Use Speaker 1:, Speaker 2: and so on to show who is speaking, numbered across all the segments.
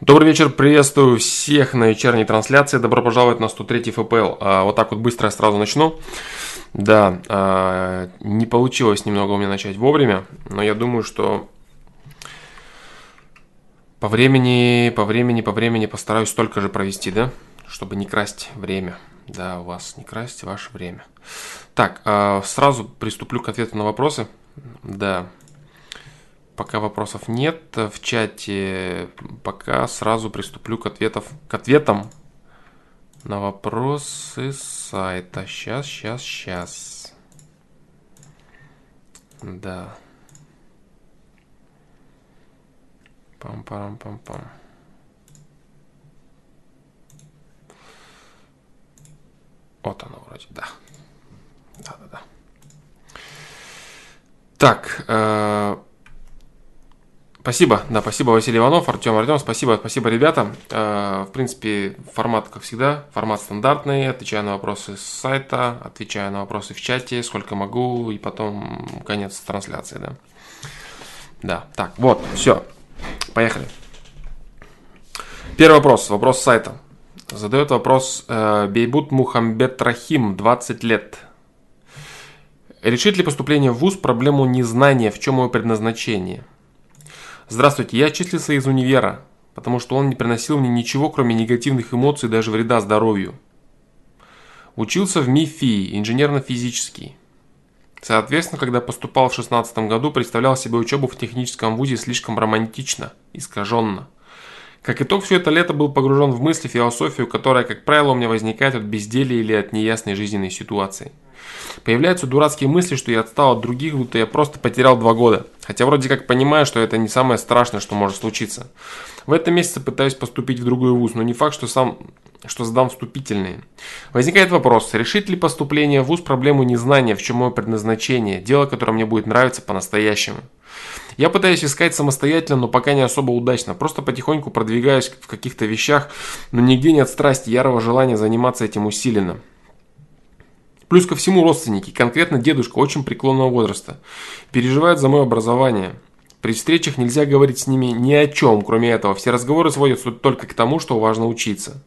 Speaker 1: Добрый вечер, приветствую всех на вечерней трансляции. Добро пожаловать на 103 ФПЛ. А, вот так вот быстро я сразу начну. Да, а, не получилось немного у меня начать вовремя, но я думаю, что по времени, по времени, по времени постараюсь столько же провести, да, чтобы не красть время. Да, у вас не красть ваше время. Так, а, сразу приступлю к ответу на вопросы. Да, Пока вопросов нет в чате, пока сразу приступлю к, ответов, к ответам на вопросы сайта. Сейчас, сейчас, сейчас. Да. Пам-парам-пам-пам. Вот оно вроде, да. Да-да-да. Так, э Спасибо, да, спасибо, Василий Иванов, Артем, Артем, спасибо, спасибо, ребята. Э, в принципе, формат, как всегда, формат стандартный, отвечаю на вопросы с сайта, отвечаю на вопросы в чате, сколько могу, и потом конец трансляции, да. Да, так, вот, все, поехали. Первый вопрос, вопрос сайта. Задает вопрос э, Бейбут Мухамбет Рахим, 20 лет. Решит ли поступление в ВУЗ проблему незнания, в чем его предназначение? Здравствуйте, я отчислился из универа, потому что он не приносил мне ничего, кроме негативных эмоций и даже вреда здоровью. Учился в МИФИ, инженерно-физический. Соответственно, когда поступал в 16 году, представлял себе учебу в техническом вузе слишком романтично, искаженно. Как итог, все это лето был погружен в мысли, философию, которая, как правило, у меня возникает от безделия или от неясной жизненной ситуации – Появляются дурацкие мысли, что я отстал от других, будто я просто потерял два года. Хотя вроде как понимаю, что это не самое страшное, что может случиться. В этом месяце пытаюсь поступить в другой вуз, но не факт, что сам что сдам вступительные. Возникает вопрос, решит ли поступление в ВУЗ проблему незнания, в чем мое предназначение, дело, которое мне будет нравиться по-настоящему. Я пытаюсь искать самостоятельно, но пока не особо удачно. Просто потихоньку продвигаюсь в каких-то вещах, но нигде нет страсти, ярого желания заниматься этим усиленно. Плюс ко всему родственники, конкретно дедушка очень преклонного возраста, переживают за мое образование. При встречах нельзя говорить с ними ни о чем, кроме этого. Все разговоры сводятся только к тому, что важно учиться.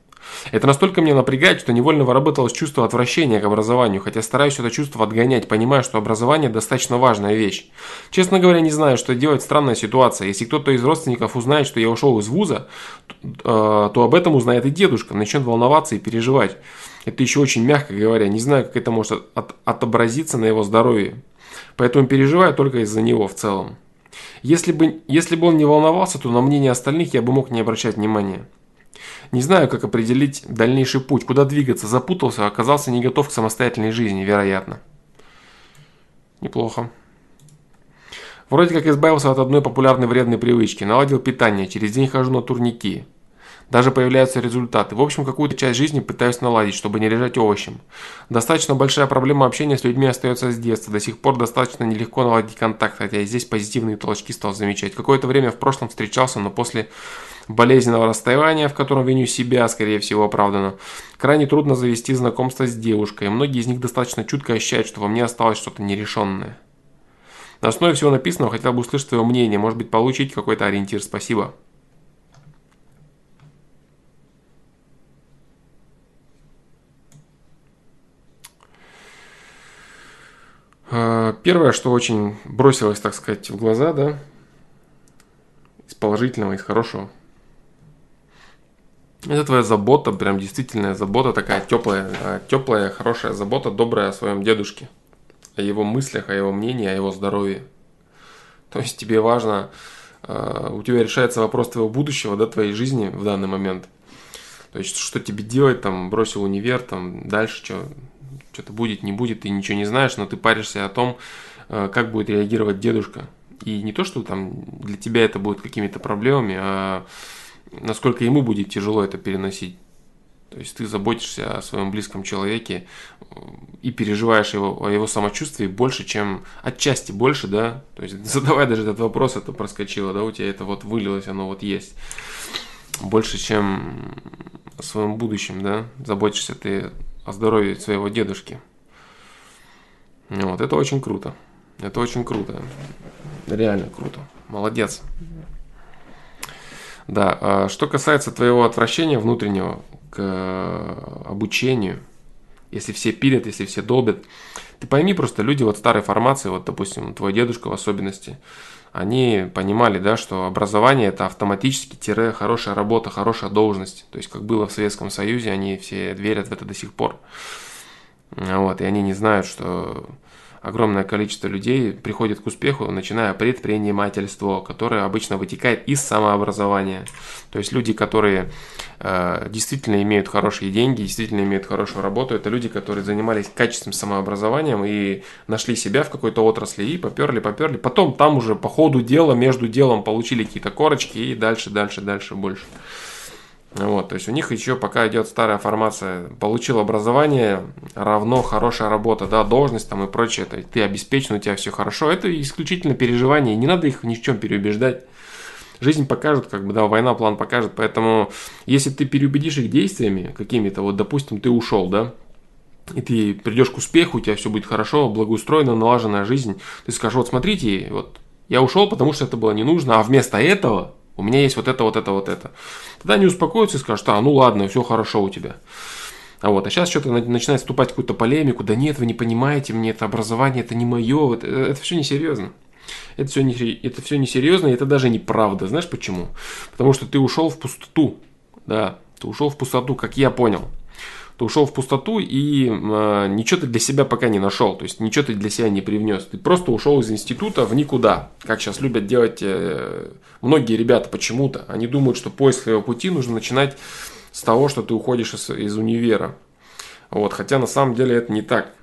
Speaker 1: Это настолько меня напрягает, что невольно выработалось чувство отвращения к образованию, хотя стараюсь это чувство отгонять, понимая, что образование достаточно важная вещь. Честно говоря, не знаю, что делать, странная ситуация. Если кто-то из родственников узнает, что я ушел из вуза, то, э, то об этом узнает и дедушка, начнет волноваться и переживать. Это еще очень мягко говоря. Не знаю, как это может от, отобразиться на его здоровье. Поэтому переживаю только из-за него в целом. Если бы, если бы он не волновался, то на мнение остальных я бы мог не обращать внимания. Не знаю, как определить дальнейший путь, куда двигаться, запутался, оказался не готов к самостоятельной жизни, вероятно. Неплохо. Вроде как избавился от одной популярной вредной привычки, наладил питание, через день хожу на турники. Даже появляются результаты. В общем, какую-то часть жизни пытаюсь наладить, чтобы не лежать овощем. Достаточно большая проблема общения с людьми остается с детства. До сих пор достаточно нелегко наладить контакт, хотя и здесь позитивные толчки стал замечать. Какое-то время в прошлом встречался, но после болезненного расставания, в котором виню себя, скорее всего, оправдано, крайне трудно завести знакомство с девушкой. Многие из них достаточно чутко ощущают, что во мне осталось что-то нерешенное. На основе всего написанного хотел бы услышать твое мнение, может быть, получить какой-то ориентир. Спасибо. Первое, что очень бросилось, так сказать, в глаза, да, из положительного, из хорошего, это твоя забота, прям действительная забота, такая теплая, а, теплая, хорошая забота, добрая о своем дедушке, о его мыслях, о его мнении, о его здоровье. То есть тебе важно, а, у тебя решается вопрос твоего будущего, да, твоей жизни в данный момент. То есть, что тебе делать, там, бросил универ, там, дальше что, что-то будет, не будет, ты ничего не знаешь, но ты паришься о том, э, как будет реагировать дедушка. И не то, что там для тебя это будет какими-то проблемами, а насколько ему будет тяжело это переносить. То есть ты заботишься о своем близком человеке э, и переживаешь его, о его самочувствии больше, чем отчасти больше, да. То есть задавая даже этот вопрос, это проскочило, да, у тебя это вот вылилось, оно вот есть. Больше, чем о своем будущем, да. Заботишься ты о здоровье своего дедушки. Вот, это очень круто. Это очень круто. Реально круто. Молодец. Да, а что касается твоего отвращения внутреннего к обучению, если все пилят, если все долбят, ты пойми просто, люди вот старой формации, вот, допустим, твой дедушка в особенности, они понимали, да, что образование это автоматически тире хорошая работа, хорошая должность. То есть, как было в Советском Союзе, они все верят в это до сих пор. Вот, и они не знают, что огромное количество людей приходит к успеху, начиная предпринимательство, которое обычно вытекает из самообразования. То есть люди, которые э, действительно имеют хорошие деньги, действительно имеют хорошую работу, это люди, которые занимались качественным самообразованием и нашли себя в какой-то отрасли и поперли, поперли. Потом там уже по ходу дела, между делом получили какие-то корочки и дальше, дальше, дальше больше. Вот, то есть у них еще пока идет старая формация, получил образование, равно хорошая работа, да, должность там и прочее, то есть ты обеспечен, у тебя все хорошо, это исключительно переживание, не надо их ни в чем переубеждать. Жизнь покажет, как бы, да, война план покажет, поэтому если ты переубедишь их действиями какими-то, вот, допустим, ты ушел, да, и ты придешь к успеху, у тебя все будет хорошо, благоустроена, налаженная жизнь, ты скажешь, вот смотрите, вот, я ушел, потому что это было не нужно, а вместо этого у меня есть вот это, вот это, вот это. Тогда они успокоятся и скажут, а, ну ладно, все хорошо у тебя. А вот, а сейчас что-то начинает вступать в какую-то полемику, да нет, вы не понимаете, мне это образование, это не мое, это, это все несерьезно. Это все, не, это все несерьезно, и это даже неправда. Знаешь почему? Потому что ты ушел в пустоту. Да, ты ушел в пустоту, как я понял ты ушел в пустоту и э, ничего ты для себя пока не нашел, то есть ничего ты для себя не привнес. Ты просто ушел из института в никуда, как сейчас любят делать э, многие ребята почему-то. Они думают, что поиск своего пути нужно начинать с того, что ты уходишь из, из универа. Вот, хотя на самом деле это не так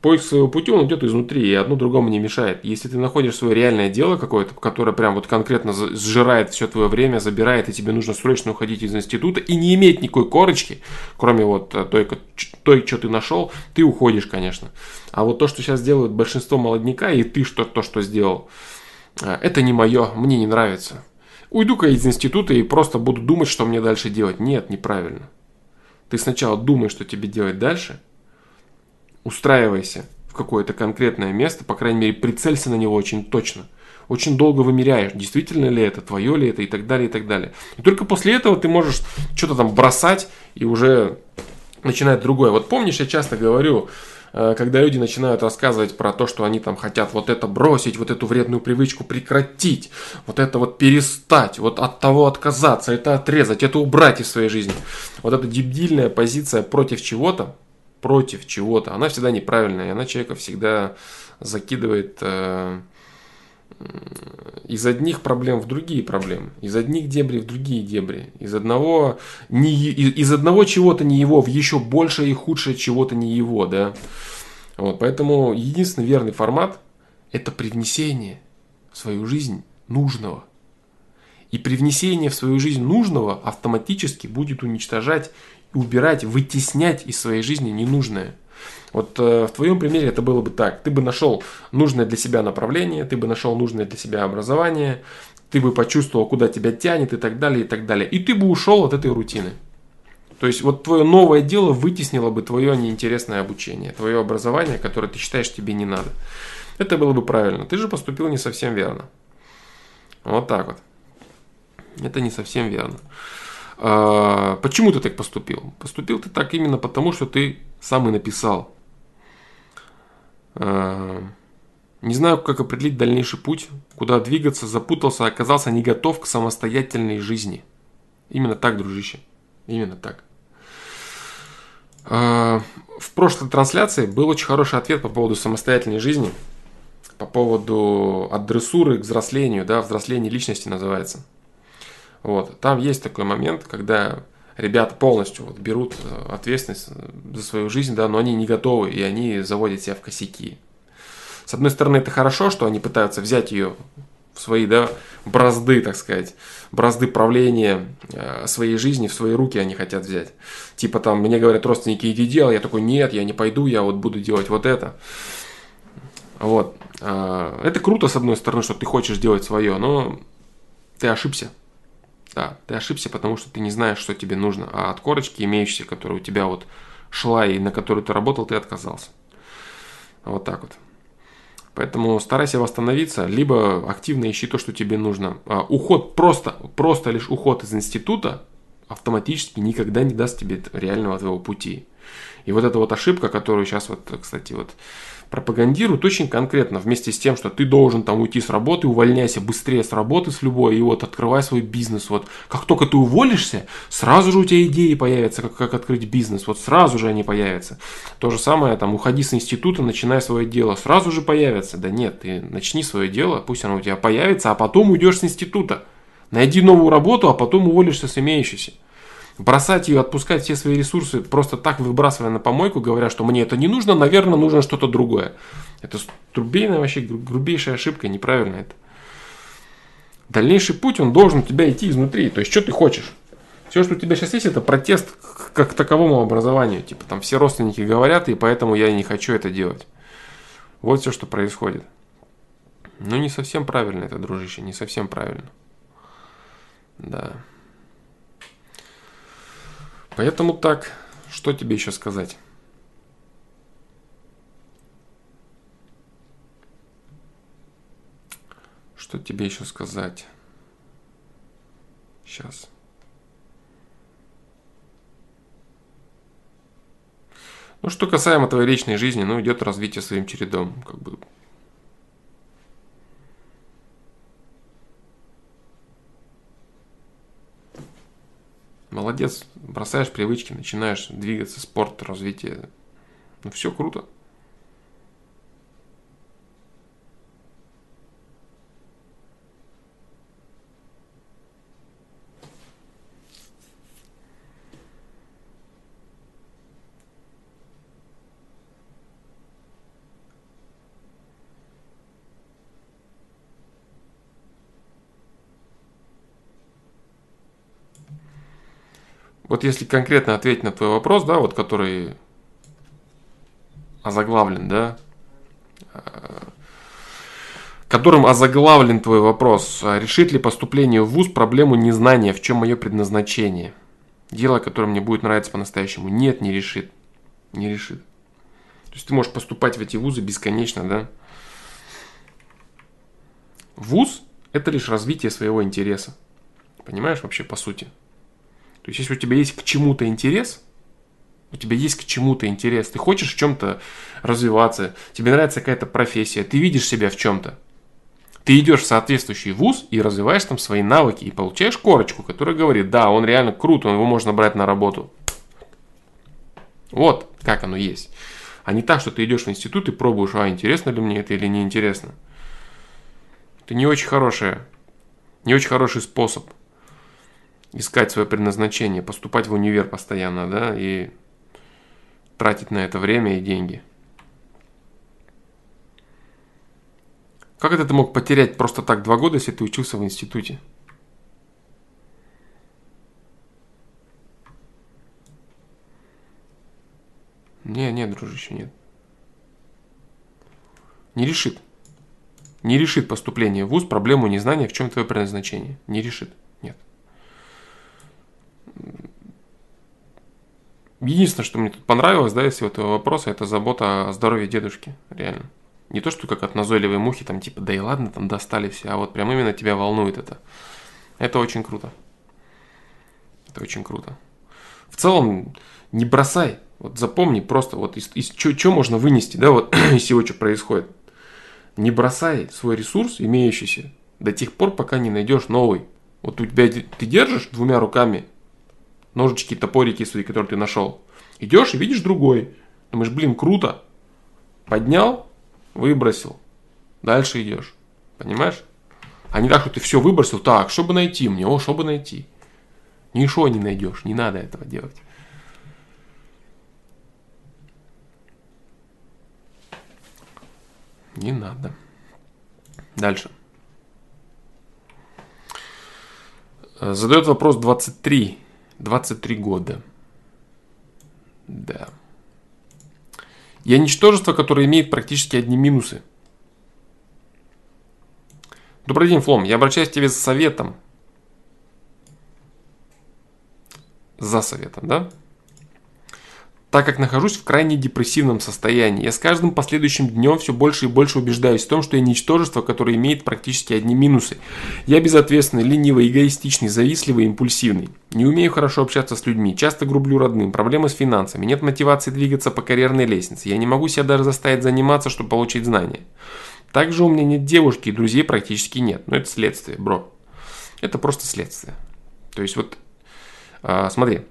Speaker 1: поиск своего пути, он идет изнутри, и одно другому не мешает. Если ты находишь свое реальное дело какое-то, которое прям вот конкретно сжирает все твое время, забирает, и тебе нужно срочно уходить из института, и не иметь никакой корочки, кроме вот э, той, той что ты нашел, ты уходишь, конечно. А вот то, что сейчас делают большинство молодняка, и ты что то, что сделал, э, это не мое, мне не нравится. Уйду-ка из института и просто буду думать, что мне дальше делать. Нет, неправильно. Ты сначала думаешь, что тебе делать дальше – устраивайся в какое-то конкретное место, по крайней мере, прицелься на него очень точно. Очень долго вымеряешь, действительно ли это, твое ли это и так далее, и так далее. И только после этого ты можешь что-то там бросать и уже начинает другое. Вот помнишь, я часто говорю, э, когда люди начинают рассказывать про то, что они там хотят вот это бросить, вот эту вредную привычку прекратить, вот это вот перестать, вот от того отказаться, это отрезать, это убрать из своей жизни. Вот эта дебильная позиция против чего-то, против чего-то, она всегда неправильная, и она человека всегда закидывает э, из одних проблем в другие проблемы, из одних дебри в другие дебри, из одного, не, из одного чего-то не его в еще большее и худшее чего-то не его, да. Вот, поэтому единственный верный формат – это привнесение в свою жизнь нужного. И привнесение в свою жизнь нужного автоматически будет уничтожать убирать, вытеснять из своей жизни ненужное. Вот э, в твоем примере это было бы так. Ты бы нашел нужное для себя направление, ты бы нашел нужное для себя образование, ты бы почувствовал, куда тебя тянет и так далее, и так далее. И ты бы ушел от этой рутины. То есть вот твое новое дело вытеснило бы твое неинтересное обучение, твое образование, которое ты считаешь тебе не надо. Это было бы правильно. Ты же поступил не совсем верно. Вот так вот. Это не совсем верно. А, почему ты так поступил? Поступил ты так именно потому, что ты сам и написал. А, не знаю, как определить дальнейший путь, куда двигаться, запутался, оказался не готов к самостоятельной жизни. Именно так, дружище. Именно так. А, в прошлой трансляции был очень хороший ответ по поводу самостоятельной жизни, по поводу от дрессуры к взрослению, да, взросление личности называется – вот. Там есть такой момент, когда ребята полностью вот берут э, ответственность за свою жизнь, да, но они не готовы, и они заводят себя в косяки. С одной стороны, это хорошо, что они пытаются взять ее в свои, да, бразды, так сказать, бразды правления э, своей жизни в свои руки они хотят взять. Типа там, мне говорят родственники, иди делай, я такой, нет, я не пойду, я вот буду делать вот это. Вот. Э, это круто, с одной стороны, что ты хочешь делать свое, но ты ошибся. Да, ты ошибся, потому что ты не знаешь, что тебе нужно. А от корочки, имеющейся, которая у тебя вот шла и на которую ты работал, ты отказался. Вот так вот. Поэтому старайся восстановиться, либо активно ищи то, что тебе нужно. А, уход просто, просто лишь уход из института автоматически никогда не даст тебе реального твоего пути. И вот эта вот ошибка, которую сейчас вот, кстати, вот пропагандируют очень конкретно, вместе с тем, что ты должен там уйти с работы, увольняйся быстрее с работы с любой, и вот открывай свой бизнес. Вот как только ты уволишься, сразу же у тебя идеи появятся, как, как открыть бизнес, вот сразу же они появятся. То же самое, там, уходи с института, начинай свое дело, сразу же появятся. Да нет, ты начни свое дело, пусть оно у тебя появится, а потом уйдешь с института. Найди новую работу, а потом уволишься с имеющейся бросать ее, отпускать все свои ресурсы, просто так выбрасывая на помойку, говоря, что мне это не нужно, наверное, нужно что-то другое. Это трубейная вообще грубейшая ошибка, неправильно это. Дальнейший путь, он должен у тебя идти изнутри. То есть, что ты хочешь? Все, что у тебя сейчас есть, это протест к, к таковому образованию. Типа там все родственники говорят, и поэтому я не хочу это делать. Вот все, что происходит. Ну, не совсем правильно это, дружище, не совсем правильно. Да. Поэтому так, что тебе еще сказать? Что тебе еще сказать? Сейчас. Ну, что касаемо твоей личной жизни, ну, идет развитие своим чередом. Как бы Молодец, бросаешь привычки, начинаешь двигаться, спорт, развитие. Ну все круто. Вот если конкретно ответить на твой вопрос, да, вот который озаглавлен, да, э, которым озаглавлен твой вопрос, а решит ли поступление в ВУЗ проблему незнания, в чем мое предназначение? Дело, которое мне будет нравиться по-настоящему. Нет, не решит. Не решит. То есть ты можешь поступать в эти вузы бесконечно, да? ВУЗ – это лишь развитие своего интереса. Понимаешь вообще по сути? То есть, если у тебя есть к чему-то интерес, у тебя есть к чему-то интерес, ты хочешь в чем-то развиваться, тебе нравится какая-то профессия, ты видишь себя в чем-то, ты идешь в соответствующий вуз и развиваешь там свои навыки и получаешь корочку, которая говорит, да, он реально крут, его можно брать на работу. Вот как оно есть. А не так, что ты идешь в институт и пробуешь, а интересно ли мне это или не интересно. Это не очень хорошее, не очень хороший способ искать свое предназначение, поступать в универ постоянно, да, и тратить на это время и деньги. Как это ты мог потерять просто так два года, если ты учился в институте? Не, нет, дружище, нет. Не решит. Не решит поступление в ВУЗ проблему незнания, в чем твое предназначение. Не решит. Единственное, что мне тут понравилось, да, если вот вопроса, это забота о здоровье дедушки, реально. Не то, что как от назойливой мухи, там типа, да и ладно, там достали все, а вот прям именно тебя волнует это. Это очень круто. Это очень круто. В целом, не бросай. Вот запомни просто, вот из, из что можно вынести, да, вот из всего, что происходит. Не бросай свой ресурс, имеющийся, до тех пор, пока не найдешь новый. Вот у тебя ты держишь двумя руками ножички, топорики свои, которые ты нашел. Идешь и видишь другой. Думаешь, блин, круто. Поднял, выбросил. Дальше идешь. Понимаешь? А не так, что ты все выбросил. Так, чтобы найти мне? О, чтобы найти. Ничего не найдешь. Не надо этого делать. Не надо. Дальше. Задает вопрос 23. 23 года. Да. Я ничтожество, которое имеет практически одни минусы. Добрый день, Флом. Я обращаюсь к тебе с советом. За советом, да? Так как нахожусь в крайне депрессивном состоянии. Я с каждым последующим днем все больше и больше убеждаюсь в том, что я ничтожество, которое имеет практически одни минусы. Я безответственный, ленивый, эгоистичный, завистливый, импульсивный. Не умею хорошо общаться с людьми, часто грублю родным, проблемы с финансами, нет мотивации двигаться по карьерной лестнице. Я не могу себя даже заставить заниматься, чтобы получить знания. Также у меня нет девушки и друзей практически нет. Но это следствие, бро. Это просто следствие. То есть вот, а, смотри,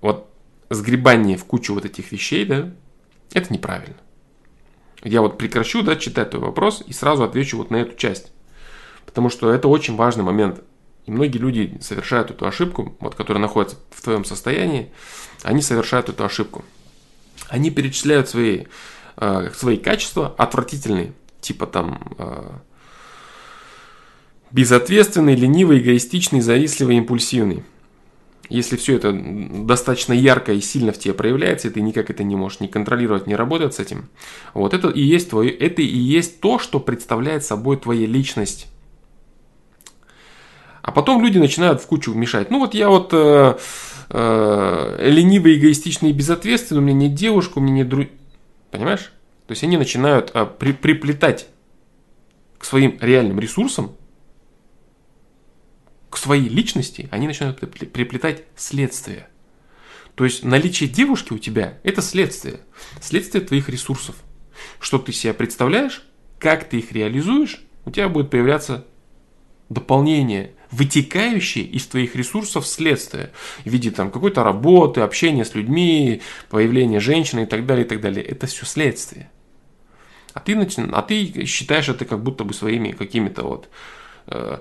Speaker 1: вот сгребание в кучу вот этих вещей, да, это неправильно. Я вот прекращу, да, читать твой вопрос и сразу отвечу вот на эту часть. Потому что это очень важный момент. И многие люди совершают эту ошибку, вот, которые находятся в твоем состоянии, они совершают эту ошибку. Они перечисляют свои, э, свои качества отвратительные, типа там э, безответственный, ленивый, эгоистичный, завистливый, импульсивный если все это достаточно ярко и сильно в тебе проявляется, и ты никак это не можешь не контролировать, не работать с этим, вот это и есть твое, это и есть то, что представляет собой твоя личность. А потом люди начинают в кучу мешать. Ну вот я вот э, э, ленивый, эгоистичный и безответственный, у меня нет девушки, у меня нет друг... Понимаешь? То есть они начинают э, при, приплетать к своим реальным ресурсам к своей личности они начинают приплетать следствие. То есть наличие девушки у тебя – это следствие. Следствие твоих ресурсов. Что ты себя представляешь, как ты их реализуешь, у тебя будет появляться дополнение, вытекающее из твоих ресурсов следствие в виде там какой-то работы, общения с людьми, появления женщины и так далее, и так далее. Это все следствие. А ты, а ты считаешь это как будто бы своими какими-то вот э,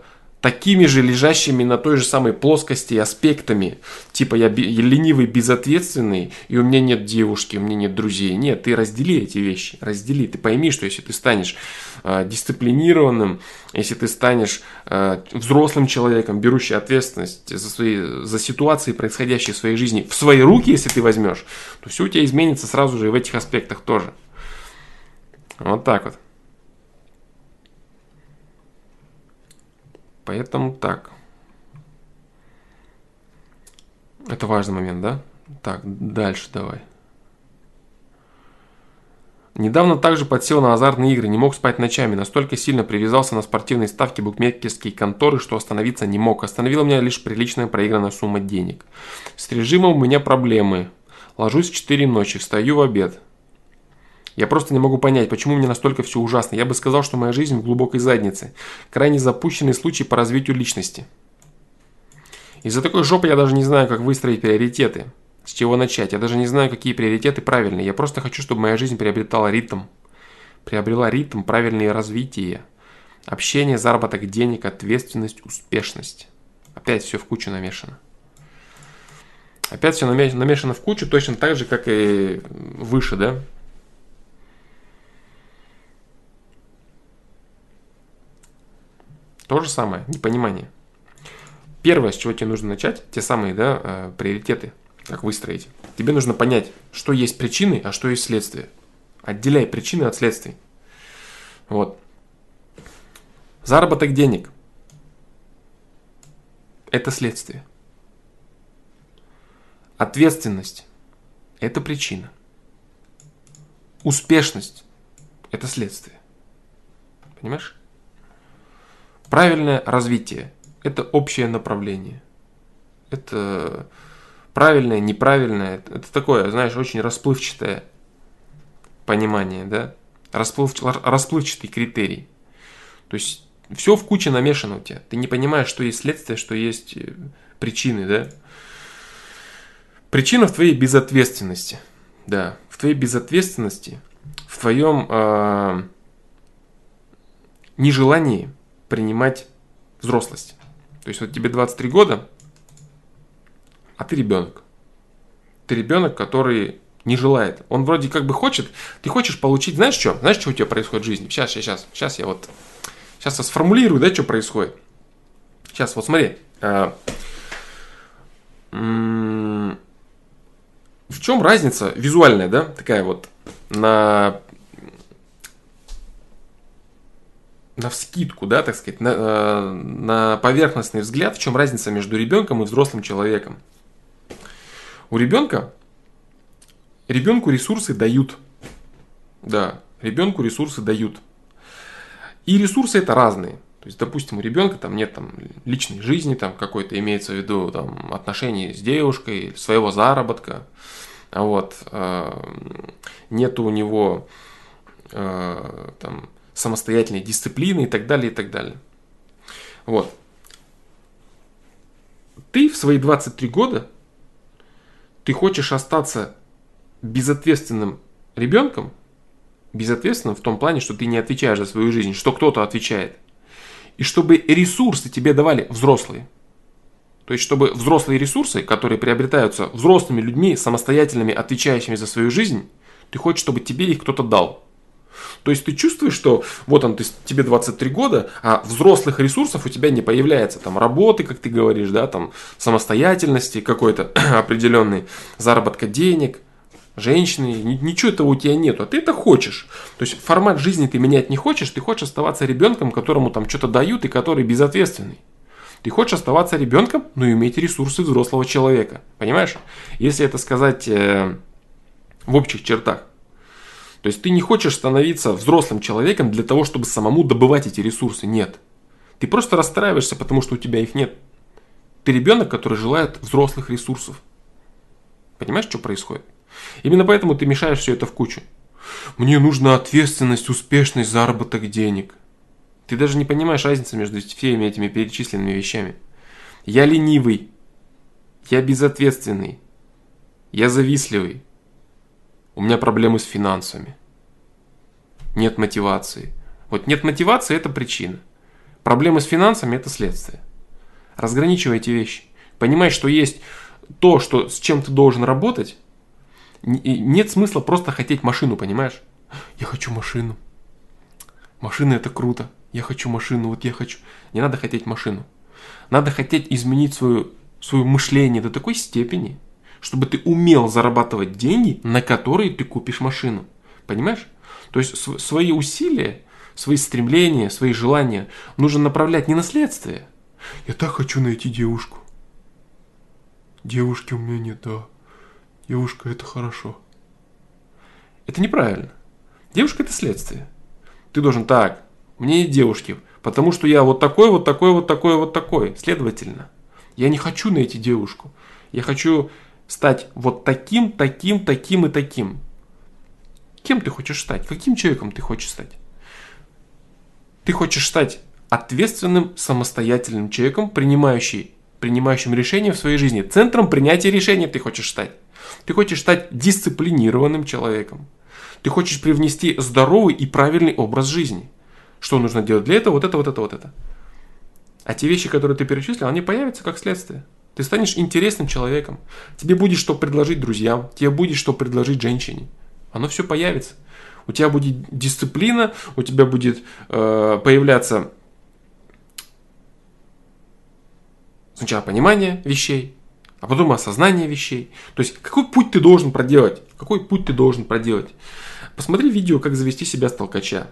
Speaker 1: такими же лежащими на той же самой плоскости аспектами. Типа я ленивый, безответственный, и у меня нет девушки, у меня нет друзей. Нет, ты раздели эти вещи, раздели. Ты пойми, что если ты станешь э, дисциплинированным, если ты станешь э, взрослым человеком, берущий ответственность за, свои, за ситуации, происходящие в своей жизни, в свои руки, если ты возьмешь, то все у тебя изменится сразу же и в этих аспектах тоже. Вот так вот. Поэтому так. Это важный момент, да? Так, дальше давай. Недавно также подсел на азартные игры, не мог спать ночами, настолько сильно привязался на спортивные ставки букмекерские конторы, что остановиться не мог. Остановила меня лишь приличная проигранная сумма денег. С режимом у меня проблемы. Ложусь в 4 ночи, встаю в обед. Я просто не могу понять, почему мне настолько все ужасно. Я бы сказал, что моя жизнь в глубокой заднице. Крайне запущенный случай по развитию личности. Из-за такой жопы я даже не знаю, как выстроить приоритеты. С чего начать? Я даже не знаю, какие приоритеты правильные. Я просто хочу, чтобы моя жизнь приобретала ритм. Приобрела ритм, правильное развитие. Общение, заработок денег, ответственность, успешность. Опять все в кучу намешано. Опять все намешано в кучу, точно так же, как и выше, да? То же самое, непонимание. Первое, с чего тебе нужно начать, те самые да, э, приоритеты, как выстроить. Тебе нужно понять, что есть причины, а что есть следствие. Отделяй причины от следствий. Вот. Заработок денег – это следствие. Ответственность – это причина. Успешность – это следствие. Понимаешь? Правильное развитие – это общее направление. Это правильное, неправильное. Это такое, знаешь, очень расплывчатое понимание, да? Расплыв, расплывчатый критерий. То есть все в куче намешано у тебя. Ты не понимаешь, что есть следствие, что есть э, причины, да? Причина в твоей безответственности. Да, в твоей безответственности, в твоем э, нежелании принимать взрослость. То есть вот тебе 23 года, а ты ребенок. Ты ребенок, который не желает. Он вроде как бы хочет, ты хочешь получить, знаешь что? Знаешь, что у тебя происходит в жизни? Сейчас, сейчас, сейчас я вот, сейчас я сформулирую, да, что происходит. Сейчас, вот смотри. А, в чем разница визуальная, да, такая вот на на вскидку, да, так сказать, на, э, на поверхностный взгляд, в чем разница между ребенком и взрослым человеком. У ребенка ребенку ресурсы дают. Да, ребенку ресурсы дают. И ресурсы это разные. То есть, допустим, у ребенка там нет там личной жизни, там какой-то имеется в виду там отношений с девушкой, своего заработка, вот, э, нету у него э, там самостоятельной дисциплины и так далее, и так далее. Вот. Ты в свои 23 года, ты хочешь остаться безответственным ребенком, безответственным в том плане, что ты не отвечаешь за свою жизнь, что кто-то отвечает. И чтобы ресурсы тебе давали взрослые. То есть, чтобы взрослые ресурсы, которые приобретаются взрослыми людьми, самостоятельными, отвечающими за свою жизнь, ты хочешь, чтобы тебе их кто-то дал. То есть ты чувствуешь, что вот он, ты, тебе 23 года, а взрослых ресурсов у тебя не появляется. Там работы, как ты говоришь, да, там самостоятельности какой-то определенный, заработка денег, женщины, ничего этого у тебя нету, а ты это хочешь. То есть формат жизни ты менять не хочешь, ты хочешь оставаться ребенком, которому там что-то дают и который безответственный. Ты хочешь оставаться ребенком, но иметь ресурсы взрослого человека. Понимаешь? Если это сказать э, в общих чертах. То есть ты не хочешь становиться взрослым человеком для того, чтобы самому добывать эти ресурсы. Нет. Ты просто расстраиваешься, потому что у тебя их нет. Ты ребенок, который желает взрослых ресурсов. Понимаешь, что происходит? Именно поэтому ты мешаешь все это в кучу. Мне нужна ответственность, успешность, заработок денег. Ты даже не понимаешь разницы между всеми этими перечисленными вещами. Я ленивый. Я безответственный. Я завистливый. У меня проблемы с финансами. Нет мотивации. Вот нет мотивации – это причина. Проблемы с финансами – это следствие. Разграничивай эти вещи. Понимай, что есть то, что, с чем ты должен работать, нет смысла просто хотеть машину, понимаешь? Я хочу машину. Машина это круто. Я хочу машину, вот я хочу. Не надо хотеть машину. Надо хотеть изменить свое, свое мышление до такой степени, чтобы ты умел зарабатывать деньги, на которые ты купишь машину. Понимаешь? То есть свои усилия, свои стремления, свои желания нужно направлять не на следствие. Я так хочу найти девушку. Девушки у меня нет, да. Девушка это хорошо. Это неправильно. Девушка это следствие. Ты должен так, мне нет девушки, потому что я вот такой, вот такой, вот такой, вот такой. Следовательно, я не хочу найти девушку. Я хочу стать вот таким, таким, таким и таким. Кем ты хочешь стать? Каким человеком ты хочешь стать? Ты хочешь стать ответственным, самостоятельным человеком, принимающий, принимающим решения в своей жизни. Центром принятия решений ты хочешь стать. Ты хочешь стать дисциплинированным человеком. Ты хочешь привнести здоровый и правильный образ жизни. Что нужно делать для этого? Вот это, вот это, вот это. А те вещи, которые ты перечислил, они появятся как следствие. Ты станешь интересным человеком. Тебе будет что предложить друзьям, тебе будет что предложить женщине. Оно все появится. У тебя будет дисциплина, у тебя будет э, появляться сначала понимание вещей, а потом осознание вещей. То есть, какой путь ты должен проделать? Какой путь ты должен проделать? Посмотри видео, как завести себя с толкача.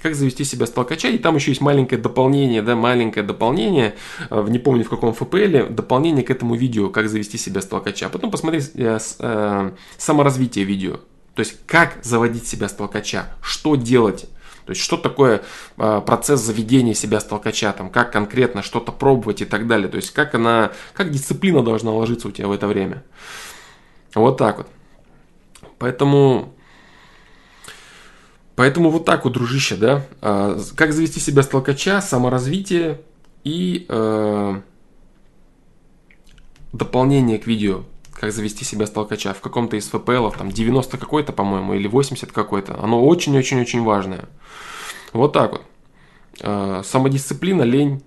Speaker 1: Как завести себя с толкача. И там еще есть маленькое дополнение, да, маленькое дополнение, э, не помню в каком FPL, дополнение к этому видео, как завести себя с толкача. Потом посмотри э, э, саморазвитие видео. То есть, как заводить себя с толкача, что делать то есть, что такое э, процесс заведения себя с толкача, там, как конкретно что-то пробовать и так далее. То есть, как она, как дисциплина должна ложиться у тебя в это время. Вот так вот. Поэтому, поэтому вот так вот, дружище, да. Э, как завести себя с толкача, саморазвитие и э, дополнение к видео как завести себя с толкача в каком-то из ФПЛ, там 90 какой-то, по-моему, или 80 какой-то. Оно очень-очень-очень важное. Вот так вот. А, самодисциплина, лень.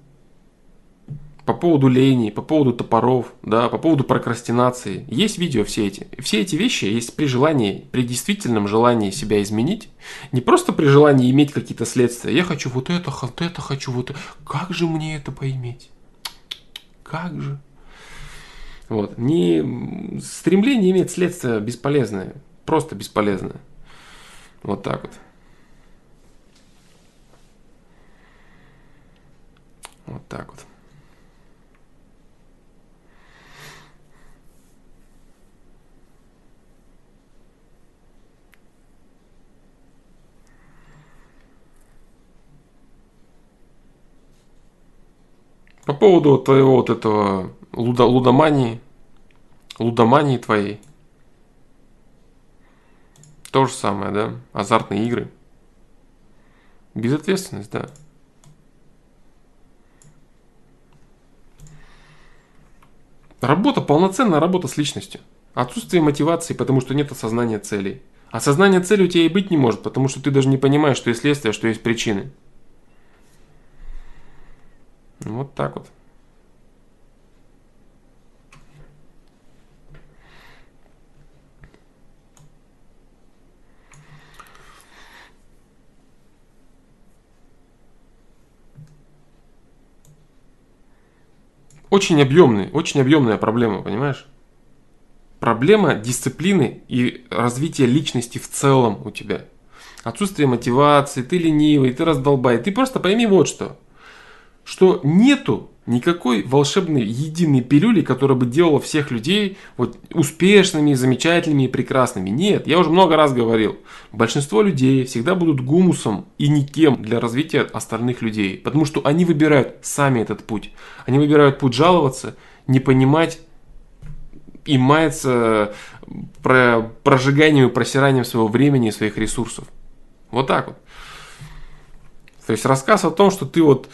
Speaker 1: По поводу лени, по поводу топоров, да, по поводу прокрастинации. Есть видео все эти. Все эти вещи есть при желании, при действительном желании себя изменить. Не просто при желании иметь какие-то следствия. Я хочу вот это, вот это хочу, вот это. Как же мне это поиметь? Как же? Вот. Не... Стремление имеет следствие бесполезное, просто бесполезное. Вот так вот. Вот так вот. По поводу твоего вот этого луда, лудомании, лудомании твоей. То же самое, да? Азартные игры. Безответственность, да. Работа, полноценная работа с личностью. Отсутствие мотивации, потому что нет осознания целей. Осознание цели у тебя и быть не может, потому что ты даже не понимаешь, что есть следствие, что есть причины. Вот так вот. Очень объемный, очень объемная проблема, понимаешь? Проблема дисциплины и развития личности в целом у тебя. Отсутствие мотивации, ты ленивый, ты раздолбай. Ты просто пойми вот что. Что нету никакой волшебной единой пилюли, которая бы делала всех людей вот успешными, замечательными и прекрасными. Нет, я уже много раз говорил. Большинство людей всегда будут гумусом и никем для развития остальных людей. Потому что они выбирают сами этот путь. Они выбирают путь жаловаться, не понимать и мается про прожиганием и просиранием своего времени и своих ресурсов. Вот так вот. То есть рассказ о том, что ты вот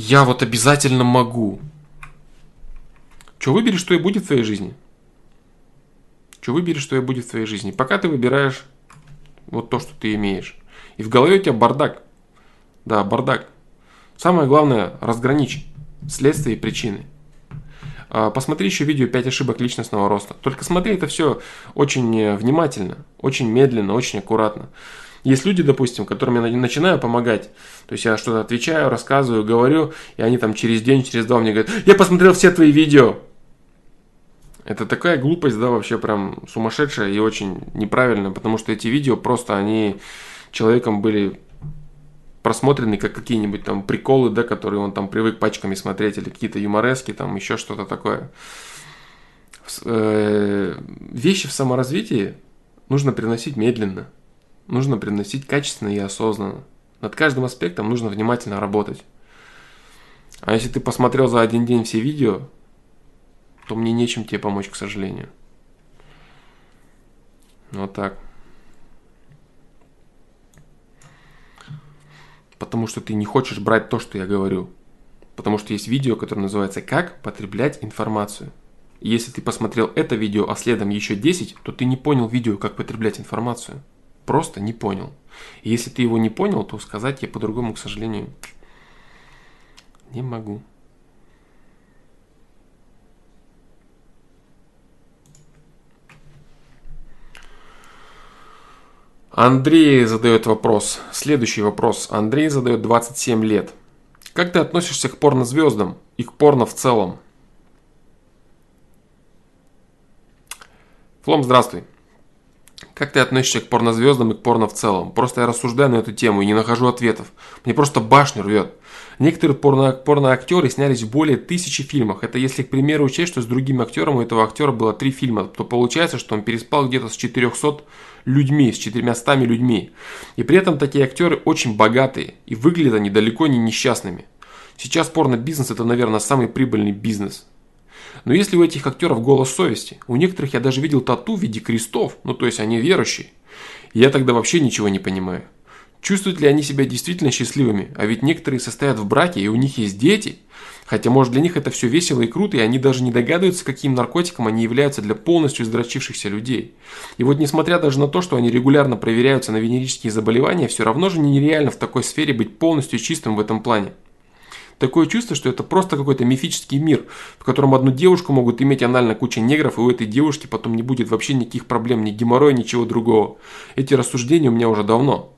Speaker 1: я вот обязательно могу. Что выберешь, что и будет в твоей жизни. Что выберешь, что и будет в твоей жизни. Пока ты выбираешь вот то, что ты имеешь. И в голове у тебя бардак. Да, бардак. Самое главное, разграничь следствие и причины. А, посмотри еще видео 5 ошибок личностного роста. Только смотри это все очень э, внимательно, очень медленно, очень аккуратно. Есть люди, допустим, которым я начинаю помогать. То есть я что-то отвечаю, рассказываю, говорю, и они там через день, через два мне говорят, я посмотрел все твои видео. Это такая глупость, да, вообще прям сумасшедшая и очень неправильная, потому что эти видео просто, они человеком были просмотрены как какие-нибудь там приколы, да, которые он там привык пачками смотреть, или какие-то юморески, там еще что-то такое. Э, вещи в саморазвитии нужно приносить медленно нужно приносить качественно и осознанно. Над каждым аспектом нужно внимательно работать. А если ты посмотрел за один день все видео, то мне нечем тебе помочь, к сожалению. Вот так. Потому что ты не хочешь брать то, что я говорю. Потому что есть видео, которое называется «Как потреблять информацию». Если ты посмотрел это видео, а следом еще 10, то ты не понял видео «Как потреблять информацию» просто не понял. И если ты его не понял, то сказать я по-другому, к сожалению, не могу. Андрей задает вопрос. Следующий вопрос. Андрей задает 27 лет. Как ты относишься к порнозвездам и к порно в целом? Флом, здравствуй. Как ты относишься к порнозвездам и к порно в целом? Просто я рассуждаю на эту тему и не нахожу ответов. Мне просто башню рвет. Некоторые порно, порноактеры снялись в более тысячи фильмах. Это если, к примеру, учесть, что с другим актером у этого актера было три фильма, то получается, что он переспал где-то с 400 людьми, с 400 людьми. И при этом такие актеры очень богатые и выглядят они далеко не несчастными. Сейчас порно-бизнес это, наверное, самый прибыльный бизнес. Но если у этих актеров голос совести, у некоторых я даже видел тату в виде крестов, ну то есть они верующие, я тогда вообще ничего не понимаю. Чувствуют ли они себя действительно счастливыми? А ведь некоторые состоят в браке, и у них есть дети. Хотя, может, для них это все весело и круто, и они даже не догадываются, каким наркотиком они являются для полностью издрочившихся людей. И вот, несмотря даже на то, что они регулярно проверяются на венерические заболевания, все равно же нереально в такой сфере быть полностью чистым в этом плане. Такое чувство, что это просто какой-то мифический мир, в котором одну девушку могут иметь анально куча негров, и у этой девушки потом не будет вообще никаких проблем, ни геморроя, ничего другого. Эти рассуждения у меня уже давно.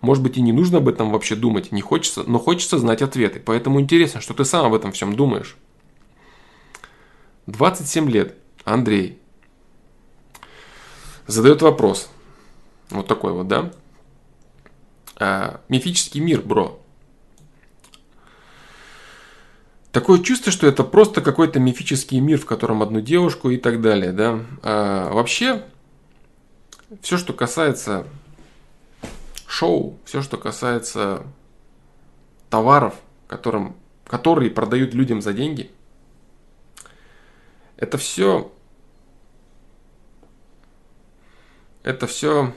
Speaker 1: Может быть и не нужно об этом вообще думать, не хочется, но хочется знать ответы. Поэтому интересно, что ты сам об этом всем думаешь. 27 лет. Андрей. Задает вопрос. Вот такой вот, да? А, мифический мир, бро. Такое чувство, что это просто какой-то мифический мир, в котором одну девушку и так далее, да. А вообще, все, что касается шоу, все, что касается товаров, которым которые продают людям за деньги, это все, это все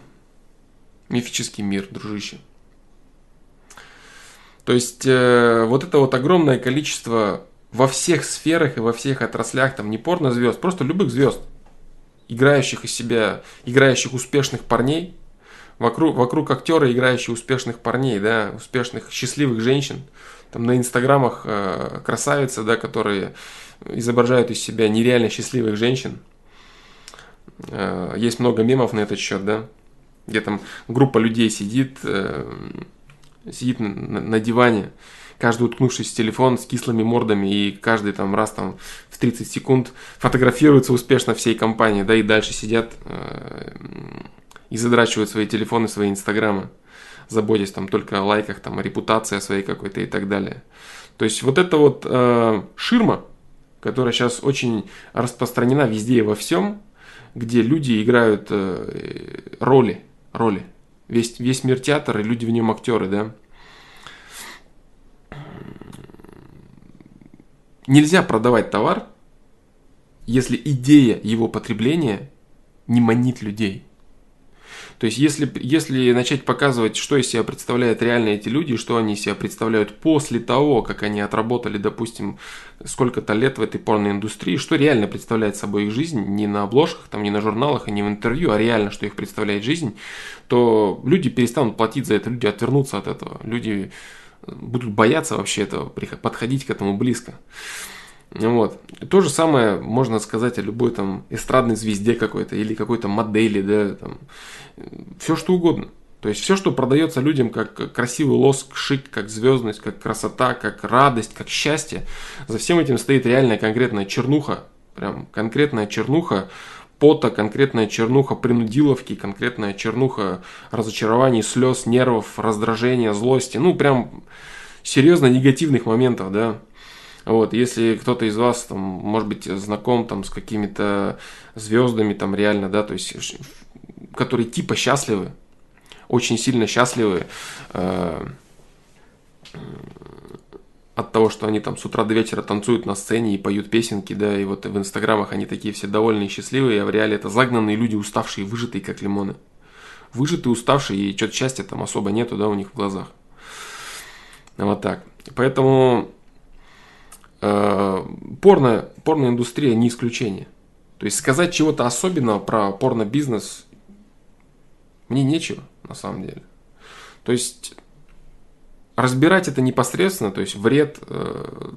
Speaker 1: мифический мир, дружище. То есть э, вот это вот огромное количество во всех сферах и во всех отраслях, там не порно звезд, просто любых звезд, играющих из себя, играющих успешных парней, вокруг, вокруг актера, играющих успешных парней, да, успешных, счастливых женщин, там на инстаграмах э, красавицы, да, которые изображают из себя нереально счастливых женщин. Э, есть много мемов на этот счет, да, где там группа людей сидит, э, сидит на, на диване, каждый уткнувшись в телефон с кислыми мордами, и каждый там раз там в 30 секунд фотографируется успешно всей компании, да, и дальше сидят э, и задрачивают свои телефоны, свои инстаграмы, заботясь там только о лайках, там, о репутации своей какой-то и так далее. То есть вот эта вот э, ширма, которая сейчас очень распространена везде и во всем, где люди играют э, роли, роли. Весь, весь мир театр, и люди в нем актеры, да. Нельзя продавать товар, если идея его потребления не манит людей. То есть, если, если начать показывать, что из себя представляют реально эти люди, что они из себя представляют после того, как они отработали, допустим, сколько-то лет в этой порной индустрии, что реально представляет собой их жизнь, не на обложках, там, не на журналах и не в интервью, а реально, что их представляет жизнь, то люди перестанут платить за это, люди отвернутся от этого, люди будут бояться вообще этого, подходить к этому близко. Вот. То же самое можно сказать о любой там эстрадной звезде какой-то или какой-то модели, да, там, все что угодно. То есть все, что продается людям как красивый лоск, шик, как звездность, как красота, как радость, как счастье, за всем этим стоит реальная конкретная чернуха, прям конкретная чернуха пота, конкретная чернуха принудиловки, конкретная чернуха разочарований, слез, нервов, раздражения, злости, ну прям серьезно негативных моментов, да. Вот, если кто-то из вас, там, может быть, знаком там, с какими-то звездами, там, реально, да, то есть, которые типа счастливы, очень сильно счастливы э, от того, что они там с утра до вечера танцуют на сцене и поют песенки, да, и вот в инстаграмах они такие все довольные и счастливые, а в реале это загнанные люди, уставшие, выжатые, как лимоны. Выжатые, уставшие, и что-то счастья там особо нету, да, у них в глазах. Вот так. Поэтому порно, порноиндустрия не исключение. То есть сказать чего-то особенного про порно-бизнес мне нечего, на самом деле. То есть разбирать это непосредственно, то есть вред э,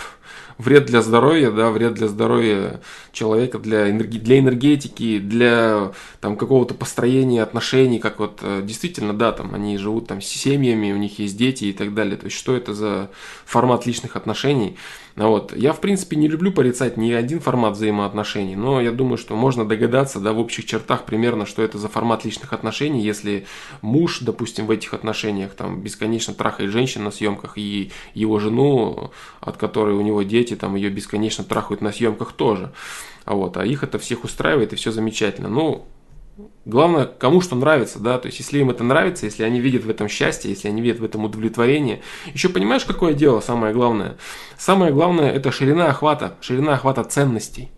Speaker 1: вред для здоровья, да, вред для здоровья человека, для, энерги, для энергетики, для там какого-то построения отношений, как вот э, действительно, да, там они живут там с семьями, у них есть дети и так далее. То есть что это за формат личных отношений? Вот. Я, в принципе, не люблю порицать ни один формат взаимоотношений, но я думаю, что можно догадаться, да, в общих чертах примерно, что это за формат личных отношений, если муж, допустим, в этих отношениях там бесконечно трахает женщин на съемках и его жену, от которой у него дети, там ее бесконечно трахают на съемках тоже. А вот, а их это всех устраивает и все замечательно. Ну, Главное, кому что нравится, да, то есть если им это нравится, если они видят в этом счастье, если они видят в этом удовлетворение. Еще понимаешь, какое дело самое главное? Самое главное это ширина охвата, ширина охвата ценностей.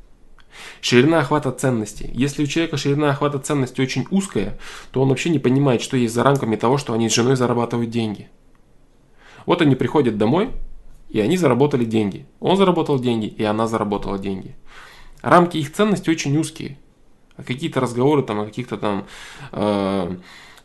Speaker 1: Ширина охвата ценностей. Если у человека ширина охвата ценностей очень узкая, то он вообще не понимает, что есть за рамками того, что они с женой зарабатывают деньги. Вот они приходят домой, и они заработали деньги. Он заработал деньги, и она заработала деньги. Рамки их ценностей очень узкие какие-то разговоры там о каких-то там э,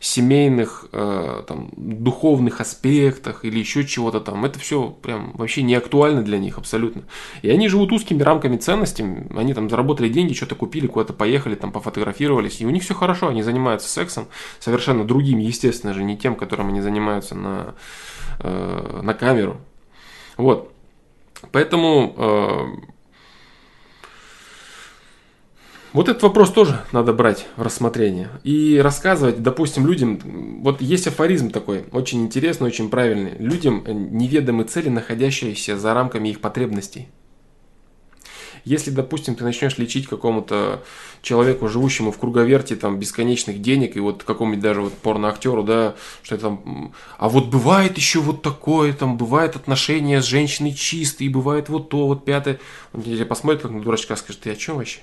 Speaker 1: семейных, э, там, духовных аспектах или еще чего-то там. Это все прям вообще не актуально для них абсолютно. И они живут узкими рамками ценностей. Они там заработали деньги, что-то купили, куда-то поехали, там пофотографировались. И у них все хорошо, они занимаются сексом совершенно другим, естественно же, не тем, которым они занимаются на, э, на камеру. Вот. Поэтому э, вот этот вопрос тоже надо брать в рассмотрение и рассказывать, допустим, людям, вот есть афоризм такой, очень интересный, очень правильный, людям неведомы цели, находящиеся за рамками их потребностей. Если, допустим, ты начнешь лечить какому-то человеку, живущему в круговерте там бесконечных денег, и вот какому-нибудь даже вот порноактеру, да, что там, а вот бывает еще вот такое, там бывает отношения с женщиной чистые, бывает вот то, вот пятое. Он тебе посмотрит, как на дурачка, скажет, ты о чем вообще?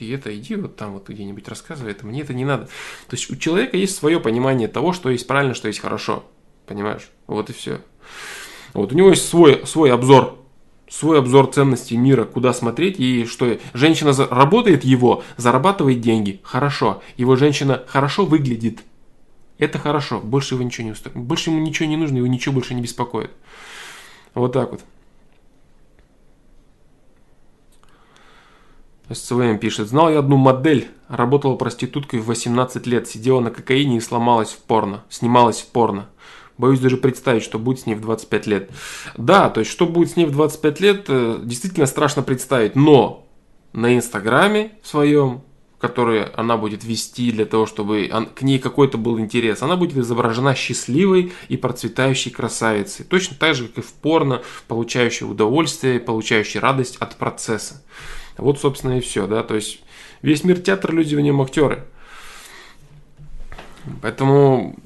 Speaker 1: Ты это иди вот там вот где-нибудь рассказывай, это мне это не надо. То есть у человека есть свое понимание того, что есть правильно, что есть хорошо. Понимаешь? Вот и все. Вот у него есть свой, свой обзор свой обзор ценностей мира, куда смотреть и что женщина работает его, зарабатывает деньги, хорошо. Его женщина хорошо выглядит, это хорошо. Больше его ничего не устроит. Больше ему ничего не нужно, его ничего больше не беспокоит. Вот так вот. СЦВМ пишет. Знал я одну модель. Работала проституткой в 18 лет. Сидела на кокаине и сломалась в порно. Снималась в порно. Боюсь даже представить, что будет с ней в 25 лет. Да, то есть, что будет с ней в 25 лет, э, действительно страшно представить. Но на Инстаграме своем, который она будет вести для того, чтобы к ней какой-то был интерес, она будет изображена счастливой и процветающей красавицей. Точно так же, как и в порно, получающей удовольствие, получающей радость от процесса. Вот, собственно, и все. Да? То есть, весь мир театр, люди в нем актеры. Поэтому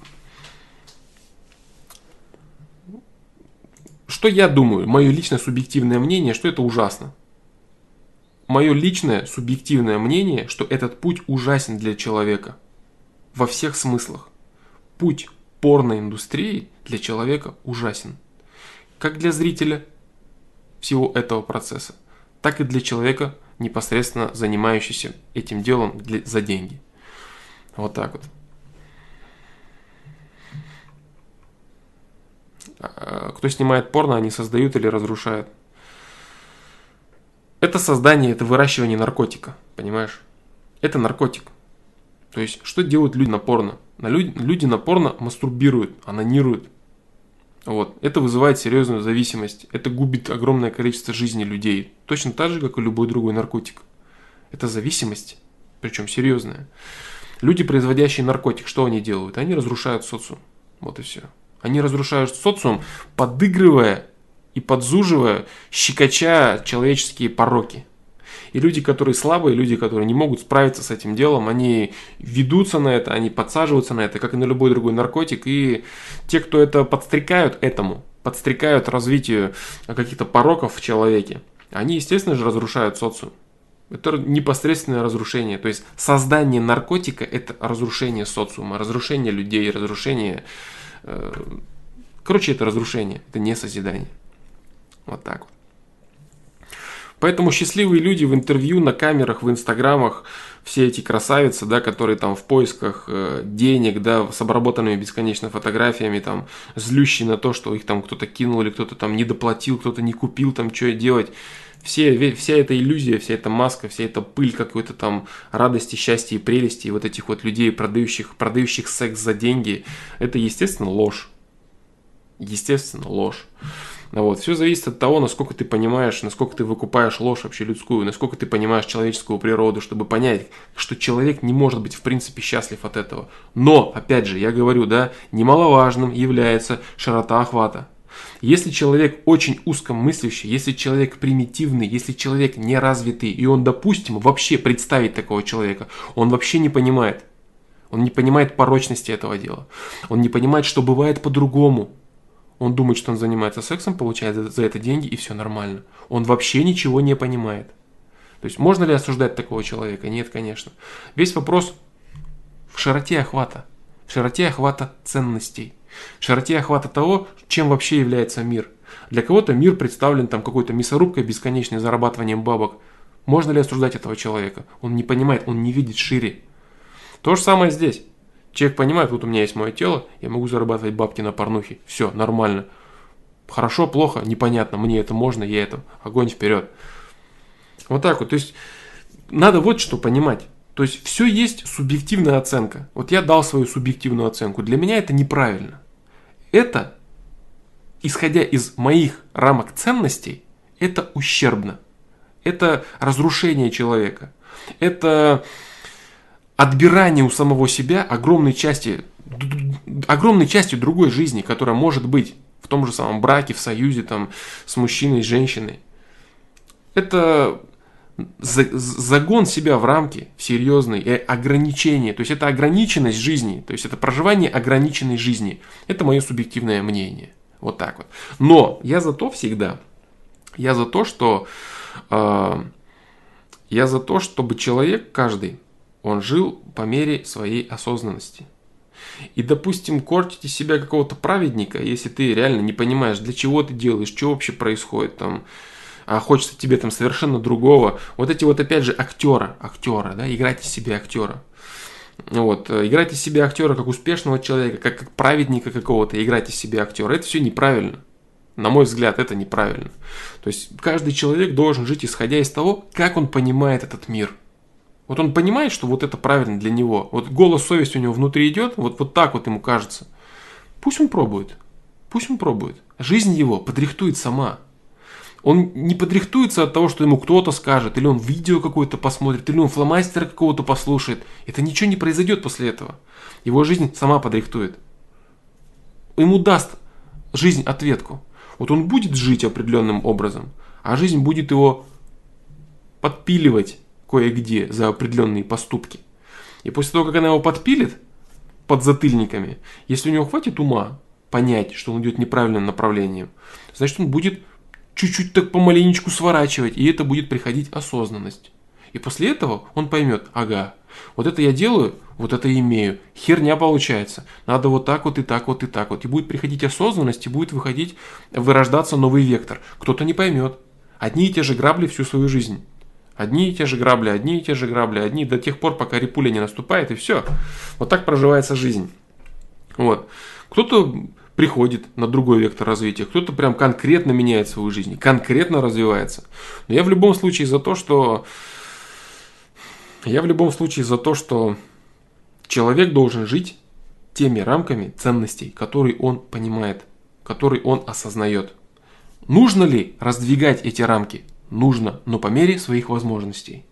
Speaker 1: Что я думаю? Мое личное субъективное мнение, что это ужасно. Мое личное субъективное мнение, что этот путь ужасен для человека. Во всех смыслах. Путь порноиндустрии для человека ужасен. Как для зрителя всего этого процесса, так и для человека, непосредственно занимающегося этим делом для, за деньги. Вот так вот. Э, кто снимает порно, они создают или разрушают. Это создание, это выращивание наркотика, понимаешь? Это наркотик. То есть, что делают люди на порно? На люди, люди на порно мастурбируют, анонируют. Вот. Это вызывает серьезную зависимость. Это губит огромное количество жизней людей. Точно так же, как и любой другой наркотик. Это зависимость, причем серьезная. Люди, производящие наркотик, что они делают? Они разрушают социум. Вот и все. Они разрушают социум, подыгрывая и подзуживая, щекоча человеческие пороки. И люди, которые слабые, люди, которые не могут справиться с этим делом, они ведутся на это, они подсаживаются на это, как и на любой другой наркотик. И те, кто это подстрекают этому, подстрекают развитию каких-то пороков в человеке, они, естественно же, разрушают социум. Это непосредственное разрушение. То есть создание наркотика – это разрушение социума, разрушение людей, разрушение Э, короче, это разрушение, это не созидание. Вот так вот. Поэтому счастливые люди в интервью, на камерах, в инстаграмах, все эти красавицы, да, которые там в поисках э, денег, да, с обработанными бесконечно фотографиями, там, злющие на то, что их там кто-то кинул или кто-то там не доплатил, кто-то не купил, там, что делать. Все, вся эта иллюзия, вся эта маска, вся эта пыль какой-то там радости, счастья и прелести вот этих вот людей, продающих, продающих секс за деньги, это, естественно, ложь. Естественно, ложь. Вот. Все зависит от того, насколько ты понимаешь, насколько ты выкупаешь ложь вообще людскую, насколько ты понимаешь человеческую природу, чтобы понять, что человек не может быть в принципе счастлив от этого. Но, опять же, я говорю, да, немаловажным является широта охвата. Если человек очень узкомыслящий, если человек примитивный, если человек неразвитый, и он, допустим, вообще представить такого человека, он вообще не понимает. Он не понимает порочности этого дела. Он не понимает, что бывает по-другому. Он думает, что он занимается сексом, получает за это деньги, и все нормально. Он вообще ничего не понимает. То есть можно ли осуждать такого человека? Нет, конечно. Весь вопрос в широте охвата. В широте охвата ценностей широте охвата того, чем вообще является мир. Для кого-то мир представлен там какой-то мясорубкой, бесконечным зарабатыванием бабок. Можно ли осуждать этого человека? Он не понимает, он не видит шире. То же самое здесь. Человек понимает, вот у меня есть мое тело, я могу зарабатывать бабки на порнухе. Все, нормально. Хорошо, плохо, непонятно, мне это можно, я это. Огонь вперед. Вот так вот. То есть надо вот что понимать. То есть все есть субъективная оценка. Вот я дал свою субъективную оценку. Для меня это неправильно. Это, исходя из моих рамок ценностей, это ущербно. Это разрушение человека. Это отбирание у самого себя огромной части, огромной части другой жизни, которая может быть в том же самом браке, в союзе там, с мужчиной, с женщиной. Это загон себя в рамки, в серьезные ограничения. То есть это ограниченность жизни, то есть это проживание ограниченной жизни. Это мое субъективное мнение. Вот так вот. Но я за то всегда, я за то, что э, я за то, чтобы человек каждый, он жил по мере своей осознанности. И, допустим, кортить из себя какого-то праведника, если ты реально не понимаешь, для чего ты делаешь, что вообще происходит, там, а хочется тебе там совершенно другого. Вот эти вот опять же актера, актера, да, играть из себя актера. Вот, э, играть из себя актера как успешного человека, как, как праведника какого-то, играть из себя актера, это все неправильно. На мой взгляд, это неправильно. То есть каждый человек должен жить исходя из того, как он понимает этот мир. Вот он понимает, что вот это правильно для него. Вот голос совести у него внутри идет, вот, вот так вот ему кажется. Пусть он пробует. Пусть он пробует. Жизнь его подрихтует сама. Он не подрихтуется от того, что ему кто-то скажет, или он видео какое-то посмотрит, или он фломастера какого-то послушает. Это ничего не произойдет после этого. Его жизнь сама подрихтует. Ему даст жизнь ответку. Вот он будет жить определенным образом, а жизнь будет его подпиливать кое-где за определенные поступки. И после того, как она его подпилит под затыльниками, если у него хватит ума понять, что он идет неправильным направлением, значит он будет чуть-чуть так помаленечку сворачивать, и это будет приходить осознанность. И после этого он поймет, ага, вот это я делаю, вот это имею. Херня получается. Надо вот так вот и так вот и так вот. И будет приходить осознанность, и будет выходить, вырождаться новый вектор. Кто-то не поймет. Одни и те же грабли всю свою жизнь. Одни и те же грабли, одни и те же грабли, одни до тех пор, пока репуля не наступает, и все. Вот так проживается жизнь. Вот. Кто-то приходит на другой вектор развития, кто-то прям конкретно меняет свою жизнь, конкретно развивается. Но я в любом случае за то, что я в любом случае за то, что человек должен жить теми рамками ценностей, которые он понимает, которые он осознает. Нужно ли раздвигать эти рамки? Нужно, но по мере своих возможностей.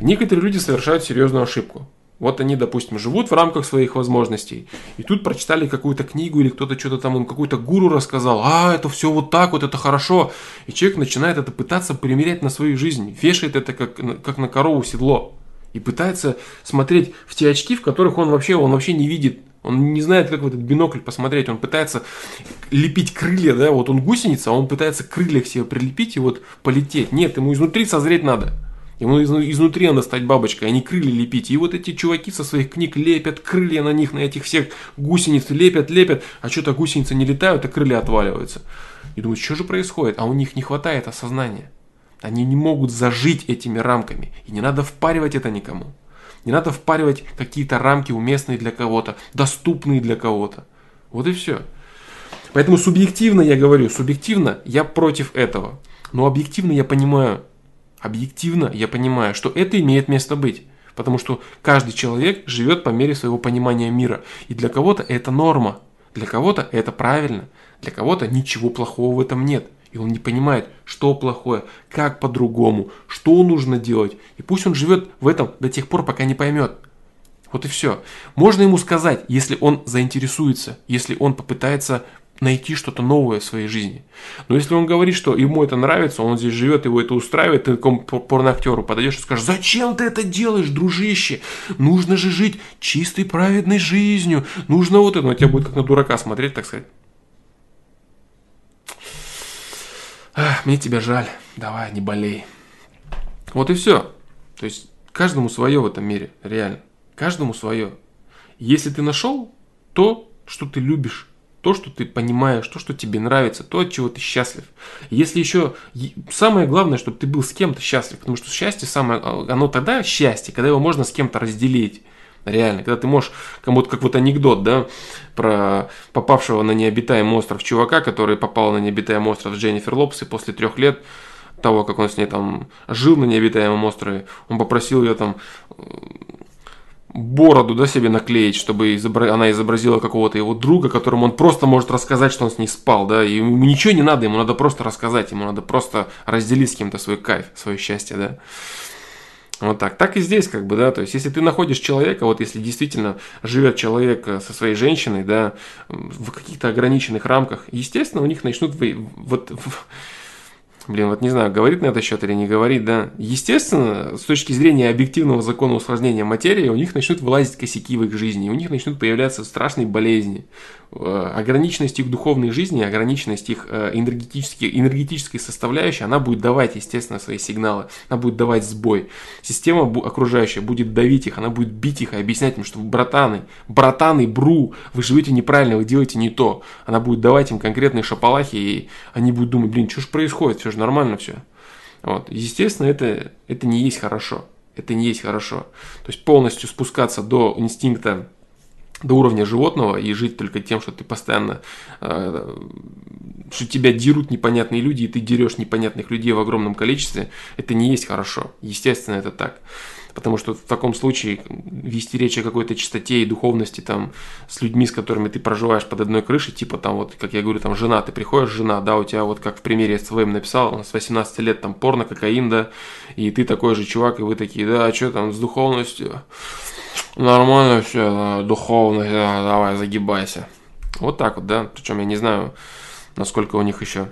Speaker 1: Некоторые люди совершают серьезную ошибку. Вот они, допустим, живут в рамках своих возможностей. И тут прочитали какую-то книгу или кто-то что-то там им какой-то гуру рассказал. А, это все вот так вот, это хорошо. И человек начинает это пытаться примерять на свою жизнь. Вешает это как, как на корову седло. И пытается смотреть в те очки, в которых он вообще, он вообще не видит. Он не знает, как в этот бинокль посмотреть. Он пытается лепить крылья, да, вот он гусеница, а он пытается крылья к себе прилепить и вот полететь. Нет, ему изнутри созреть надо. Ему изнутри надо стать бабочкой, а не крылья лепить. И вот эти чуваки со своих книг лепят крылья на них, на этих всех гусениц, лепят, лепят, а что-то гусеницы не летают, а крылья отваливаются. И думают, что же происходит? А у них не хватает осознания. Они не могут зажить этими рамками. И не надо впаривать это никому. Не надо впаривать какие-то рамки уместные для кого-то, доступные для кого-то. Вот и все. Поэтому субъективно я говорю, субъективно я против этого. Но объективно я понимаю, Объективно я понимаю, что это имеет место быть. Потому что каждый человек живет по мере своего понимания мира. И для кого-то это норма. Для кого-то это правильно. Для кого-то ничего плохого в этом нет. И он не понимает, что плохое, как по-другому, что нужно делать. И пусть он живет в этом до тех пор, пока не поймет. Вот и все. Можно ему сказать, если он заинтересуется, если он попытается найти что-то новое в своей жизни. Но если он говорит, что ему это нравится, он здесь живет, его это устраивает, ты к порноактеру подойдешь и скажешь, зачем ты это делаешь, дружище? Нужно же жить чистой, праведной жизнью. Нужно вот это. Но тебя будет как на дурака смотреть, так сказать. Мне тебя жаль. Давай, не болей. Вот и все. То есть каждому свое в этом мире, реально. Каждому свое. Если ты нашел то, что ты любишь, то, что ты понимаешь, то, что тебе нравится, то, от чего ты счастлив. Если еще самое главное, чтобы ты был с кем-то счастлив, потому что счастье самое, а, оно тогда счастье, когда его можно с кем-то разделить. Реально, когда ты можешь кому-то, как вот анекдот, да, про попавшего на необитаемый остров чувака, который попал на необитаемый остров Дженнифер Лопес, и после трех лет того, как он с ней там жил на необитаемом острове, он попросил ее там бороду да, себе наклеить, чтобы изобра... она изобразила какого-то его друга, которому он просто может рассказать, что он с ней спал, да, и ему ничего не надо, ему надо просто рассказать, ему надо просто разделить с кем-то свой кайф, свое счастье, да. Вот так. Так и здесь, как бы, да, то есть, если ты находишь человека, вот если действительно живет человек э, со своей женщиной, да, в каких-то ограниченных рамках, естественно, у них начнут, вот, Блин, вот не знаю, говорит на этот счет или не говорит, да. Естественно, с точки зрения объективного закона усложнения материи, у них начнут вылазить косяки в их жизни, у них начнут появляться страшные болезни. Э, ограниченность их духовной жизни, ограниченность их э, энергетической, энергетической составляющей, она будет давать, естественно, свои сигналы, она будет давать сбой. Система окружающая будет давить их, она будет бить их и объяснять им, что братаны, братаны, бру, вы живете неправильно, вы делаете не то. Она будет давать им конкретные шапалахи, и они будут думать, блин, что же происходит, все же нормально все. Вот. Естественно, это, это не есть хорошо. Это не есть хорошо. То есть полностью спускаться до инстинкта до уровня животного и жить только тем, что ты постоянно, э, что тебя дерут непонятные люди, и ты дерешь непонятных людей в огромном количестве, это не есть хорошо. Естественно, это так. Потому что в таком случае вести речь о какой-то чистоте и духовности там с людьми, с которыми ты проживаешь под одной крышей, типа там вот, как я говорю, там жена, ты приходишь, жена, да, у тебя вот как в примере с своим написал, с 18 лет там порно, кокаин, да, и ты такой же чувак, и вы такие, да, а что там с духовностью? Нормально все, да, духовно, да, давай, загибайся. Вот так вот, да. Причем я не знаю, насколько у них еще...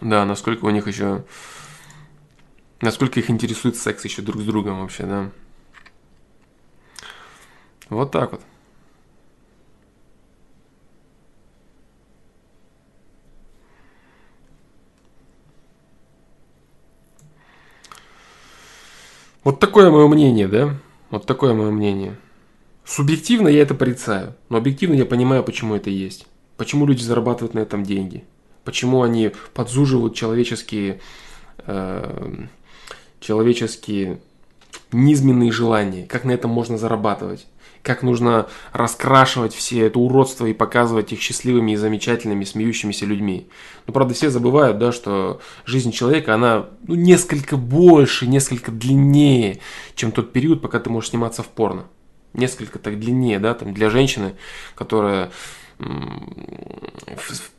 Speaker 1: Да, насколько у них еще... Насколько их интересует секс еще друг с другом вообще, да. Вот так вот. Вот такое мое мнение, да? Вот такое мое мнение. Субъективно я это порицаю, но объективно я понимаю, почему это есть. Почему люди зарабатывают на этом деньги. Почему они подзуживают человеческие, э, человеческие низменные желания. Как на этом можно зарабатывать как нужно раскрашивать все это уродство и показывать их счастливыми и замечательными, смеющимися людьми. Но, правда, все забывают, да, что жизнь человека, она ну, несколько больше, несколько длиннее, чем тот период, пока ты можешь сниматься в порно. Несколько так длиннее, да, там, для женщины, которая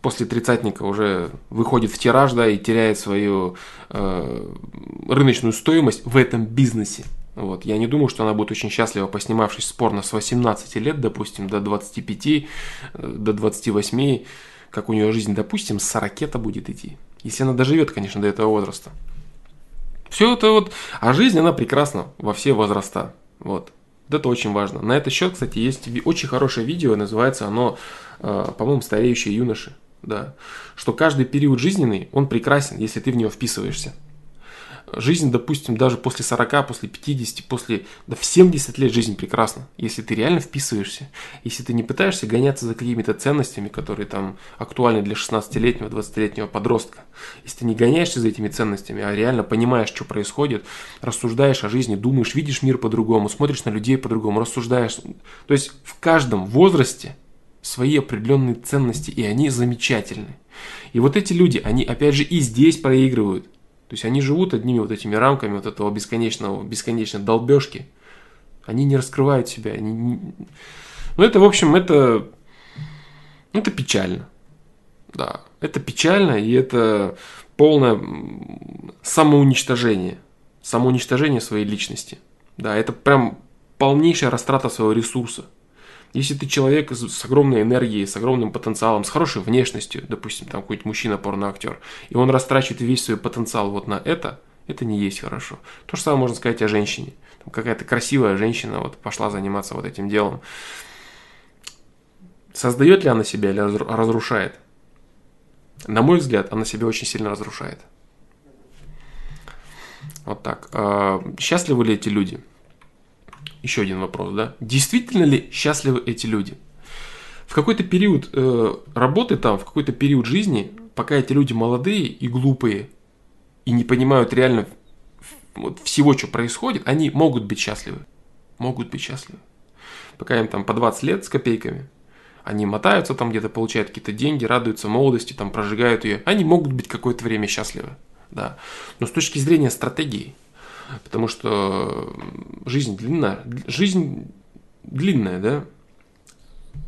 Speaker 1: после тридцатника уже выходит в тираж, да, и теряет свою э, рыночную стоимость в этом бизнесе. Вот. Я не думаю, что она будет очень счастлива, поснимавшись спорно с 18 лет, допустим, до 25, э, до 28, как у нее жизнь, допустим, с 40 будет идти. Если она доживет, конечно, до этого возраста. Все это вот, а жизнь, она прекрасна во все возраста. Вот. Вот это очень важно. На этот счет, кстати, есть очень хорошее видео, называется оно, э, по-моему, «Стареющие юноши». Да. Что каждый период жизненный, он прекрасен, если ты в него вписываешься жизнь, допустим, даже после 40, после 50, после да, в 70 лет жизнь прекрасна, если ты реально вписываешься, если ты не пытаешься гоняться за какими-то ценностями, которые там актуальны для 16-летнего, 20-летнего подростка, если ты не гоняешься за этими ценностями, а реально понимаешь, что происходит, рассуждаешь о жизни, думаешь, видишь мир по-другому, смотришь на людей по-другому, рассуждаешь. То есть в каждом возрасте свои определенные ценности, и они замечательны. И вот эти люди, они опять же и здесь проигрывают – то есть они живут одними вот этими рамками вот этого бесконечного, бесконечной долбежки. Они не раскрывают себя. Они. Ну это, в общем, это, это печально. Да, это печально, и это полное самоуничтожение. Самоуничтожение своей личности. Да, это прям полнейшая растрата своего ресурса. Если ты человек с огромной энергией, с огромным потенциалом, с хорошей внешностью, допустим, там какой-нибудь мужчина порноактер, и он растрачивает весь свой потенциал вот на это, это не есть хорошо. То же самое можно сказать о женщине. Там какая-то красивая женщина вот пошла заниматься вот этим делом. Создает ли она себя или разрушает? На мой взгляд, она себя очень сильно разрушает. Вот так. А, счастливы ли эти люди? Еще один вопрос, да? Действительно ли счастливы эти люди? В какой-то период э, работы там, в какой-то период жизни, пока эти люди молодые и глупые, и не понимают реально вот, всего, что происходит, они могут быть счастливы. Могут быть счастливы. Пока им там по 20 лет с копейками, они мотаются там где-то, получают какие-то деньги, радуются молодости, там прожигают ее. Они могут быть какое-то время счастливы. Да. Но с точки зрения стратегии, потому что жизнь длинная, жизнь длинная, да,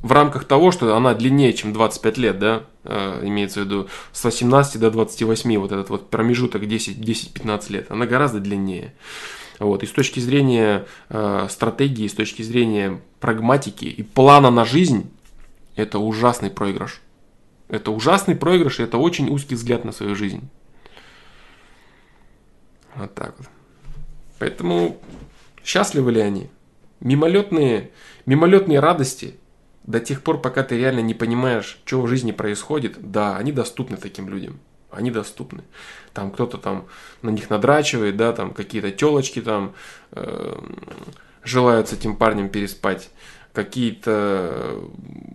Speaker 1: в рамках того, что она длиннее, чем 25 лет, да, э, имеется в виду с 18 до 28, вот этот вот промежуток 10-15 лет, она гораздо длиннее. Вот. И с точки зрения э, стратегии, с точки зрения прагматики и плана на жизнь, это ужасный проигрыш. Это ужасный проигрыш, и это очень узкий взгляд на свою жизнь. Вот так вот. Поэтому счастливы ли они? Мимолетные, мимолетные радости до тех пор, пока ты реально не понимаешь, что в жизни происходит, да, они доступны таким людям. Они доступны. Там кто-то там на них надрачивает, да, там какие-то телочки там э, желают с этим парнем переспать какие-то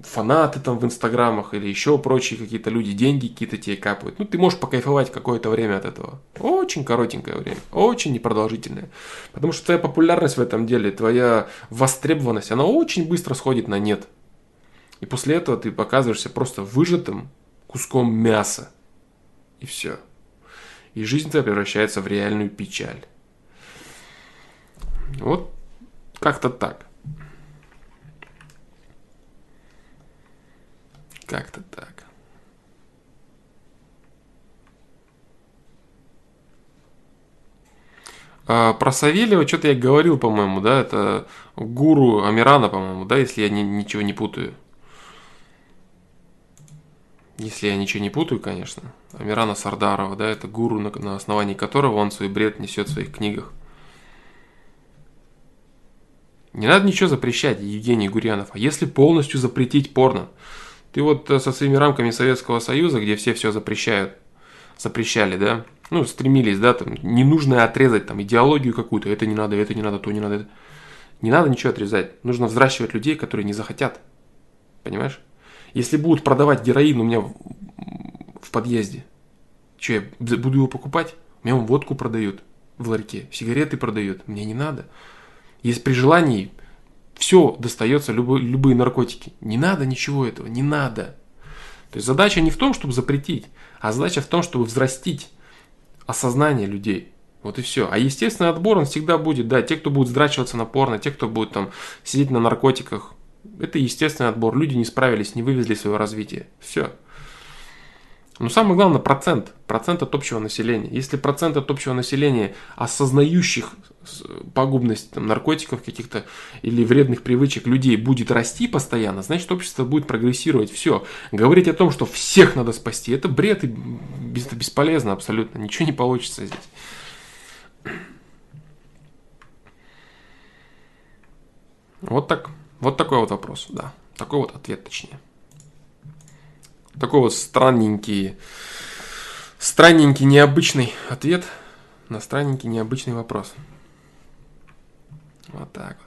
Speaker 1: фанаты там в инстаграмах или еще прочие какие-то люди, деньги какие-то тебе капают. Ну, ты можешь покайфовать какое-то время от этого. Очень коротенькое время, очень непродолжительное. Потому что твоя популярность в этом деле, твоя востребованность, она очень быстро сходит на нет. И после этого ты показываешься просто выжатым куском мяса. И все. И жизнь твоя превращается в реальную печаль. Вот как-то так. Как-то так. А, про Савельева что-то я говорил, по-моему, да, это гуру Амирана, по-моему, да, если я ни, ничего не путаю. Если я ничего не путаю, конечно. Амирана Сардарова, да, это гуру, на, на основании которого он свой бред несет в своих книгах. Не надо ничего запрещать, Евгений Гурьянов. А если полностью запретить порно? Ты вот э, со своими рамками Советского Союза, где все все запрещают, запрещали, да, ну, стремились, да, там, не нужно отрезать там идеологию какую-то, это не надо, это не надо, то не надо. Это... Не надо ничего отрезать. Нужно взращивать людей, которые не захотят. Понимаешь? Если будут продавать героин у меня в, в подъезде, что я буду его покупать? У меня водку продают в ларьке, сигареты продают. Мне не надо. Если при желании все достается, любые, любые наркотики. Не надо ничего этого, не надо. То есть задача не в том, чтобы запретить, а задача в том, чтобы взрастить осознание людей. Вот и все. А естественный отбор, он всегда будет, да, те, кто будет здрачиваться на порно, те, кто будет там сидеть на наркотиках, это естественный отбор. Люди не справились, не вывезли свое развитие. Все. Но самое главное процент, процент от общего населения. Если процент от общего населения, осознающих пагубность там, наркотиков каких-то или вредных привычек людей будет расти постоянно, значит общество будет прогрессировать. Все. Говорить о том, что всех надо спасти, это бред и бесполезно абсолютно. Ничего не получится здесь. Вот так. Вот такой вот вопрос, да. Такой вот ответ, точнее. Такой вот странненький, странненький, необычный ответ на странненький, необычный вопрос. Вот так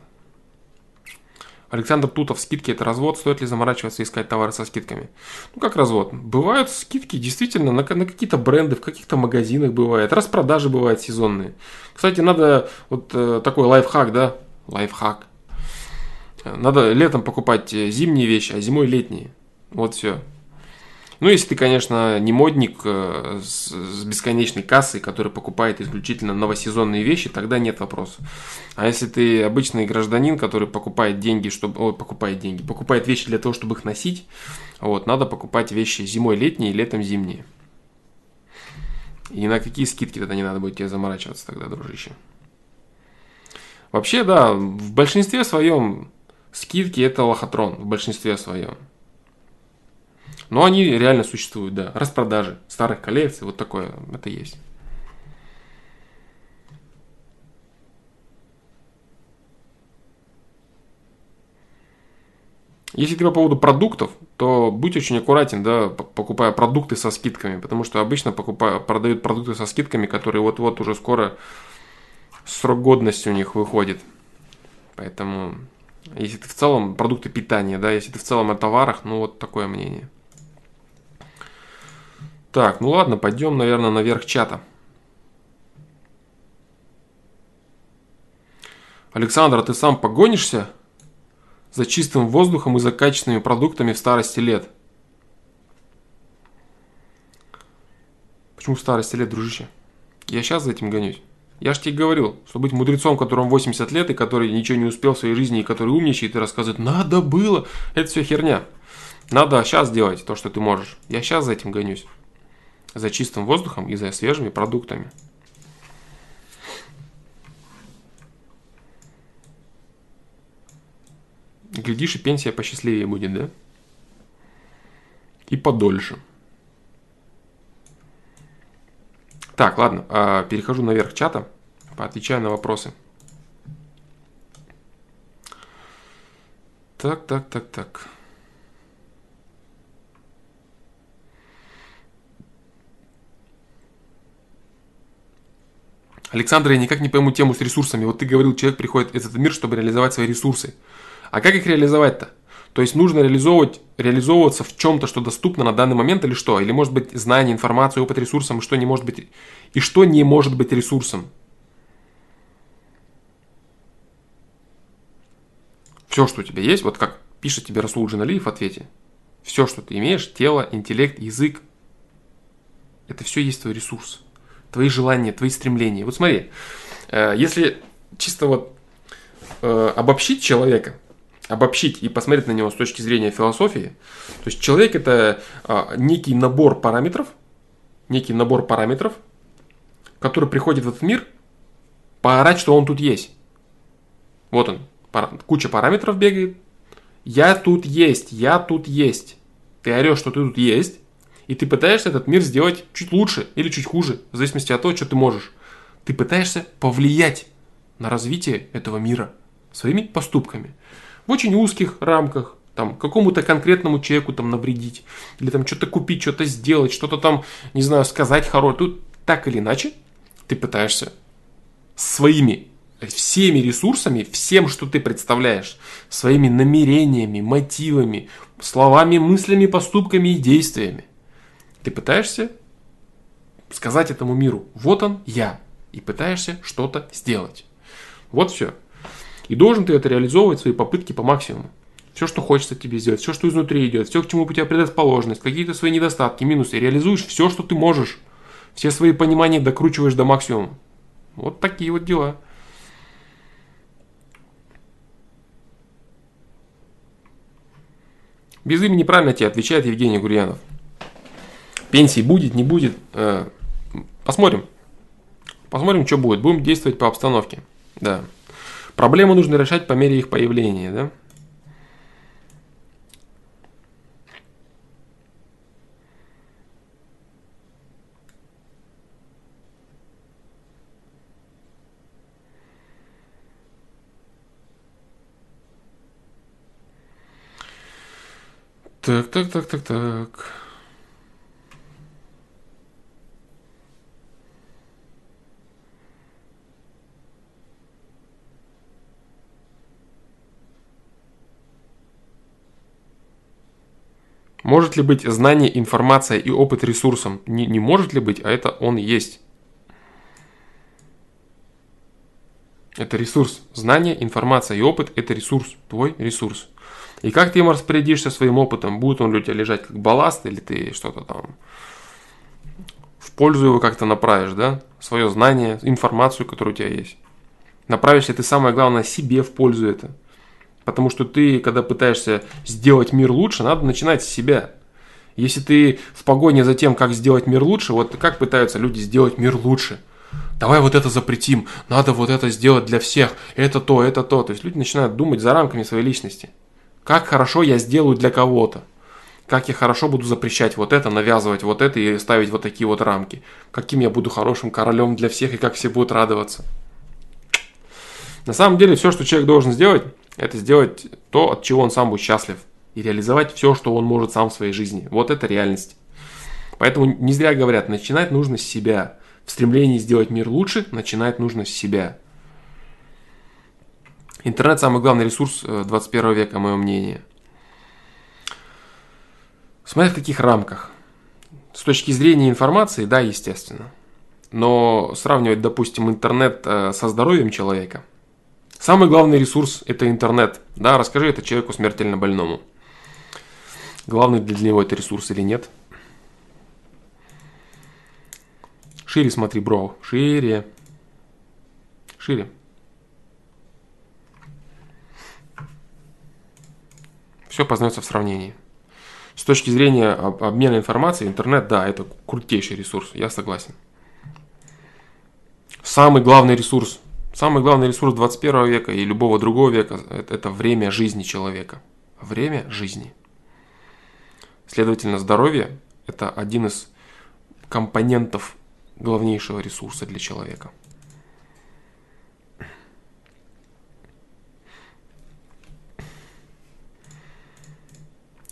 Speaker 1: Александр Тутов, скидки это развод, стоит ли заморачиваться и искать товары со скидками? Ну как развод? Бывают скидки действительно на, на какие-то бренды, в каких-то магазинах бывает, распродажи бывают сезонные. Кстати, надо вот э, такой лайфхак, да, лайфхак. Надо летом покупать э, зимние вещи, а зимой летние. Вот все. Ну, если ты, конечно, не модник э, с, бесконечной кассой, который покупает исключительно новосезонные вещи, тогда нет вопроса. А если ты обычный гражданин, который покупает деньги, чтобы, о, покупает деньги, покупает вещи для того, чтобы их носить, вот, надо покупать вещи зимой летние, летом зимние. И на какие скидки тогда не надо будет тебе заморачиваться тогда, дружище. Вообще, да, в большинстве своем скидки это лохотрон, в большинстве своем. Но они реально существуют, да. Распродажи старых коллекций, вот такое, это есть. Если говорить по поводу продуктов, то будь очень аккуратен, да, покупая продукты со скидками, потому что обычно покупая, продают продукты со скидками, которые вот-вот уже скоро срок годности у них выходит. Поэтому, если ты в целом продукты питания, да, если ты в целом о товарах, ну вот такое мнение. Так, ну ладно, пойдем, наверное, наверх чата. Александр, а ты сам погонишься за чистым воздухом и за качественными продуктами в старости лет? Почему в старости лет, дружище? Я сейчас за этим гонюсь. Я же тебе говорил, что быть мудрецом, которому 80 лет и который ничего не успел в своей жизни и который умничает и рассказывает, надо было, это все херня. Надо сейчас делать то, что ты можешь. Я сейчас за этим гонюсь за чистым воздухом и за свежими продуктами. Глядишь, и пенсия посчастливее будет, да? и подольше. Так, ладно, а, перехожу наверх чата, поотвечаю на вопросы. Так, так, так, так. Александр, я никак не пойму тему с ресурсами. Вот ты говорил, человек приходит в этот мир, чтобы реализовать свои ресурсы. А как их реализовать-то? То есть нужно реализовывать, реализовываться в чем-то, что доступно на данный момент или что? Или может быть знание, информация, опыт ресурсом, что не может быть, и что не может быть ресурсом? Все, что у тебя есть, вот как пишет тебе Расул Джаналиев в ответе, все, что ты имеешь, тело, интеллект, язык, это все есть твой ресурс твои желания, твои стремления. Вот смотри, э, если чисто вот э, обобщить человека, обобщить и посмотреть на него с точки зрения философии, то есть человек это а, некий набор параметров, некий набор параметров, который приходит в этот мир поорать, что он тут есть. Вот он, куча параметров бегает. Я тут есть, я тут есть. Ты орешь, что ты тут есть, и ты пытаешься этот мир сделать чуть лучше или чуть хуже, в зависимости от того, что ты можешь. Ты пытаешься повлиять на развитие этого мира своими поступками. В очень узких рамках, там, какому-то конкретному человеку там навредить, или там что-то купить, что-то сделать, что-то там, не знаю, сказать хорошее. Тут так или иначе ты пытаешься своими всеми ресурсами, всем, что ты представляешь, своими намерениями, мотивами, словами, мыслями, поступками и действиями ты пытаешься сказать этому миру, вот он я, и пытаешься что-то сделать. Вот все. И должен ты это реализовывать, свои попытки по максимуму. Все, что хочется тебе сделать, все, что изнутри идет, все, к чему у тебя предрасположенность, какие-то свои недостатки, минусы, реализуешь все, что ты можешь. Все свои понимания докручиваешь до максимума. Вот такие вот дела. Без имени правильно тебе отвечает Евгений Гурьянов. Пенсии будет, не будет. Э, посмотрим. Посмотрим, что будет. Будем действовать по обстановке. Да. Проблемы нужно решать по мере их появления, да? Так, так, так, так, так. Может ли быть знание, информация и опыт ресурсом? Не, не может ли быть, а это он есть. Это ресурс. Знание, информация и опыт – это ресурс, твой ресурс. И как ты им распорядишься своим опытом? Будет он у тебя лежать как балласт, или ты что-то там в пользу его как-то направишь, да? Свое знание, информацию, которая у тебя есть. Направишь ли ты самое главное себе в пользу это? Потому что ты, когда пытаешься сделать мир лучше, надо начинать с себя. Если ты в погоне за тем, как сделать мир лучше, вот как пытаются люди сделать мир лучше. Давай вот это запретим, надо вот это сделать для всех, это то, это то. То есть люди начинают думать за рамками своей личности. Как хорошо я сделаю для кого-то. Как я хорошо буду запрещать вот это, навязывать вот это и ставить вот такие вот рамки. Каким я буду хорошим королем для всех и как все будут радоваться. На самом деле все, что человек должен сделать, это сделать то, от чего он сам будет счастлив. И реализовать все, что он может сам в своей жизни. Вот это реальность. Поэтому не зря говорят, начинать нужно с себя. В стремлении сделать мир лучше, начинать нужно с себя. Интернет самый главный ресурс 21 э, века, мое мнение. Смотря в каких рамках. С точки зрения информации, да, естественно. Но сравнивать, допустим, интернет э, со здоровьем человека – Самый главный ресурс – это интернет. Да, расскажи это человеку смертельно больному. Главный для него это ресурс или нет? Шире смотри, бро. Шире. Шире. Все познается в сравнении. С точки зрения обмена информацией, интернет, да, это крутейший ресурс, я согласен. Самый главный ресурс Самый главный ресурс 21 века и любого другого века – это время жизни человека. Время жизни. Следовательно, здоровье – это один из компонентов главнейшего ресурса для человека.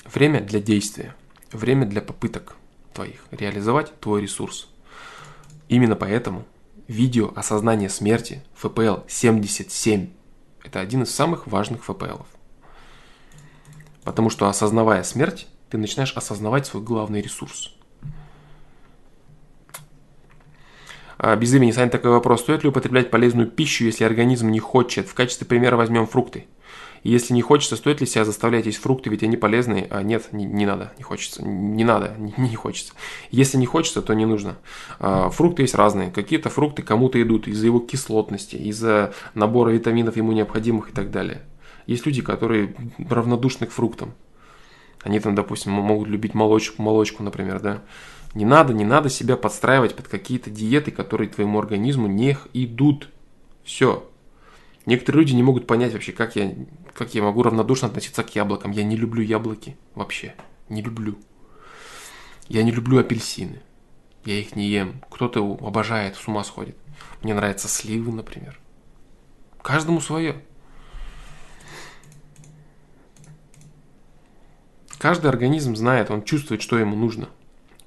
Speaker 1: Время для действия, время для попыток твоих реализовать твой ресурс. Именно поэтому видео осознание смерти FPL 77 – это один из самых важных FPL. Потому что осознавая смерть, ты начинаешь осознавать свой главный ресурс. А, без имени Саня такой вопрос. Стоит ли употреблять полезную пищу, если организм не хочет? В качестве примера возьмем фрукты. Если не хочется, стоит ли себя заставлять есть фрукты, ведь они полезные? А нет, не, не надо, не хочется. Не надо, не, не хочется. Если не хочется, то не нужно. А, фрукты есть разные. Какие-то фрукты кому-то идут из-за его кислотности, из-за набора витаминов ему необходимых и так далее. Есть люди, которые равнодушны к фруктам. Они там, допустим, могут любить молочку, молочку, например, да. Не надо, не надо себя подстраивать под какие-то диеты, которые твоему организму не идут. Все. Некоторые люди не могут понять вообще, как я, как я могу равнодушно относиться к яблокам. Я не люблю яблоки вообще. Не люблю. Я не люблю апельсины. Я их не ем. Кто-то обожает, с ума сходит. Мне нравятся сливы, например. Каждому свое. Каждый организм знает, он чувствует, что ему нужно.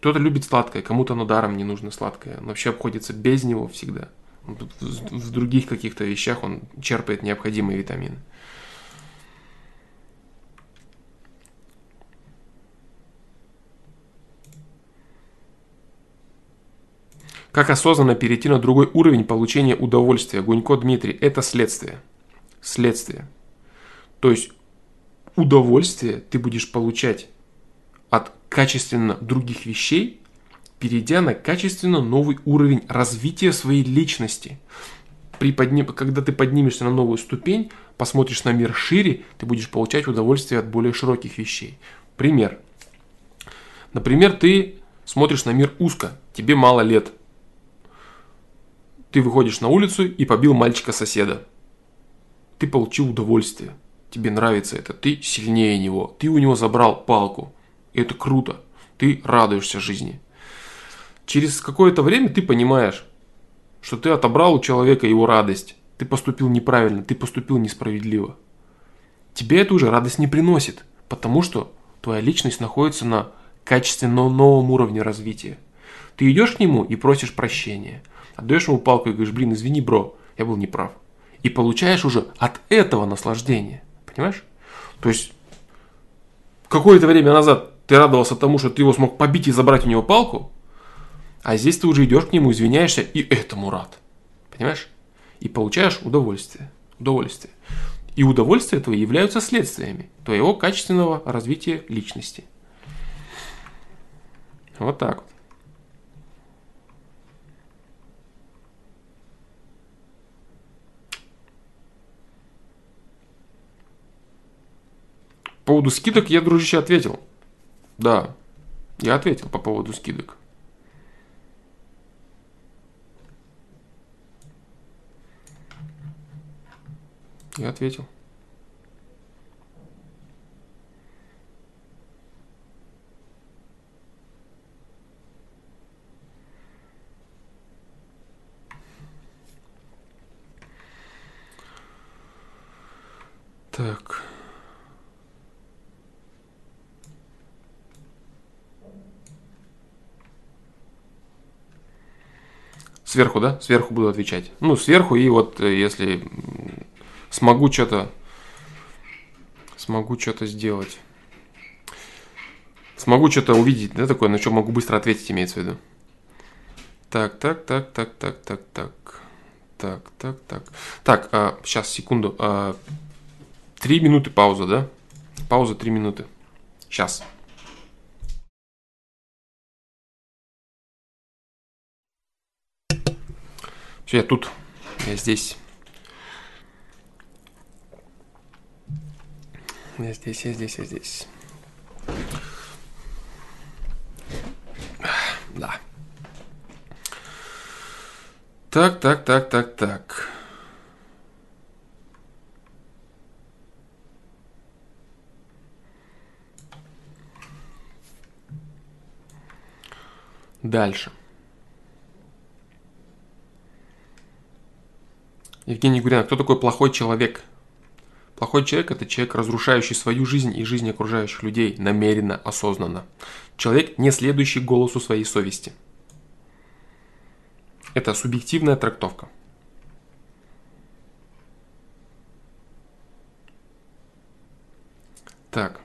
Speaker 1: Кто-то любит сладкое, кому-то оно даром не нужно сладкое. Он вообще обходится без него всегда в других каких-то вещах он черпает необходимые витамины. Как осознанно перейти на другой уровень получения удовольствия? Гунько Дмитрий, это следствие. Следствие. То есть удовольствие ты будешь получать от качественно других вещей, перейдя на качественно новый уровень развития своей личности. При подним... Когда ты поднимешься на новую ступень, посмотришь на мир шире, ты будешь получать удовольствие от более широких вещей. Пример. Например, ты смотришь на мир узко, тебе мало лет. Ты выходишь на улицу и побил мальчика соседа. Ты получил удовольствие. Тебе нравится это. Ты сильнее него. Ты у него забрал палку. И это круто. Ты радуешься жизни через какое-то время ты понимаешь, что ты отобрал у человека его радость. Ты поступил неправильно, ты поступил несправедливо. Тебе это уже радость не приносит, потому что твоя личность находится на качественно новом уровне развития. Ты идешь к нему и просишь прощения. Отдаешь ему палку и говоришь, блин, извини, бро, я был неправ. И получаешь уже от этого наслаждение. Понимаешь? То есть, какое-то время назад ты радовался тому, что ты его смог побить и забрать у него палку, а здесь ты уже идешь к нему, извиняешься и этому рад. Понимаешь? И получаешь удовольствие. Удовольствие. И удовольствие этого являются следствиями твоего качественного развития личности. Вот так вот. По поводу скидок я, дружище, ответил. Да, я ответил по поводу скидок. Я ответил. Так. Сверху, да? Сверху буду отвечать. Ну, сверху и вот э, если смогу что-то смогу что-то сделать. Смогу что-то увидеть, да, такое, на что могу быстро ответить, имеется в виду. Так, так, так, так, так, так, так. Так, так, так. Так, а, сейчас, секунду. А, три минуты пауза, да? Пауза три минуты. Сейчас. Все, я тут. Я здесь. Я здесь, я здесь, я здесь. Да. Так, так, так, так, так. Дальше. Евгений Гурян, кто такой плохой человек? Плохой человек – это человек, разрушающий свою жизнь и жизнь окружающих людей намеренно, осознанно. Человек, не следующий голосу своей совести. Это субъективная трактовка. Так.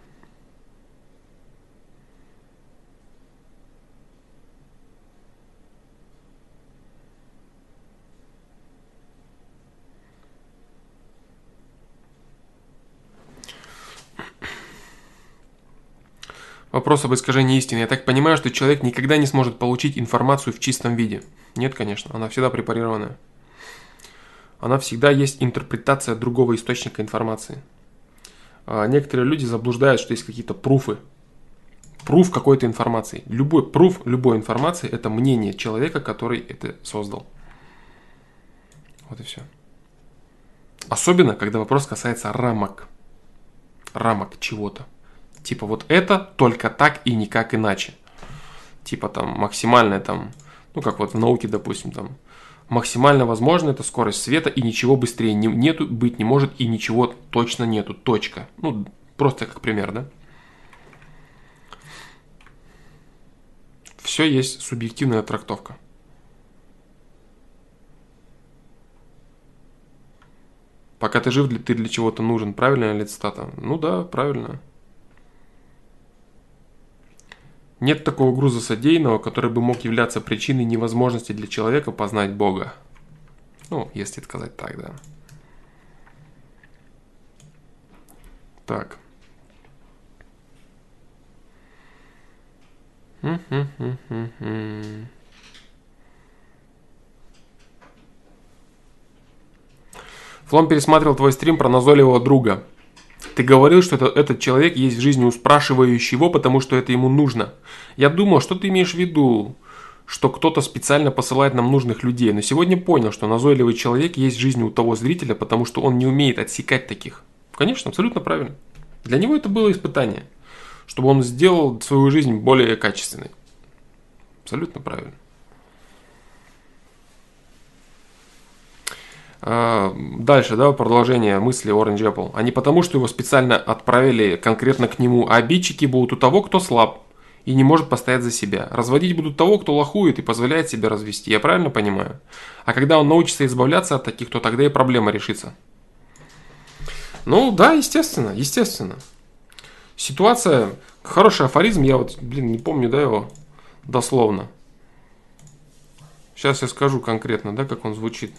Speaker 1: Вопрос об искажении истины. Я так понимаю, что человек никогда не сможет получить информацию в чистом виде. Нет, конечно, она всегда препарированная. Она всегда есть интерпретация другого источника информации. А некоторые люди заблуждают, что есть какие-то пруфы. Пруф какой-то информации. Любой пруф любой информации – это мнение человека, который это создал. Вот и все. Особенно, когда вопрос касается рамок. Рамок чего-то. Типа вот это только так и никак иначе. Типа там максимальная там, ну как вот в науке, допустим, там максимально возможно это скорость света и ничего быстрее не, нету, быть не может и ничего точно нету. Точка. Ну, просто как пример, да? Все есть субъективная трактовка. Пока ты жив, ты для чего-то нужен. Правильная ли цитата? Ну да, правильно. Нет такого груза содеянного, который бы мог являться причиной невозможности для человека познать Бога. Ну, если сказать так, да. Так. Флом пересматривал твой стрим про назойливого друга. Ты говорил, что это, этот человек есть в жизни у спрашивающего, потому что это ему нужно. Я думал, что ты имеешь в виду, что кто-то специально посылает нам нужных людей, но сегодня понял, что назойливый человек есть в жизни у того зрителя, потому что он не умеет отсекать таких. Конечно, абсолютно правильно. Для него это было испытание, чтобы он сделал свою жизнь более качественной. Абсолютно правильно. Дальше, да, продолжение мысли Orange Apple. А не потому, что его специально отправили конкретно к нему, а обидчики будут у того, кто слаб и не может постоять за себя. Разводить будут того, кто лохует и позволяет себя развести. Я правильно понимаю? А когда он научится избавляться от таких, то тогда и проблема решится. Ну да, естественно, естественно. Ситуация, хороший афоризм, я вот, блин, не помню, да, его дословно. Сейчас я скажу конкретно, да, как он звучит.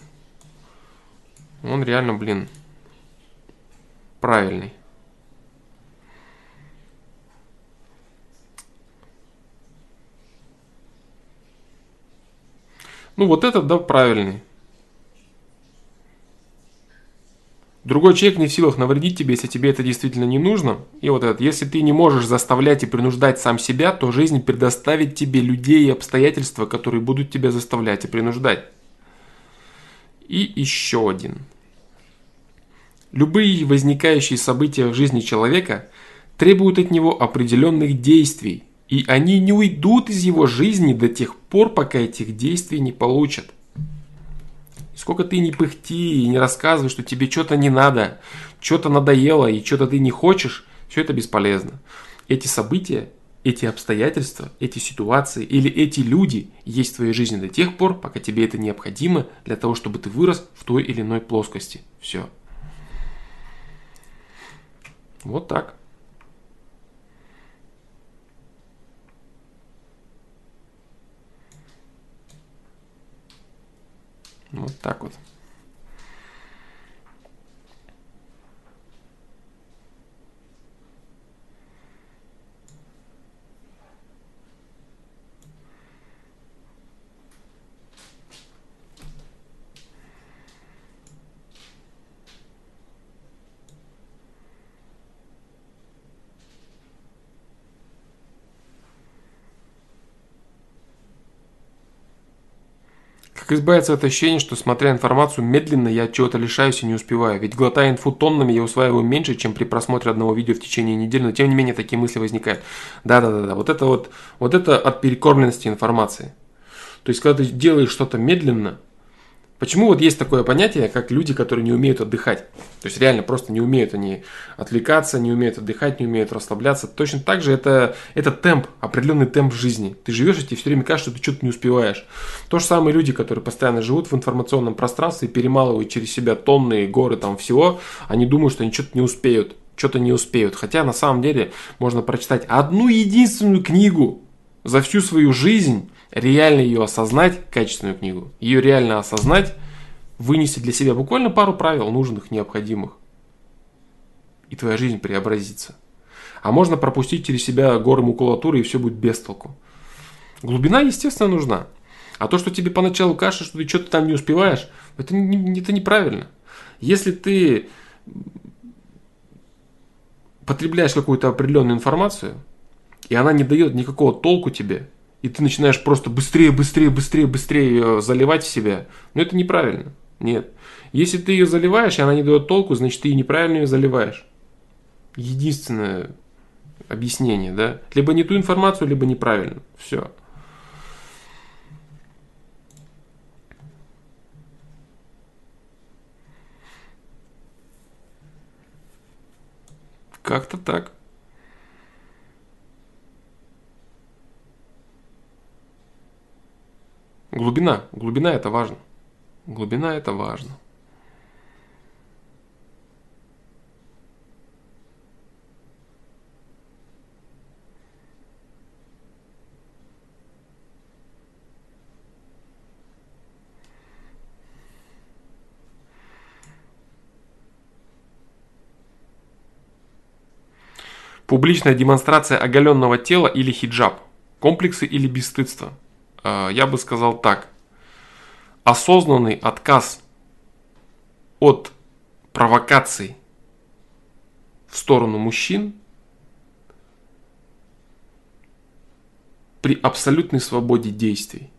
Speaker 1: Он реально, блин, правильный. Ну, вот этот, да, правильный. Другой человек не в силах навредить тебе, если тебе это действительно не нужно. И вот этот, если ты не можешь заставлять и принуждать сам себя, то жизнь предоставит тебе людей и обстоятельства, которые будут тебя заставлять и принуждать. И еще один. Любые возникающие события в жизни человека требуют от него определенных действий, и они не уйдут из его жизни до тех пор, пока этих действий не получат. Сколько ты не пыхти и не рассказывай, что тебе что-то не надо, что-то надоело и что-то ты не хочешь, все это бесполезно. Эти события эти обстоятельства, эти ситуации или эти люди есть в твоей жизни до тех пор, пока тебе это необходимо для того, чтобы ты вырос в той или иной плоскости. Все. Вот так. Вот так вот. Как избавиться от ощущения, что смотря информацию медленно, я чего-то лишаюсь и не успеваю. Ведь глотая инфу тоннами, я усваиваю меньше, чем при просмотре одного видео в течение недели, но тем не менее такие мысли возникают. Да-да-да, вот это вот, вот это от перекормленности информации. То есть, когда ты делаешь что-то медленно, Почему вот есть такое понятие, как люди, которые не умеют отдыхать? То есть реально просто не умеют они отвлекаться, не умеют отдыхать, не умеют расслабляться. Точно так же это, это темп, определенный темп жизни. Ты живешь, и тебе все время кажется, что ты что-то не успеваешь. То же самое люди, которые постоянно живут в информационном пространстве и перемалывают через себя тонны, горы там всего, они думают, что они что-то не успеют. Что-то не успеют. Хотя на самом деле можно прочитать одну единственную книгу за всю свою жизнь реально ее осознать, качественную книгу, ее реально осознать, вынести для себя буквально пару правил нужных, необходимых. И твоя жизнь преобразится. А можно пропустить через себя горы макулатуры, и все будет без толку. Глубина, естественно, нужна. А то, что тебе поначалу кажется, что ты что-то там не успеваешь, это, не, это неправильно. Если ты потребляешь какую-то определенную информацию, и она не дает никакого толку тебе, и ты начинаешь просто быстрее, быстрее, быстрее, быстрее ее заливать в себя, но это неправильно. Нет. Если ты ее заливаешь, и она не дает толку, значит ты неправильно ее заливаешь. Единственное объяснение, да? Либо не ту информацию, либо неправильно. Все. Как-то так. Глубина. Глубина это важно. Глубина это важно. Публичная демонстрация оголенного тела или хиджаб. Комплексы или бесстыдство. А, я бы сказал так. Осознанный отказ от провокаций в сторону мужчин при абсолютной свободе действий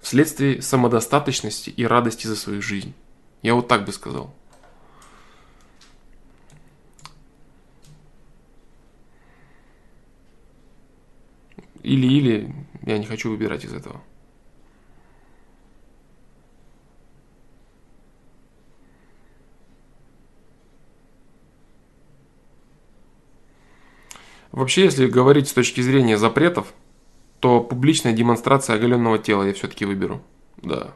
Speaker 1: вследствие самодостаточности и радости за свою жизнь. Я вот так бы сказал. Или-или, я не хочу выбирать из этого. Вообще, если говорить с точки зрения запретов, то публичная демонстрация оголенного тела я все-таки выберу. Да.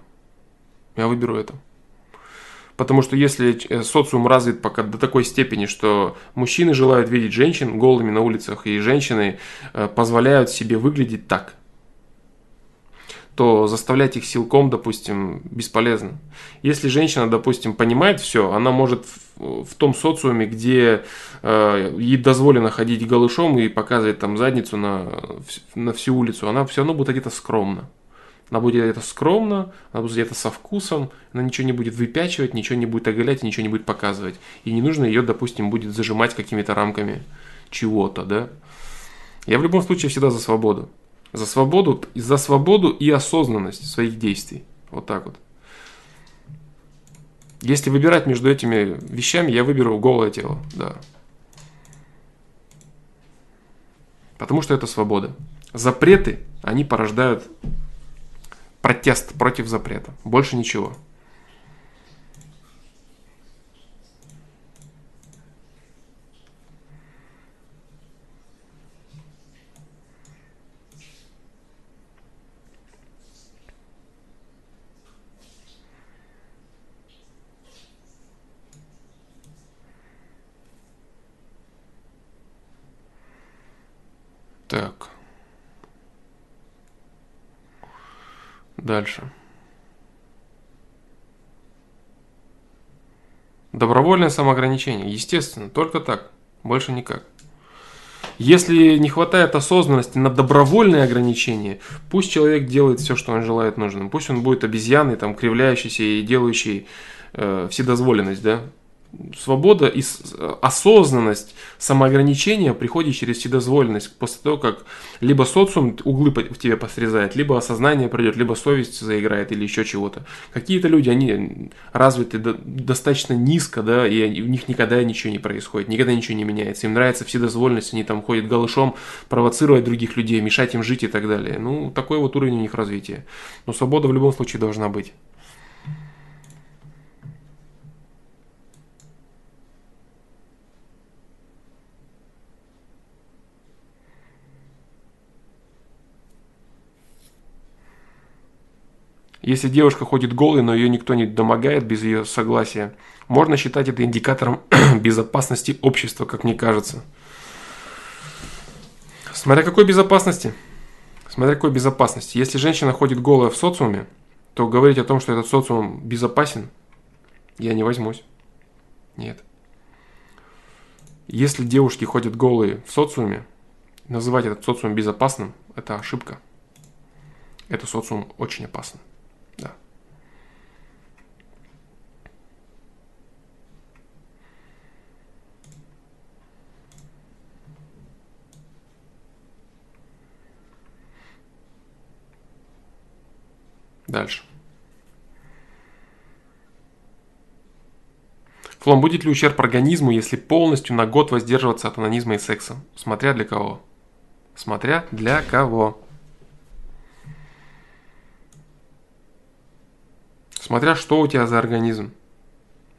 Speaker 1: Я выберу это. Потому что если э, социум развит пока до такой степени, что мужчины желают видеть женщин голыми на улицах, и женщины э, позволяют себе выглядеть так, то заставлять их силком, допустим, бесполезно. Если женщина, допустим, понимает все, она может в, в том социуме, где э, ей дозволено ходить голышом и показывать там задницу на, на всю улицу, она все равно будет где-то скромно. Она будет это скромно, она будет это со вкусом, она ничего не будет выпячивать, ничего не будет оголять, ничего не будет показывать. И не нужно ее, допустим, будет зажимать какими-то рамками чего-то, да. Я в любом случае всегда за свободу. За свободу, за свободу и осознанность своих действий. Вот так вот. Если выбирать между этими вещами, я выберу голое тело, да. Потому что это свобода. Запреты, они порождают протест против запрета. Больше ничего. Так. Дальше. Добровольное самоограничение. Естественно, только так. Больше никак. Если не хватает осознанности на добровольное ограничение, пусть человек делает все, что он желает нужным. Пусть он будет обезьяной, там, кривляющейся и делающей э, вседозволенность, да. Свобода и осознанность, самоограничение приходит через вседозволенность. После того, как либо социум углы в тебе посрезает, либо осознание придет, либо совесть заиграет или еще чего-то. Какие-то люди, они развиты достаточно низко, да, и у них никогда ничего не происходит, никогда ничего не меняется. Им нравится вседозволенность, они там ходят голышом, провоцировать других людей, мешать им жить и так далее. Ну, такой вот уровень у них развития. Но свобода в любом случае должна быть. Если девушка ходит голой, но ее никто не домогает без ее согласия, можно считать это индикатором безопасности общества, как мне кажется. Смотря какой безопасности. Смотря какой безопасности. Если женщина ходит голая в социуме, то говорить о том, что этот социум безопасен, я не возьмусь. Нет. Если девушки ходят голые в социуме, называть этот социум безопасным – это ошибка. Это социум очень опасен. Да. Дальше. Флом, будет ли ущерб организму, если полностью на год воздерживаться от анонизма и секса? Смотря для кого. Смотря для кого. Смотря что у тебя за организм.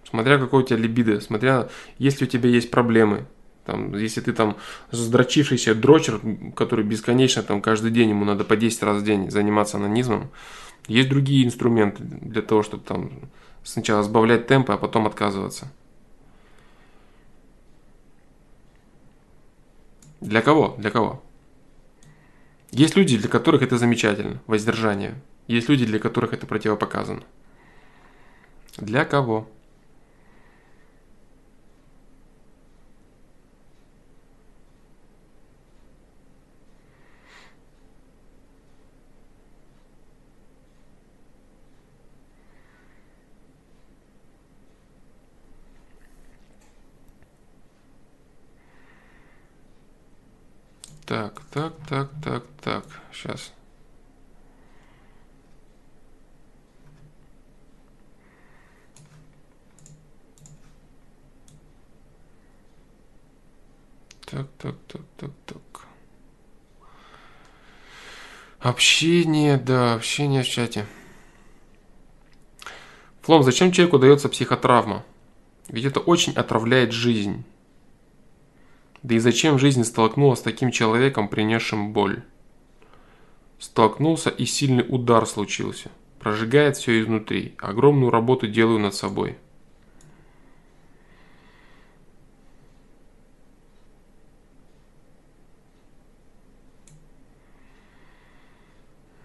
Speaker 1: Смотря какой у тебя либидо. Смотря, если у тебя есть проблемы. Там, если ты там здрочившийся дрочер, который бесконечно там каждый день ему надо по 10 раз в день заниматься анонизмом, есть другие инструменты для того, чтобы там сначала сбавлять темпы, а потом отказываться. Для кого? Для кого? Есть люди, для которых это замечательно, воздержание. Есть люди, для которых это противопоказано. Для кого? Так, так, так, так, так. Сейчас. Так, так, так, так, так. Общение, да, общение в чате. Флом, зачем человеку дается психотравма? Ведь это очень отравляет жизнь. Да и зачем жизнь столкнулась с таким человеком, принесшим боль? Столкнулся и сильный удар случился. Прожигает все изнутри. Огромную работу делаю над собой.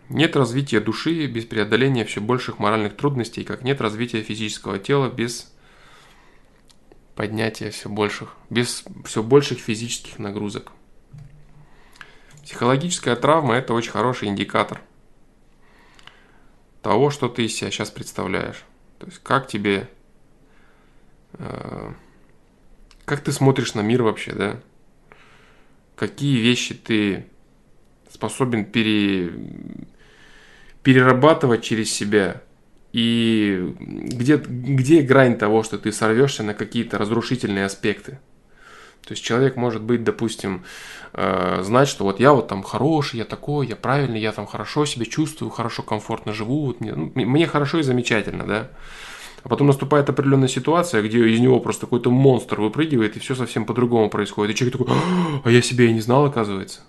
Speaker 1: Нет развития души без преодоления все больших моральных трудностей, как нет развития физического тела без поднятия все больших, без все больших физических нагрузок. Психологическая травма – это очень хороший индикатор того, что ты из себя сейчас представляешь. То есть как тебе, э, как ты смотришь на мир вообще, да? Какие вещи ты способен пере, перерабатывать через себя. И где, где грань того, что ты сорвешься на какие-то разрушительные аспекты. То есть человек может быть, допустим, э, знать, что вот я вот там хороший, я такой, я правильный, я там хорошо себя чувствую, хорошо, комфортно живу, вот мне, ну, мне хорошо и замечательно, да. А потом наступает определенная ситуация, где из него просто какой-то монстр выпрыгивает, и все совсем по-другому происходит. И человек такой, а я себя и не знал, оказывается.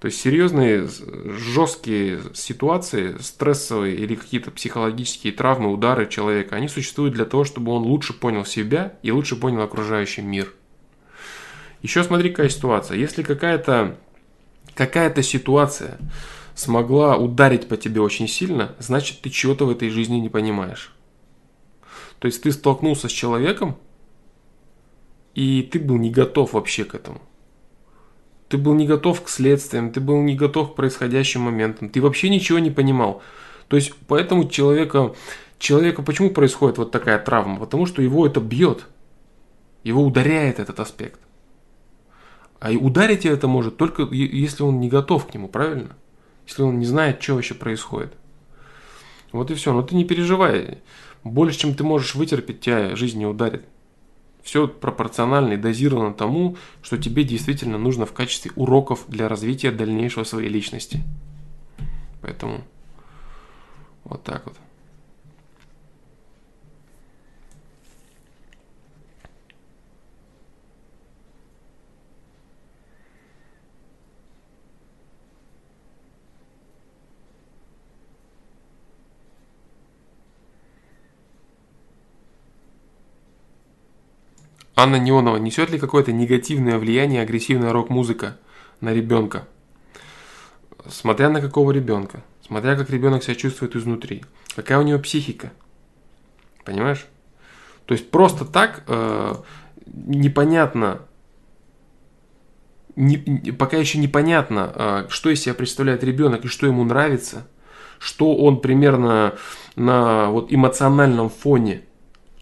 Speaker 1: То есть серьезные, жесткие ситуации, стрессовые или какие-то психологические травмы, удары человека, они существуют для того, чтобы он лучше понял себя и лучше понял окружающий мир. Еще смотри, какая ситуация. Если какая-то какая ситуация смогла ударить по тебе очень сильно, значит ты чего-то в этой жизни не понимаешь. То есть ты столкнулся с человеком, и ты был не готов вообще к этому. Ты был не готов к следствиям, ты был не готов к происходящим моментам, ты вообще ничего не понимал. То есть поэтому человека человека почему происходит вот такая травма? Потому что его это бьет. Его ударяет этот аспект. А и ударить это может только если он не готов к нему, правильно? Если он не знает, что вообще происходит. Вот и все. Но ты не переживай. Больше, чем ты можешь вытерпеть, тебя жизнь не ударит. Все пропорционально и дозировано тому, что тебе действительно нужно в качестве уроков для развития дальнейшего своей личности. Поэтому вот так вот. Анна Неонова, несет ли какое-то негативное влияние агрессивная рок-музыка на ребенка? Смотря на какого ребенка, смотря как ребенок себя чувствует изнутри, какая у него психика. Понимаешь? То есть просто так э, непонятно, не, пока еще непонятно, э, что из себя представляет ребенок и что ему нравится, что он примерно на вот эмоциональном фоне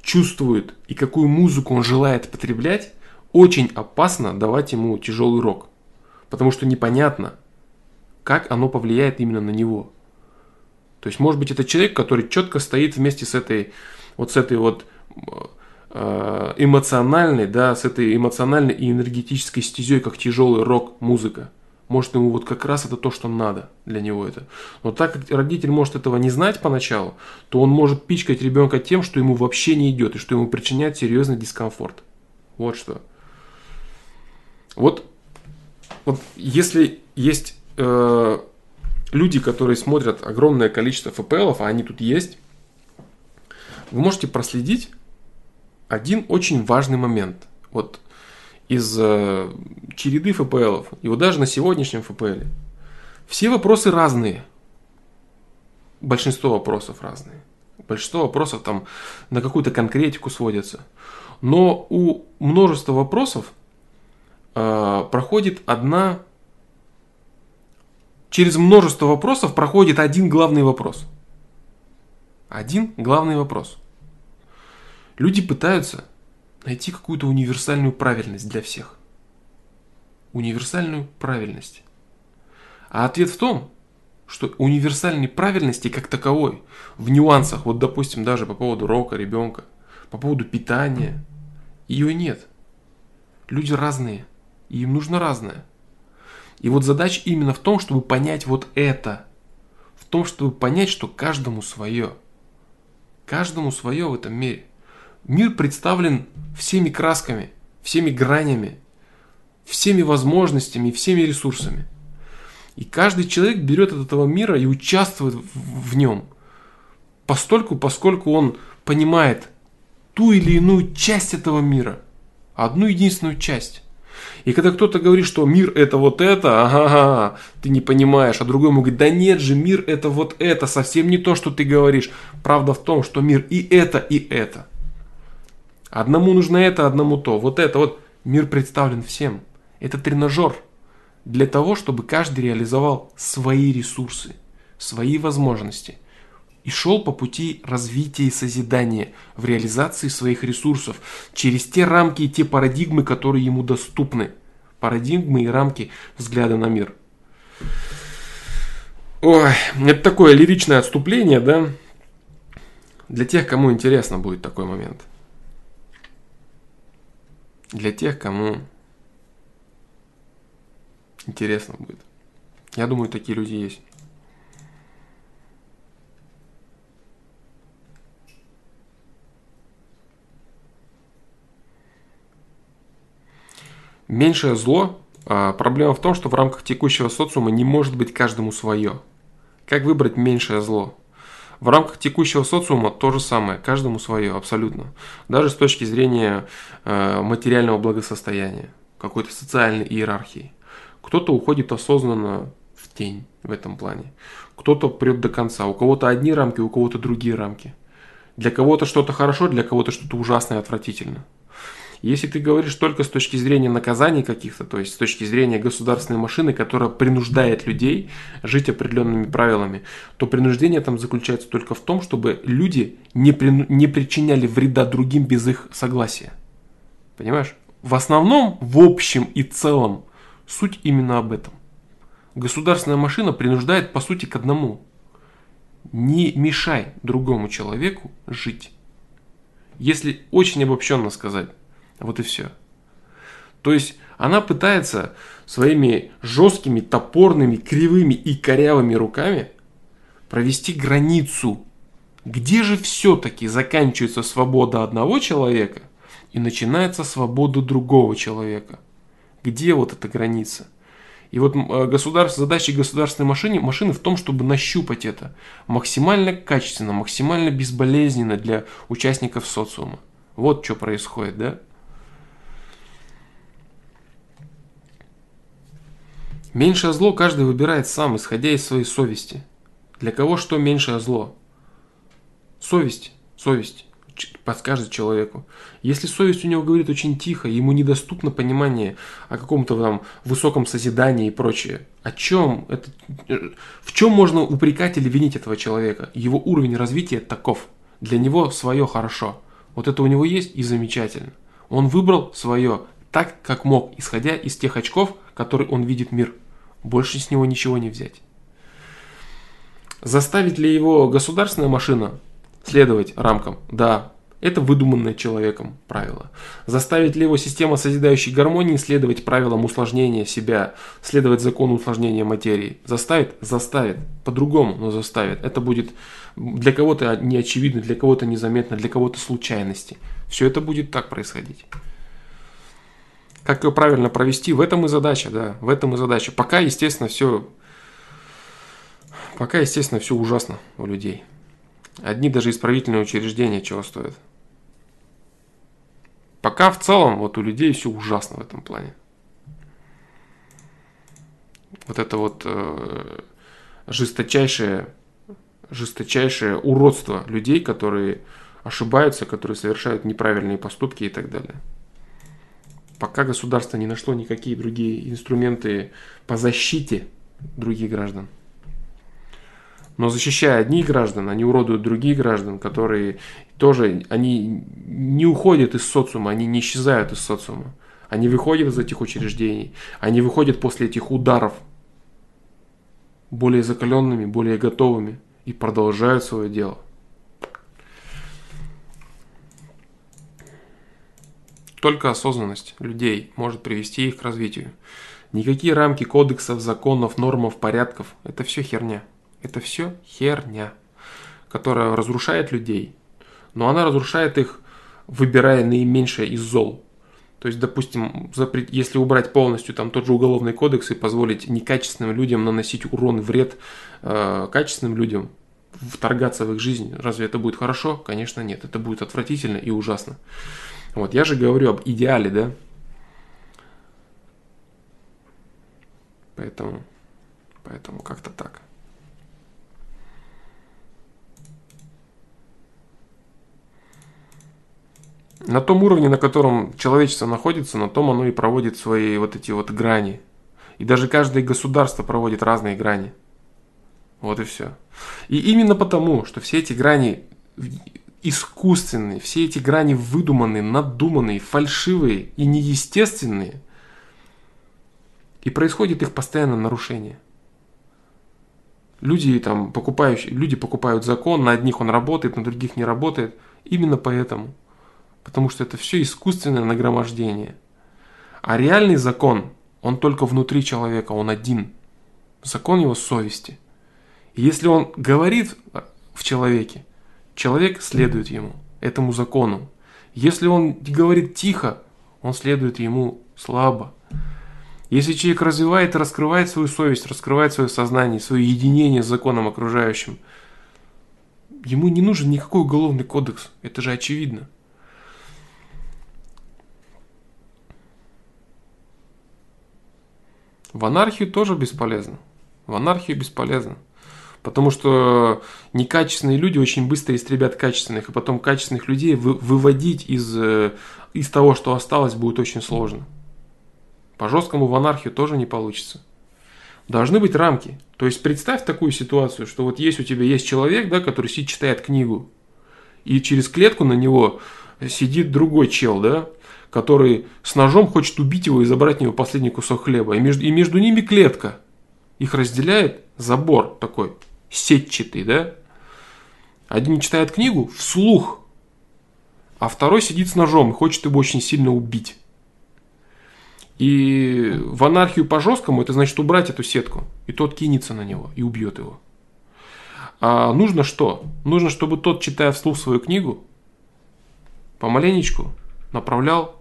Speaker 1: чувствует и какую музыку он желает потреблять, очень опасно давать ему тяжелый рок. Потому что непонятно, как оно повлияет именно на него. То есть, может быть, это человек, который четко стоит вместе с этой вот с этой вот э, эмоциональной, да, с этой эмоциональной и энергетической стезей, как тяжелый рок-музыка. Может, ему вот как раз это то, что надо для него это. Но так как родитель может этого не знать поначалу, то он может пичкать ребенка тем, что ему вообще не идет и что ему причиняет серьезный дискомфорт. Вот что. Вот, вот если есть э, люди, которые смотрят огромное количество ФПЛов, а они тут есть, вы можете проследить один очень важный момент. Вот из э, череды ФПЛов, и вот даже на сегодняшнем ФПЛ, все вопросы разные. Большинство вопросов разные. Большинство вопросов там на какую-то конкретику сводятся. Но у множества вопросов э, проходит одна... Через множество вопросов проходит один главный вопрос. Один главный вопрос. Люди пытаются найти какую-то универсальную правильность для всех. Универсальную правильность. А ответ в том, что универсальной правильности как таковой, в нюансах, вот допустим даже по поводу рока ребенка, по поводу питания, ее нет. Люди разные, и им нужно разное. И вот задача именно в том, чтобы понять вот это. В том, чтобы понять, что каждому свое. Каждому свое в этом мире – Мир представлен всеми красками, всеми гранями, всеми возможностями всеми ресурсами. И каждый человек берет от этого мира и участвует в нем. Постольку, поскольку он понимает ту или иную часть этого мира. Одну единственную часть. И когда кто-то говорит, что мир это вот это, ага, ты не понимаешь, а другой ему говорит, да нет же, мир это вот это, совсем не то, что ты говоришь. Правда в том, что мир и это, и это. Одному нужно это, одному то. Вот это вот мир представлен всем. Это тренажер для того, чтобы каждый реализовал свои ресурсы, свои возможности и шел по пути развития и созидания в реализации своих ресурсов через те рамки и те парадигмы, которые ему доступны. Парадигмы и рамки взгляда на мир. Ой, это такое лиричное отступление, да? Для тех, кому интересно будет такой момент для тех, кому интересно будет. Я думаю, такие люди есть. Меньшее зло. А, проблема в том, что в рамках текущего социума не может быть каждому свое. Как выбрать меньшее зло? В рамках текущего социума то же самое, каждому свое, абсолютно. Даже с точки зрения э, материального благосостояния, какой-то социальной иерархии. Кто-то уходит осознанно в тень в этом плане. Кто-то прет до конца. У кого-то одни рамки, у кого-то другие рамки. Для кого-то что-то хорошо, для кого-то что-то ужасное отвратительно. Если ты говоришь только с точки зрения наказаний каких-то, то есть с точки зрения государственной машины, которая принуждает людей жить определенными правилами, то принуждение там заключается только в том, чтобы люди не, при, не причиняли вреда другим без их согласия. Понимаешь? В основном, в общем и целом, суть именно об этом. Государственная машина принуждает по сути к одному. Не мешай другому человеку жить. Если очень обобщенно сказать. Вот и все. То есть она пытается своими жесткими, топорными, кривыми и корявыми руками провести границу. Где же все-таки заканчивается свобода одного человека и начинается свобода другого человека? Где вот эта граница? И вот э, государство, задача государственной машины, машины в том, чтобы нащупать это максимально качественно, максимально безболезненно для участников социума. Вот что происходит, да? Меньшее зло каждый выбирает сам, исходя из своей совести. Для кого что меньшее зло? Совесть. Совесть подскажет человеку. Если совесть у него говорит очень тихо, ему недоступно понимание о каком-то там высоком созидании и прочее. О чем? Это, в чем можно упрекать или винить этого человека? Его уровень развития таков. Для него свое хорошо. Вот это у него есть и замечательно. Он выбрал свое так, как мог, исходя из тех очков, которые он видит мир. Больше с него ничего не взять. Заставит ли его государственная машина следовать рамкам. Да, это выдуманное человеком правило. Заставит ли его система созидающей гармонии следовать правилам усложнения себя, следовать закону усложнения материи? Заставит? Заставит. По-другому, но заставит. Это будет для кого-то неочевидно, для кого-то незаметно, для кого-то случайности. Все это будет так происходить. Как ее правильно провести, в этом и задача, да, в этом и задача. Пока, естественно, все, пока, естественно, все ужасно у людей. Одни даже исправительные учреждения чего стоят. Пока в целом вот у людей все ужасно в этом плане. Вот это вот э, жесточайшее, жесточайшее уродство людей, которые ошибаются, которые совершают неправильные поступки и так далее. Пока государство не нашло никакие другие инструменты по защите других граждан. Но защищая одних граждан, они уродуют других граждан, которые тоже, они не уходят из социума, они не исчезают из социума. Они выходят из этих учреждений, они выходят после этих ударов более закаленными, более готовыми и продолжают свое дело. Только осознанность людей может привести их к развитию. Никакие рамки кодексов, законов, нормов, порядков – это все херня. Это все херня, которая разрушает людей. Но она разрушает их, выбирая наименьшее из зол. То есть, допустим, если убрать полностью там тот же уголовный кодекс и позволить некачественным людям наносить урон, вред э, качественным людям, вторгаться в их жизнь, разве это будет хорошо? Конечно, нет. Это будет отвратительно и ужасно. Вот, я же говорю об идеале, да? Поэтому, поэтому как-то так. на том уровне, на котором человечество находится, на том оно и проводит свои вот эти вот грани. И даже каждое государство проводит разные грани. Вот и все. И именно потому, что все эти грани искусственные, все эти грани выдуманные, надуманные, фальшивые и неестественные, и происходит их постоянное нарушение. Люди, там, покупающие, люди покупают закон, на одних он работает, на других не работает. Именно поэтому – потому что это все искусственное нагромождение. А реальный закон, он только внутри человека, он один. Закон его совести. И если он говорит в человеке, человек следует ему, этому закону. Если он говорит тихо, он следует ему слабо. Если человек развивает и раскрывает свою совесть, раскрывает свое сознание, свое единение с законом окружающим, ему не нужен никакой уголовный кодекс. Это же очевидно. В анархию тоже бесполезно. В анархию бесполезно. Потому что некачественные люди очень быстро истребят качественных, и потом качественных людей вы, выводить из, э, из того, что осталось, будет очень сложно. По жесткому в анархию тоже не получится. Должны быть рамки. То есть представь такую ситуацию, что вот есть у тебя есть человек, да, который сидит, читает книгу, и через клетку на него сидит другой чел, да, который с ножом хочет убить его и забрать у него последний кусок хлеба. И между, и между ними клетка. Их разделяет забор такой сетчатый, да? Один читает книгу вслух, а второй сидит с ножом и хочет его очень сильно убить. И в анархию по жесткому это значит убрать эту сетку. И тот кинется на него и убьет его. А нужно что? Нужно, чтобы тот, читая вслух свою книгу, помаленечку направлял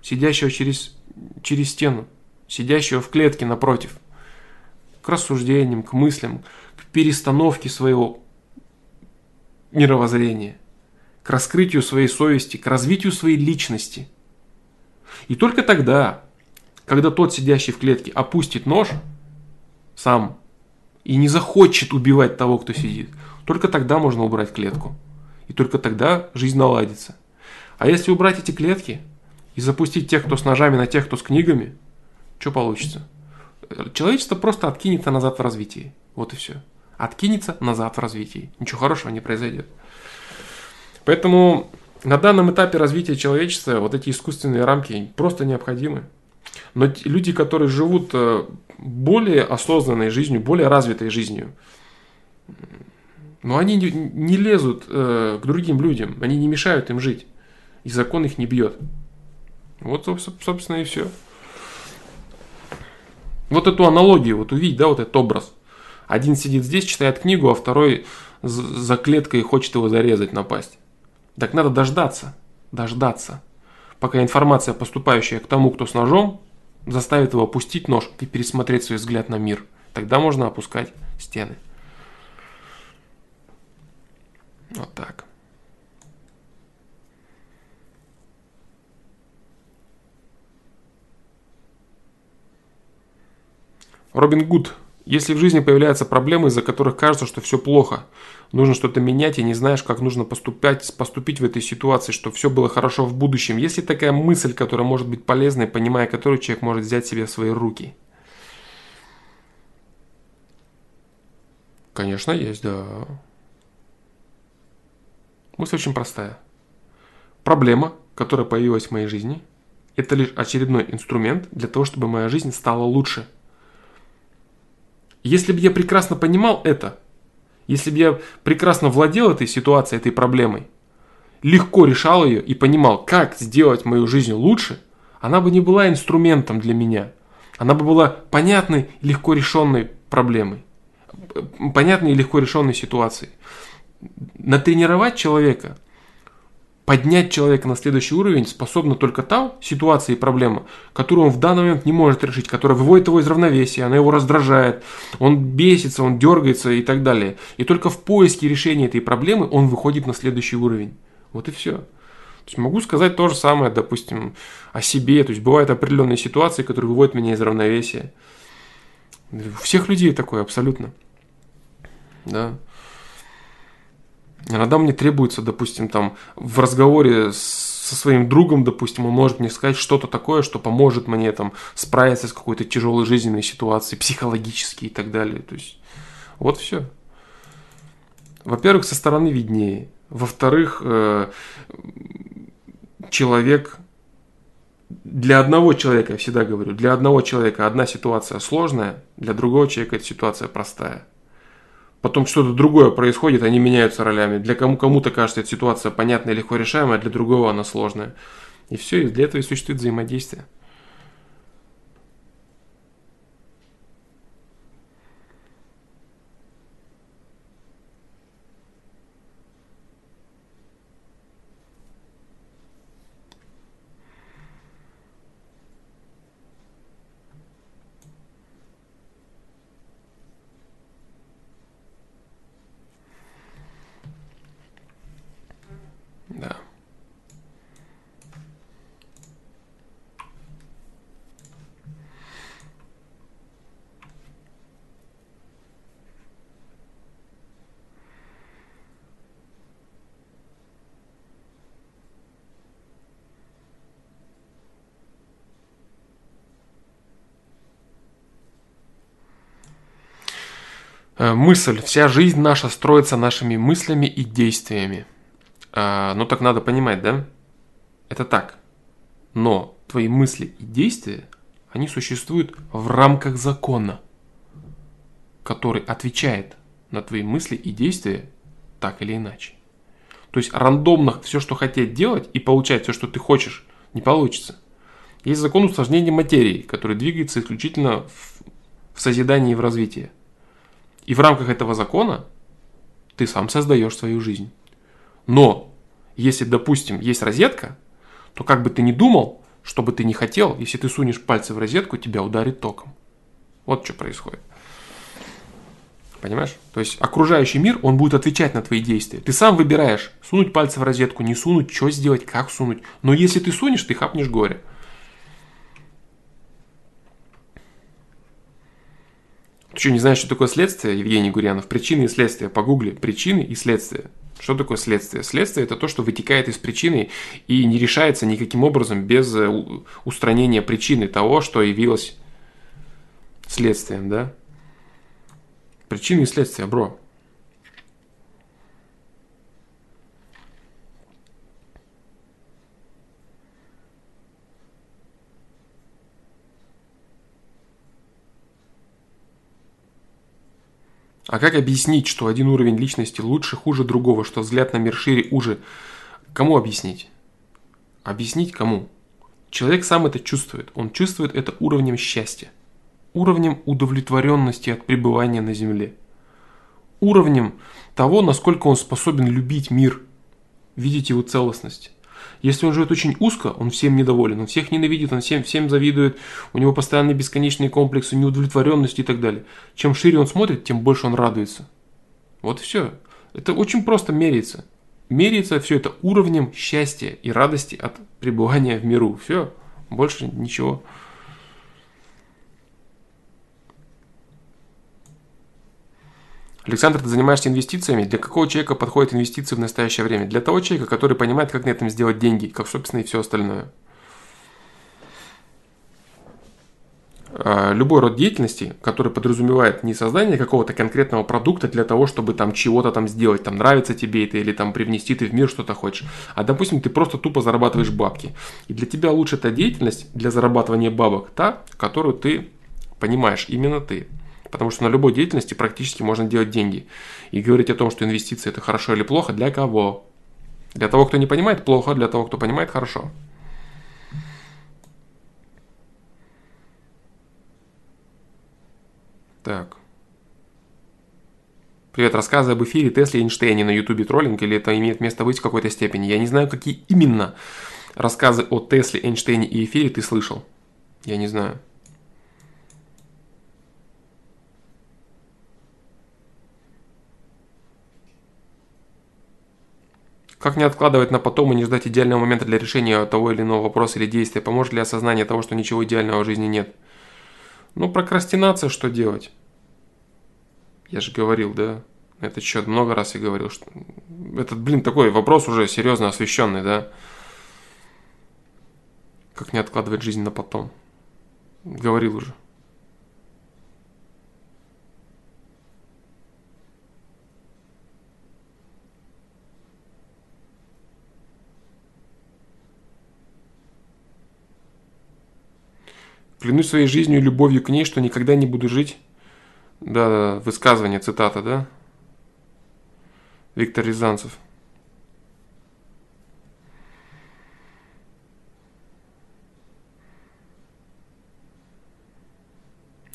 Speaker 1: сидящего через, через стену, сидящего в клетке напротив, к рассуждениям, к мыслям, перестановке своего мировоззрения, к раскрытию своей совести, к развитию своей личности. И только тогда, когда тот, сидящий в клетке, опустит нож сам и не захочет убивать того, кто сидит, только тогда можно убрать клетку. И только тогда жизнь наладится. А если убрать эти клетки и запустить тех, кто с ножами, на тех, кто с книгами, что получится? Человечество просто откинется назад в развитии. Вот и все откинется назад в развитии. Ничего хорошего не произойдет. Поэтому на данном этапе развития человечества вот эти искусственные рамки просто необходимы. Но люди, которые живут э, более осознанной жизнью, более развитой жизнью, но они не лезут э, к другим людям, они не мешают им жить, и закон их не бьет. Вот, собственно, и все. Вот эту аналогию, вот увидеть, да, вот этот образ – один сидит здесь, читает книгу, а второй за клеткой хочет его зарезать, напасть. Так надо дождаться, дождаться, пока информация, поступающая к тому, кто с ножом, заставит его опустить нож и пересмотреть свой взгляд на мир. Тогда можно опускать стены. Вот так. Робин Гуд если в жизни появляются проблемы, из-за которых кажется, что все плохо, нужно что-то менять и не знаешь, как нужно поступать, поступить в этой ситуации, что все было хорошо в будущем. Есть ли такая мысль, которая может быть полезной, понимая которую человек может взять себе в свои руки? Конечно, есть, да. Мысль очень простая. Проблема, которая появилась в моей жизни, это лишь очередной инструмент для того, чтобы моя жизнь стала лучше – если бы я прекрасно понимал это, если бы я прекрасно владел этой ситуацией, этой проблемой, легко решал ее и понимал, как сделать мою жизнь лучше, она бы не была инструментом для меня. Она бы была понятной, легко решенной проблемой. Понятной и легко решенной ситуацией. Натренировать человека поднять человека на следующий уровень способна только та ситуация и проблема, которую он в данный момент не может решить, которая выводит его из равновесия, она его раздражает, он бесится, он дергается и так далее. И только в поиске решения этой проблемы он выходит на следующий уровень. Вот и все. То есть могу сказать то же самое, допустим, о себе. То есть бывают определенные ситуации, которые выводят меня из равновесия. У всех людей такое абсолютно. Да. Иногда мне требуется, допустим, там в разговоре со своим другом, допустим, он может мне сказать что-то такое, что поможет мне там справиться с какой-то тяжелой жизненной ситуацией, психологически и так далее. То есть вот все. Во-первых, со стороны виднее. Во-вторых, э, человек для одного человека, я всегда говорю, для одного человека одна ситуация сложная, для другого человека эта ситуация простая потом что-то другое происходит, они меняются ролями. Для кому кому-то кажется эта ситуация понятная и легко решаемая, а для другого она сложная. И все, и для этого и существует взаимодействие. Мысль. Вся жизнь наша строится нашими мыслями и действиями. А, ну так надо понимать, да? Это так. Но твои мысли и действия, они существуют в рамках закона, который отвечает на твои мысли и действия так или иначе. То есть рандомно все, что хотеть делать и получать все, что ты хочешь, не получится. Есть закон усложнения материи, который двигается исключительно в, в созидании и в развитии. И в рамках этого закона ты сам создаешь свою жизнь. Но если, допустим, есть розетка, то как бы ты ни думал, что бы ты ни хотел, если ты сунешь пальцы в розетку, тебя ударит током. Вот что происходит. Понимаешь? То есть окружающий мир, он будет отвечать на твои действия. Ты сам выбираешь, сунуть пальцы в розетку, не сунуть, что сделать, как сунуть. Но если ты сунешь, ты хапнешь горе. Ты что, не знаешь, что такое следствие, Евгений Гурьянов? Причины и следствия. Погугли. Причины и следствия. Что такое следствие? Следствие – это то, что вытекает из причины и не решается никаким образом без э, устранения причины того, что явилось следствием, да? Причины и следствия, бро. А как объяснить, что один уровень личности лучше, хуже другого, что взгляд на мир шире, уже? Кому объяснить? Объяснить кому? Человек сам это чувствует. Он чувствует это уровнем счастья. Уровнем удовлетворенности от пребывания на Земле. Уровнем того, насколько он способен любить мир, видеть его целостность. Если он живет очень узко, он всем недоволен, он всех ненавидит, он всем, всем завидует, у него постоянные бесконечные комплексы, неудовлетворенности и так далее. Чем шире он смотрит, тем больше он радуется. Вот и все. Это очень просто меряется. Меряется все это уровнем счастья и радости от пребывания в миру. Все, больше ничего. Александр, ты занимаешься инвестициями. Для какого человека подходят инвестиции в настоящее время? Для того человека, который понимает, как на этом сделать деньги, как, собственно, и все остальное. А, любой род деятельности, который подразумевает не создание какого-то конкретного продукта для того, чтобы там чего-то там сделать, там нравится тебе это или там привнести ты в мир что-то хочешь, а допустим ты просто тупо зарабатываешь бабки. И для тебя лучше эта деятельность для зарабатывания бабок та, которую ты понимаешь, именно ты. Потому что на любой деятельности практически можно делать деньги. И говорить о том, что инвестиции это хорошо или плохо, для кого? Для того, кто не понимает, плохо, для того, кто понимает, хорошо. Так. Привет, рассказы об эфире Тесли Эйнштейне на ютубе троллинг или это имеет место быть в какой-то степени? Я не знаю, какие именно рассказы о Тесле, Эйнштейне и эфире ты слышал. Я не знаю. Как не откладывать на потом и не ждать идеального момента для решения того или иного вопроса или действия? Поможет ли осознание того, что ничего идеального в жизни нет? Ну, прокрастинация что делать? Я же говорил, да? Это счет много раз я говорил, что... Этот, блин, такой вопрос уже серьезно освещенный, да? Как не откладывать жизнь на потом? Говорил уже. Клянусь своей жизнью и любовью к ней, что никогда не буду жить. Да, да, высказывание, цитата, да? Виктор Рязанцев.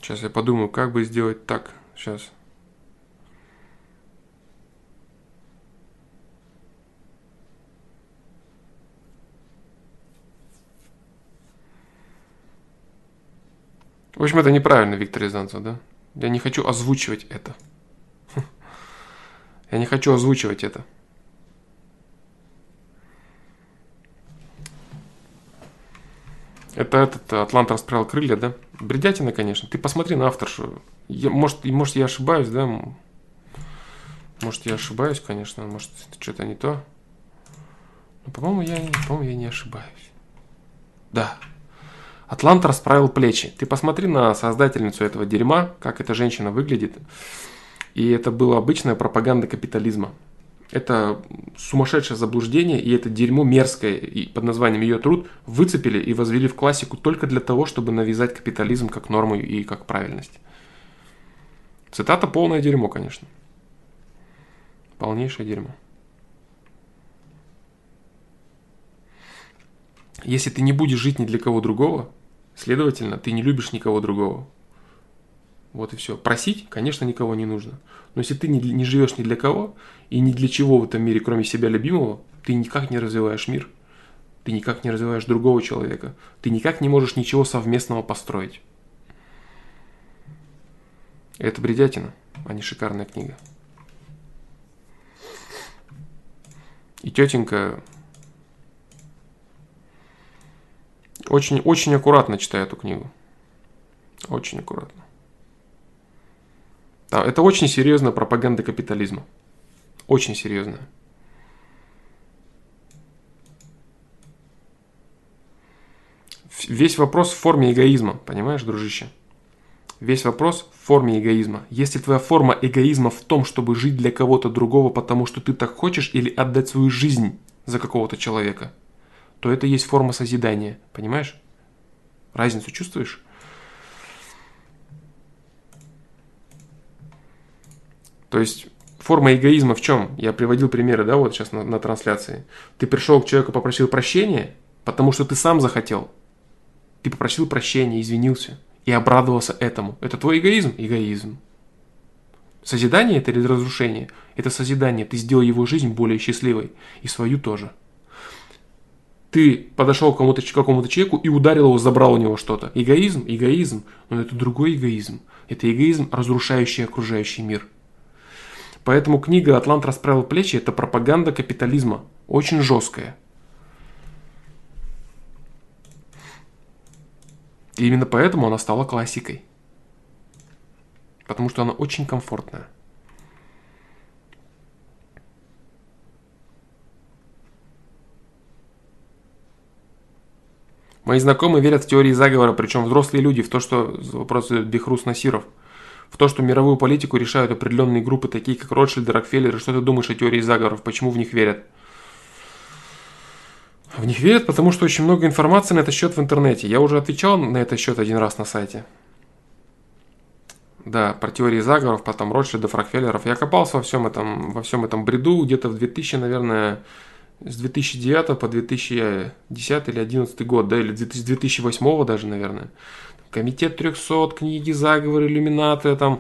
Speaker 1: Сейчас я подумаю, как бы сделать так. Сейчас. В общем, это неправильно, Виктор Рязанцев, да? Я не хочу озвучивать это. Я не хочу озвучивать это. Это этот Атлант расправил крылья, да? Бредятина, конечно. Ты посмотри на авторшу. Я, может, может, я ошибаюсь, да? Может, я ошибаюсь, конечно. Может, это что-то не то. Но, по-моему, я, по-моему, я не ошибаюсь. Да, Атлант расправил плечи. Ты посмотри на создательницу этого дерьма, как эта женщина выглядит. И это была обычная пропаганда капитализма. Это сумасшедшее заблуждение, и это дерьмо мерзкое, и под названием ее труд выцепили и возвели в классику только для того, чтобы навязать капитализм как норму и как правильность. Цитата полное дерьмо, конечно. Полнейшее дерьмо. Если ты не будешь жить ни для кого другого, следовательно, ты не любишь никого другого. Вот и все. Просить, конечно, никого не нужно. Но если ты не, не живешь ни для кого и ни для чего в этом мире, кроме себя любимого, ты никак не развиваешь мир. Ты никак не развиваешь другого человека. Ты никак не можешь ничего совместного построить. Это бредятина, а не шикарная книга. И тетенька очень, очень аккуратно читает эту книгу. Очень аккуратно. Это очень серьезная пропаганда капитализма. Очень серьезная. Весь вопрос в форме эгоизма, понимаешь, дружище? Весь вопрос в форме эгоизма. Если твоя форма эгоизма в том, чтобы жить для кого-то другого, потому что ты так хочешь, или отдать свою жизнь за какого-то человека, то это есть форма созидания, понимаешь? Разницу чувствуешь? То есть форма эгоизма в чем? Я приводил примеры, да, вот сейчас на, на трансляции. Ты пришел к человеку, попросил прощения, потому что ты сам захотел. Ты попросил прощения, извинился и обрадовался этому. Это твой эгоизм? Эгоизм. Созидание это или разрушение? Это созидание. Ты сделал его жизнь более счастливой. И свою тоже. Ты подошел к кому-то, какому-то человеку и ударил его, забрал у него что-то. Эгоизм? Эгоизм. Но это другой эгоизм. Это эгоизм, разрушающий окружающий мир. Поэтому книга «Атлант расправил плечи» – это пропаганда капитализма, очень жесткая. И именно поэтому она стала классикой. Потому что она очень комфортная. Мои знакомые верят в теории заговора, причем взрослые люди, в то, что вопрос задает Бехрус Насиров – в то, что мировую политику решают определенные группы, такие как Ротшильд Рокфеллер. Что ты думаешь о теории заговоров? Почему в них верят? В них верят, потому что очень много информации на этот счет в интернете. Я уже отвечал на этот счет один раз на сайте. Да, про теории заговоров, потом Ротшильдов, Рокфеллеров. Я копался во всем этом, во всем этом бреду где-то в 2000, наверное, с 2009 по 2010 или 2011 год, да, или с 2008 даже, наверное. Комитет 300, книги, заговоры, иллюминаты, там,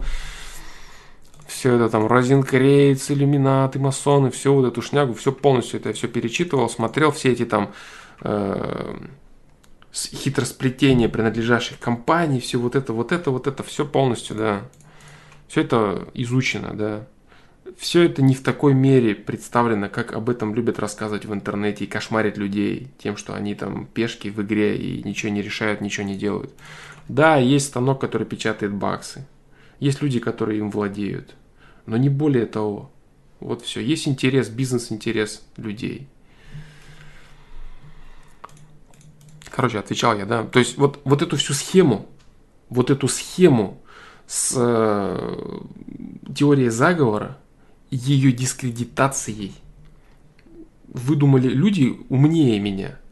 Speaker 1: все это там, розенкрейц, иллюминаты, масоны, все вот эту шнягу, все полностью это я все перечитывал, смотрел все эти там э, хитросплетения принадлежащих компаний, все вот это, вот это, вот это, все полностью, да. Все это изучено, да. Все это не в такой мере представлено, как об этом любят рассказывать в интернете и кошмарить людей тем, что они там пешки в игре и ничего не решают, ничего не делают. Да, есть станок, который печатает баксы. Есть люди, которые им владеют. Но не более того. Вот все. Есть интерес, бизнес-интерес людей. Короче, отвечал я, да. То есть вот, вот эту всю схему, вот эту схему с э, теорией заговора, ее дискредитацией выдумали люди умнее меня –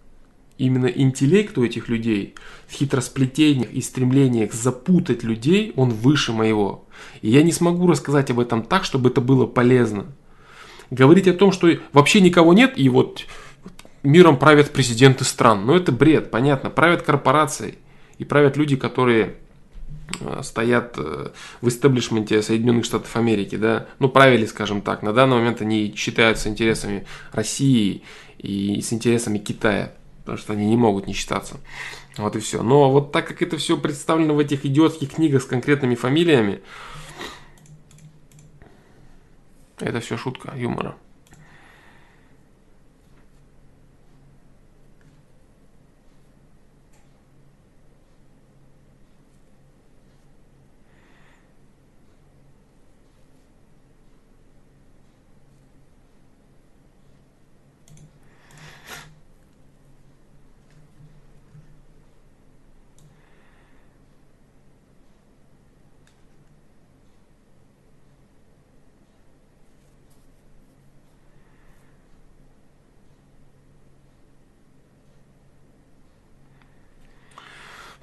Speaker 1: именно интеллект у этих людей в хитросплетениях и стремлениях запутать людей, он выше моего. И я не смогу рассказать об этом так, чтобы это было полезно. Говорить о том, что вообще никого нет, и вот миром правят президенты стран. Ну это бред, понятно. Правят корпорации и правят люди, которые стоят э, в истеблишменте Соединенных Штатов Америки, да, ну правили, скажем так, на данный момент они считаются интересами России и с интересами Китая потому что они не могут не считаться. Вот и все. Но вот так как это все представлено в этих идиотских книгах с конкретными фамилиями, это все шутка юмора.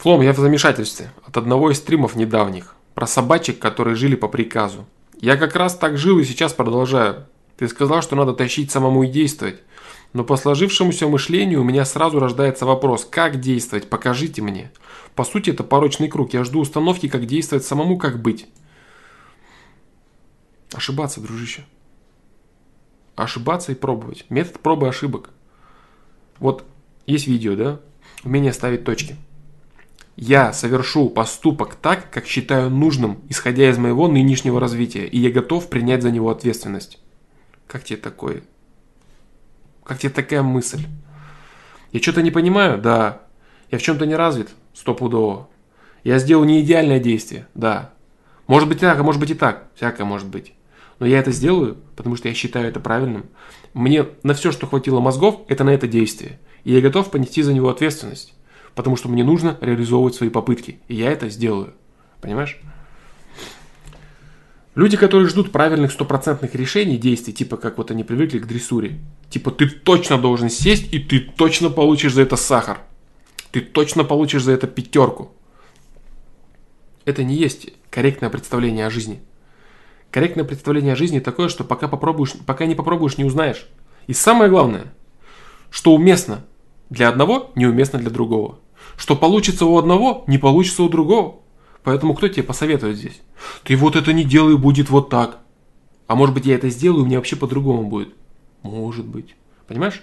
Speaker 1: Флом, я в замешательстве от одного из стримов недавних. Про собачек, которые жили по приказу. Я как раз так жил и сейчас продолжаю. Ты сказал, что надо тащить самому и действовать. Но по сложившемуся мышлению у меня сразу рождается вопрос, как действовать, покажите мне. По сути, это порочный круг. Я жду установки, как действовать самому, как быть. Ошибаться, дружище. Ошибаться и пробовать. Метод пробы ошибок. Вот есть видео, да? Умение ставить точки. Я совершу поступок так, как считаю нужным, исходя из моего нынешнего развития, и я готов принять за него ответственность. Как тебе такое? Как тебе такая мысль? Я что-то не понимаю? Да. Я в чем-то не развит? Стопудово. Я сделал не идеальное действие? Да. Может быть и так, а может быть и так. Всякое может быть. Но я это сделаю, потому что я считаю это правильным. Мне на все, что хватило мозгов, это на это действие. И я готов понести за него ответственность. Потому что мне нужно реализовывать свои попытки. И я это сделаю. Понимаешь? Люди, которые ждут правильных стопроцентных решений, действий, типа как вот они привыкли к дрессуре. Типа ты точно должен сесть, и ты точно получишь за это сахар. Ты точно получишь за это пятерку. Это не есть корректное представление о жизни. Корректное представление о жизни такое, что пока, попробуешь, пока не попробуешь, не узнаешь. И самое главное, что уместно для одного, неуместно для другого. Что получится у одного, не получится у другого. Поэтому кто тебе посоветует здесь? Ты вот это не делай, будет вот так. А может быть я это сделаю, у меня вообще по-другому будет. Может быть. Понимаешь?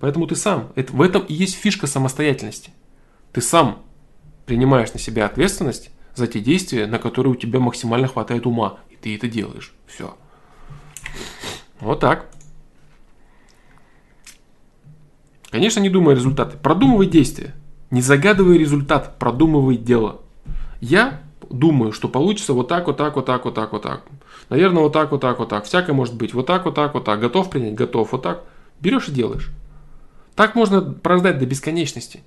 Speaker 1: Поэтому ты сам. Это, в этом и есть фишка самостоятельности. Ты сам принимаешь на себя ответственность за те действия, на которые у тебя максимально хватает ума ты это делаешь. Все. Вот так. Конечно, не думай результаты. Продумывай действия. Не загадывай результат, продумывай дело. Я думаю, что получится вот так, вот так, вот так, вот так, вот так. Наверное, вот так, вот так, вот так. Всякое может быть. Вот так, вот так, вот так. Готов принять? Готов. Вот так. Берешь и делаешь. Так можно прождать до бесконечности.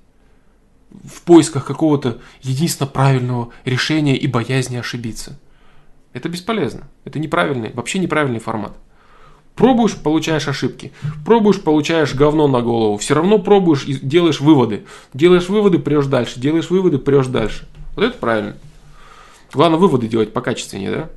Speaker 1: В поисках какого-то единственно правильного решения и боязни ошибиться. Это бесполезно. Это неправильный, вообще неправильный формат. Пробуешь, получаешь ошибки. Пробуешь, получаешь говно на голову. Все равно пробуешь и делаешь выводы. Делаешь выводы, прешь дальше. Делаешь выводы, прешь дальше. Вот это правильно. Главное выводы делать покачественнее, да?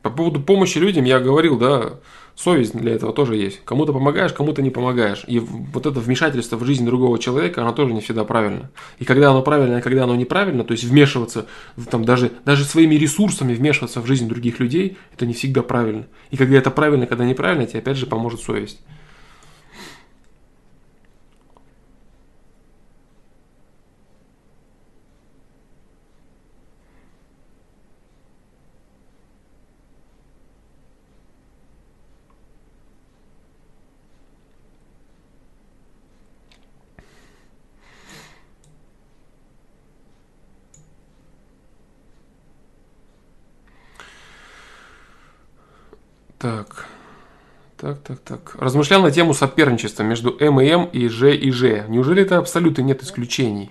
Speaker 1: По поводу помощи людям я говорил, да, совесть для этого тоже есть. Кому-то помогаешь, кому-то не помогаешь. И вот это вмешательство в жизнь другого человека, оно тоже не всегда правильно. И когда оно правильно, и когда оно неправильно, то есть вмешиваться, там, даже, даже своими ресурсами вмешиваться в жизнь других людей, это не всегда правильно. И когда это правильно, когда неправильно, тебе опять же поможет совесть. Так. Так, так, так. Размышлял на тему соперничества между М и М и Ж и Ж. Неужели это абсолютно нет исключений?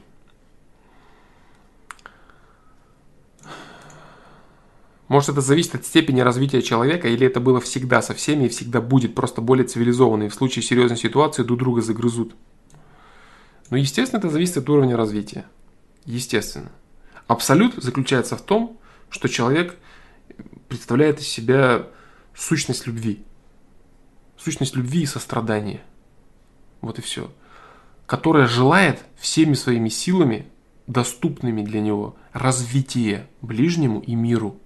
Speaker 1: Может, это зависит от степени развития человека, или это было всегда со всеми и всегда будет, просто более цивилизованные. В случае серьезной ситуации друг друга загрызут. Но, естественно, это зависит от уровня развития. Естественно. Абсолют заключается в том, что человек представляет из себя сущность любви. Сущность любви и сострадания. Вот и все. Которая желает всеми своими силами, доступными для него, развитие ближнему и миру.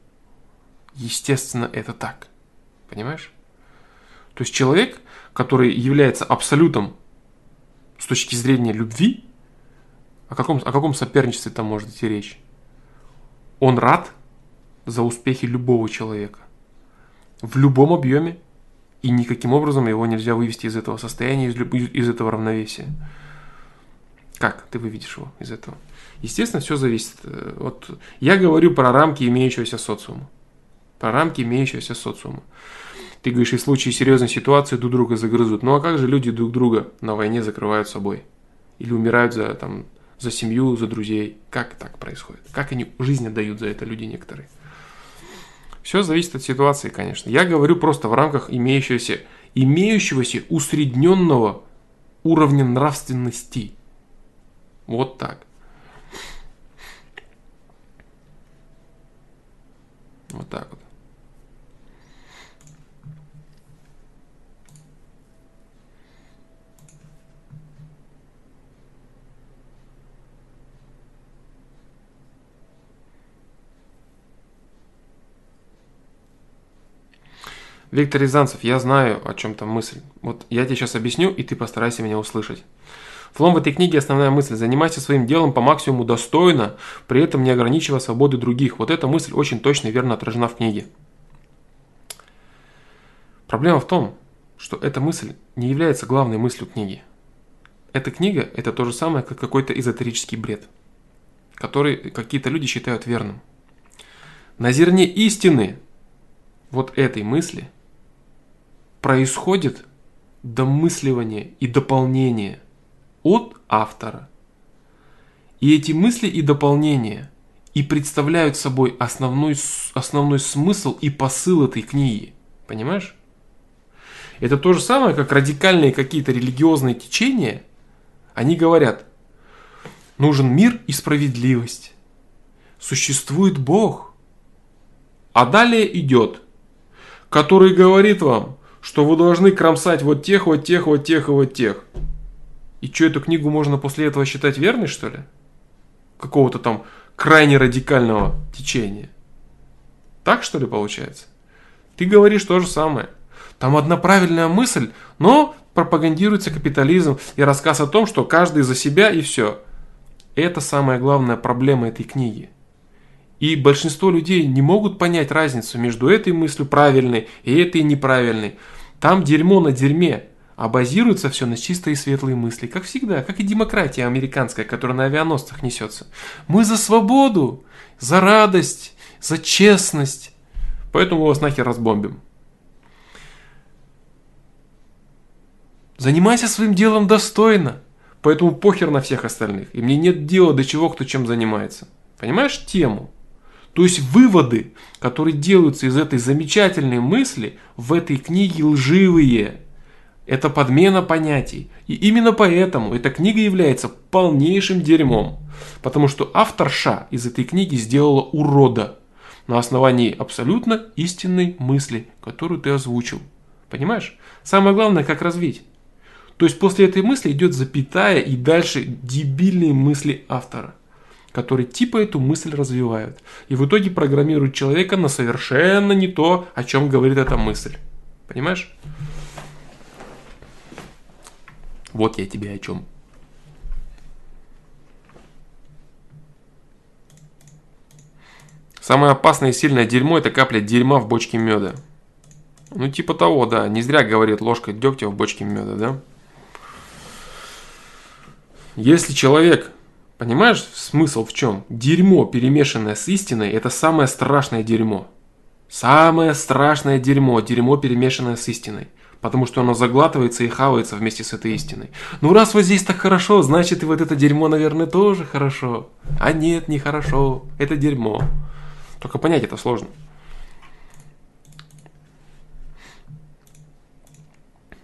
Speaker 1: Естественно, это так. Понимаешь? То есть человек, который является абсолютом с точки зрения любви, о каком, о каком соперничестве там может идти речь? Он рад за успехи любого человека в любом объеме, и никаким образом его нельзя вывести из этого состояния, из, из этого равновесия. Как ты выведешь его из этого? Естественно, все зависит. Э, от... Я говорю про рамки имеющегося социума. Про рамки имеющегося социума. Ты говоришь, и в случае серьезной ситуации друг друга загрызут. Ну а как же люди друг друга на войне закрывают собой? Или умирают за, там, за семью, за друзей? Как так происходит? Как они жизнь отдают за это люди некоторые? Все зависит от ситуации, конечно. Я говорю просто в рамках имеющегося, имеющегося усредненного уровня нравственности. Вот так. Вот так вот. Виктор Рязанцев, я знаю, о чем там мысль. Вот я тебе сейчас объясню, и ты постарайся меня услышать. Флом в этой книге основная мысль. Занимайся своим делом по максимуму достойно, при этом не ограничивая свободы других. Вот эта мысль очень точно и верно отражена в книге. Проблема в том, что эта мысль не является главной мыслью книги. Эта книга – это то же самое, как какой-то эзотерический бред, который какие-то люди считают верным. На зерне истины вот этой мысли – происходит домысливание и дополнение от автора. И эти мысли и дополнения и представляют собой основной, основной смысл и посыл этой книги. Понимаешь? Это то же самое, как радикальные какие-то религиозные течения. Они говорят, нужен мир и справедливость. Существует Бог. А далее идет, который говорит вам, что вы должны кромсать вот тех, вот тех, вот тех и вот тех. И что, эту книгу можно после этого считать верной, что ли? Какого-то там крайне радикального течения. Так, что ли, получается? Ты говоришь то же самое. Там одна правильная мысль, но пропагандируется капитализм и рассказ о том, что каждый за себя и все. Это самая главная проблема этой книги. И большинство людей не могут понять разницу между этой мыслью правильной и этой неправильной. Там дерьмо на дерьме, а базируется все на чистые и светлые мысли, как всегда, как и демократия американская, которая на авианосцах несется. Мы за свободу, за радость, за честность. Поэтому вас нахер разбомбим. Занимайся своим делом достойно. Поэтому похер на всех остальных. И мне нет дела до чего, кто чем занимается. Понимаешь тему? То есть выводы, которые делаются из этой замечательной мысли, в этой книге лживые. Это подмена понятий. И именно поэтому эта книга является полнейшим дерьмом. Потому что авторша из этой книги сделала урода на основании абсолютно истинной мысли, которую ты озвучил. Понимаешь? Самое главное, как развить. То есть после этой мысли идет запятая и дальше дебильные мысли автора которые типа эту мысль развивают. И в итоге программируют человека на совершенно не то, о чем говорит эта мысль. Понимаешь? Вот я тебе о чем. Самое опасное и сильное дерьмо это капля дерьма в бочке меда. Ну, типа того, да. Не зря говорит ложка дегтя в бочке меда, да? Если человек Понимаешь смысл в чем? Дерьмо, перемешанное с истиной, это самое страшное дерьмо. Самое страшное дерьмо, дерьмо, перемешанное с истиной. Потому что оно заглатывается и хавается вместе с этой истиной. Ну раз вот здесь так хорошо, значит и вот это дерьмо, наверное, тоже хорошо. А нет, не хорошо. Это дерьмо. Только понять это сложно.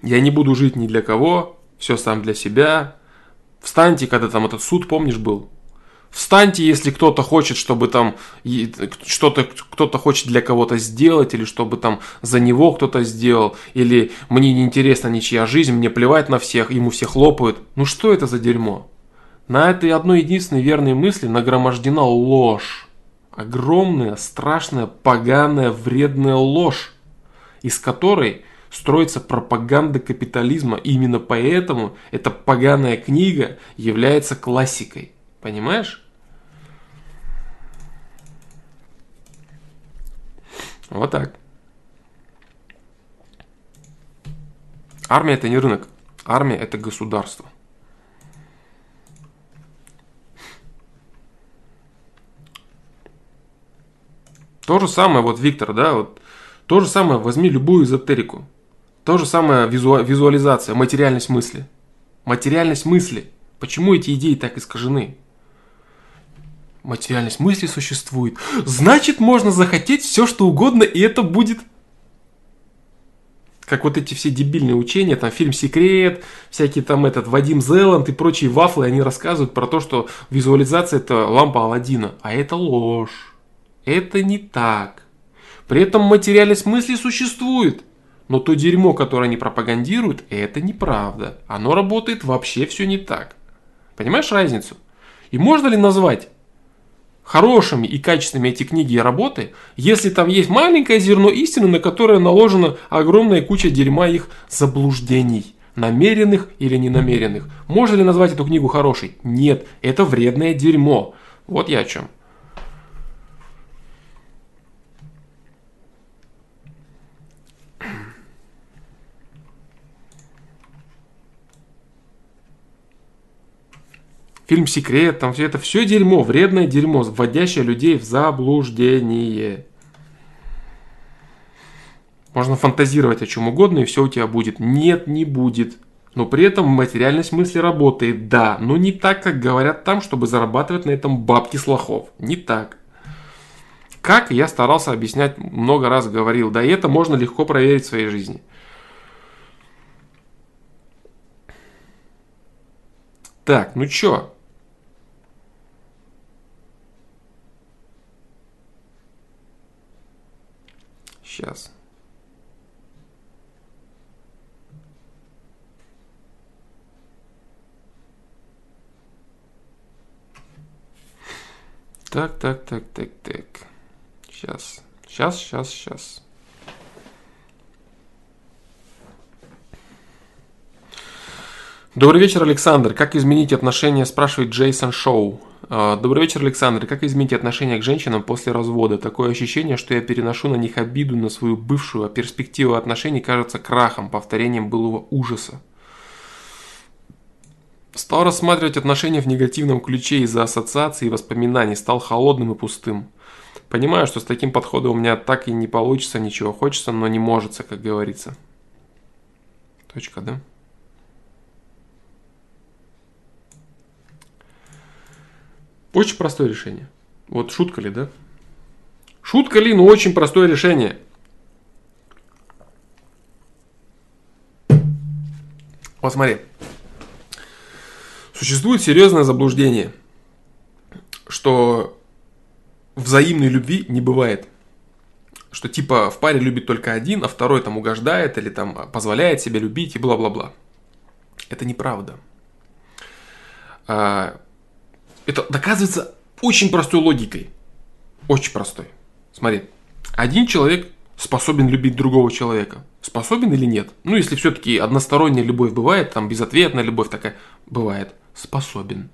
Speaker 1: Я не буду жить ни для кого, все сам для себя, Встаньте, когда там этот суд, помнишь, был? Встаньте, если кто-то хочет, чтобы там что-то кто-то хочет для кого-то сделать, или чтобы там за него кто-то сделал, или мне не интересна ничья жизнь, мне плевать на всех, ему все хлопают. Ну что это за дерьмо? На этой одной единственной верной мысли нагромождена ложь. Огромная, страшная, поганая, вредная ложь, из которой строится пропаганда капитализма. И именно поэтому эта поганая книга является классикой. Понимаешь? Вот так. Армия это не рынок. Армия это государство. То же самое, вот Виктор, да, вот то же самое, возьми любую эзотерику. То же самое визу, визуализация, материальность мысли. Материальность мысли. Почему эти идеи так искажены? Материальность мысли существует. Значит, можно захотеть все, что угодно, и это будет... как вот эти все дебильные учения, там фильм «Секрет», всякие там этот Вадим Зеланд и прочие вафлы, они рассказывают про то, что визуализация это лампа Алладина. А это ложь. Это не так. При этом материальность мысли существует. Но то дерьмо, которое они пропагандируют, это неправда. Оно работает вообще все не так. Понимаешь разницу? И можно ли назвать хорошими и качественными эти книги и работы, если там есть маленькое зерно истины, на которое наложена огромная куча дерьма их заблуждений, намеренных или ненамеренных. Можно ли назвать эту книгу хорошей? Нет, это вредное дерьмо. Вот я о чем. Фильм «Секрет», там все это все дерьмо, вредное дерьмо, вводящее людей в заблуждение. Можно фантазировать о чем угодно, и все у тебя будет. Нет, не будет. Но при этом материальность мысли работает, да, но не так, как говорят там, чтобы зарабатывать на этом бабки с лохов. Не так. Как я старался объяснять, много раз говорил, да и это можно легко проверить в своей жизни. Так, ну чё, Сейчас. Так, так, так, так, так. Сейчас. Сейчас, сейчас, сейчас. Добрый вечер, Александр. Как изменить отношения, спрашивает Джейсон Шоу. А, добрый вечер, Александр. Как изменить отношение к женщинам после развода? Такое ощущение, что я переношу на них обиду на свою бывшую, а перспектива отношений кажется крахом, повторением былого ужаса. Стал рассматривать отношения в негативном ключе из-за ассоциаций и воспоминаний, стал холодным и пустым. Понимаю, что с таким подходом у меня так и не получится ничего. Хочется, но не может, как говорится. Точка, да? Очень простое решение. Вот шутка ли, да? Шутка ли, но очень простое решение. Вот смотри. Существует серьезное заблуждение, что взаимной любви не бывает. Что типа в паре любит только один, а второй там угождает или там позволяет себе любить и бла-бла-бла. Это неправда. Это доказывается очень простой логикой. Очень простой. Смотри, один человек способен любить другого человека. Способен или нет? Ну, если все-таки односторонняя любовь бывает, там безответная любовь такая бывает. Способен.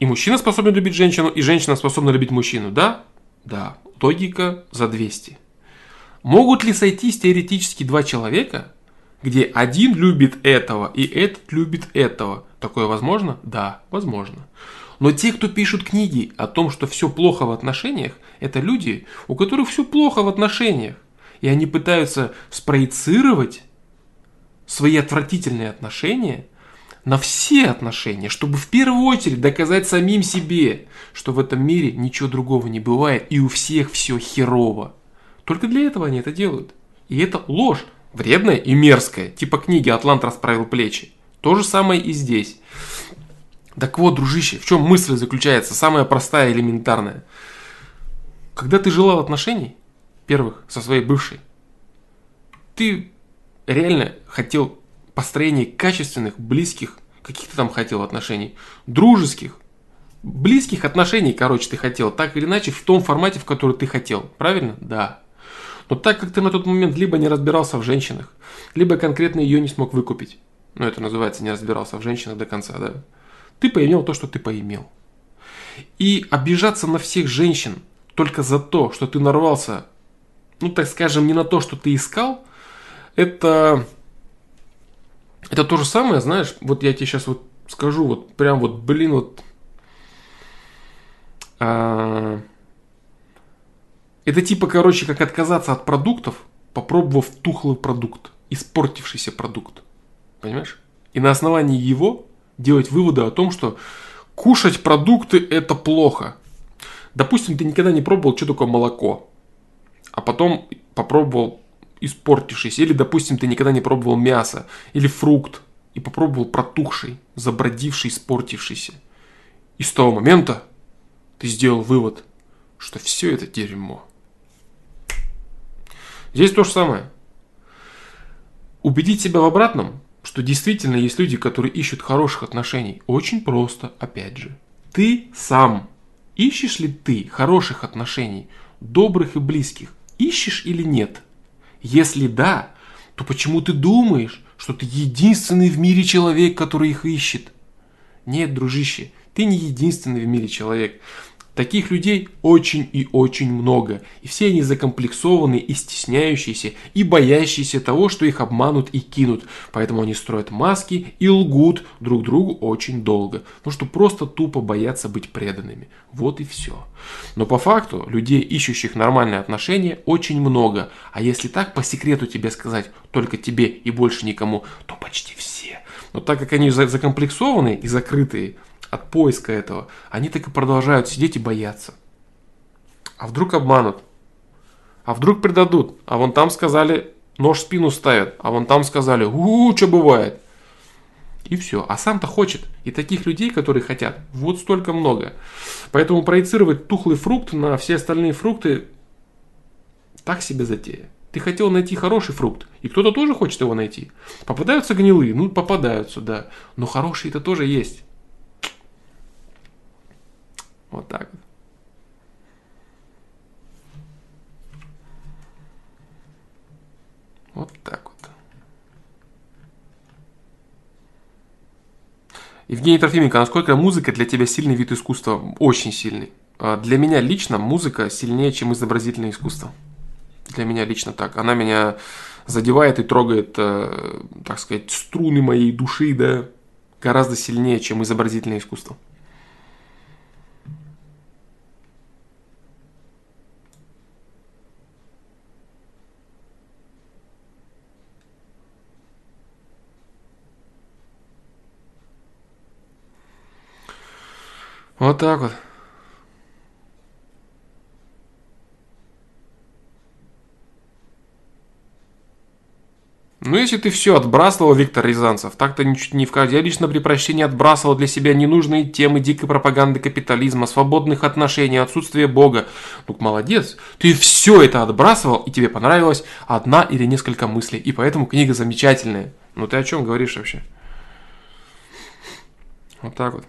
Speaker 1: И мужчина способен любить женщину, и женщина способна любить мужчину, да? Да. Логика за 200. Могут ли сойтись теоретически два человека, где один любит этого, и этот любит этого? Такое возможно? Да, возможно. Но те, кто пишут книги о том, что все плохо в отношениях, это люди, у которых все плохо в отношениях. И они пытаются спроецировать свои отвратительные отношения на все отношения, чтобы в первую очередь доказать самим себе, что в этом мире ничего другого не бывает и у всех все херово. Только для этого они это делают. И это ложь, вредная и мерзкая, типа книги «Атлант расправил плечи». То же самое и здесь. Так вот, дружище, в чем мысль заключается? Самая простая, элементарная. Когда ты желал отношений, первых, со своей бывшей, ты реально хотел построения качественных, близких, каких ты там хотел отношений, дружеских, близких отношений, короче, ты хотел, так или иначе, в том формате, в который ты хотел. Правильно? Да. Но так как ты на тот момент либо не разбирался в женщинах, либо конкретно ее не смог выкупить, ну это называется не разбирался в женщинах до конца, да, ты поимел то, что ты поимел. И обижаться на всех женщин только за то, что ты нарвался, ну так скажем, не на то, что ты искал, это, это то же самое, знаешь, вот я тебе сейчас вот скажу, вот прям вот, блин, вот, а, это типа, короче, как отказаться от продуктов, попробовав тухлый продукт, испортившийся продукт. Понимаешь? И на основании его делать выводы о том, что кушать продукты это плохо. Допустим, ты никогда не пробовал, что такое молоко, а потом попробовал испортившийся. Или, допустим, ты никогда не пробовал мясо или фрукт и попробовал протухший, забродивший, испортившийся. И с того момента ты сделал вывод, что все это дерьмо. Здесь то же самое. Убедить себя в обратном, что действительно есть люди, которые ищут хороших отношений, очень просто, опять же. Ты сам. Ищешь ли ты хороших отношений, добрых и близких? Ищешь или нет? Если да, то почему ты думаешь, что ты единственный в мире человек, который их ищет? Нет, дружище, ты не единственный в мире человек. Таких людей очень и очень много, и все они закомплексованные и стесняющиеся, и боящиеся того, что их обманут и кинут, поэтому они строят маски и лгут друг другу очень долго, потому что просто тупо боятся быть преданными. Вот и все. Но по факту людей, ищущих нормальные отношения, очень много, а если так по секрету тебе сказать, только тебе и больше никому, то почти все. Но так как они закомплексованные и закрытые, от поиска этого, они так и продолжают сидеть и бояться. А вдруг обманут? А вдруг предадут? А вон там сказали, нож в спину ставят. А вон там сказали, у, -у что бывает? И все. А сам-то хочет. И таких людей, которые хотят, вот столько много. Поэтому проецировать тухлый фрукт на все остальные фрукты так себе затея. Ты хотел найти хороший фрукт, и кто-то тоже хочет его найти. Попадаются гнилые, ну попадаются, да. Но хорошие-то тоже есть. Вот так вот. Вот так вот. Евгений Трофименко, насколько музыка для тебя сильный вид искусства? Очень сильный. А для меня лично музыка сильнее, чем изобразительное искусство. Для меня лично так. Она меня задевает и трогает, э, так сказать, струны моей души, да, гораздо сильнее, чем изобразительное искусство. Вот так вот. Ну, если ты все отбрасывал, Виктор Рязанцев, так-то ничуть не в Я лично при прощении отбрасывал для себя ненужные темы дикой пропаганды капитализма, свободных отношений, отсутствия Бога. Ну, молодец. Ты все это отбрасывал, и тебе понравилась одна или несколько мыслей. И поэтому книга замечательная. Ну, ты о чем говоришь вообще? Вот так вот.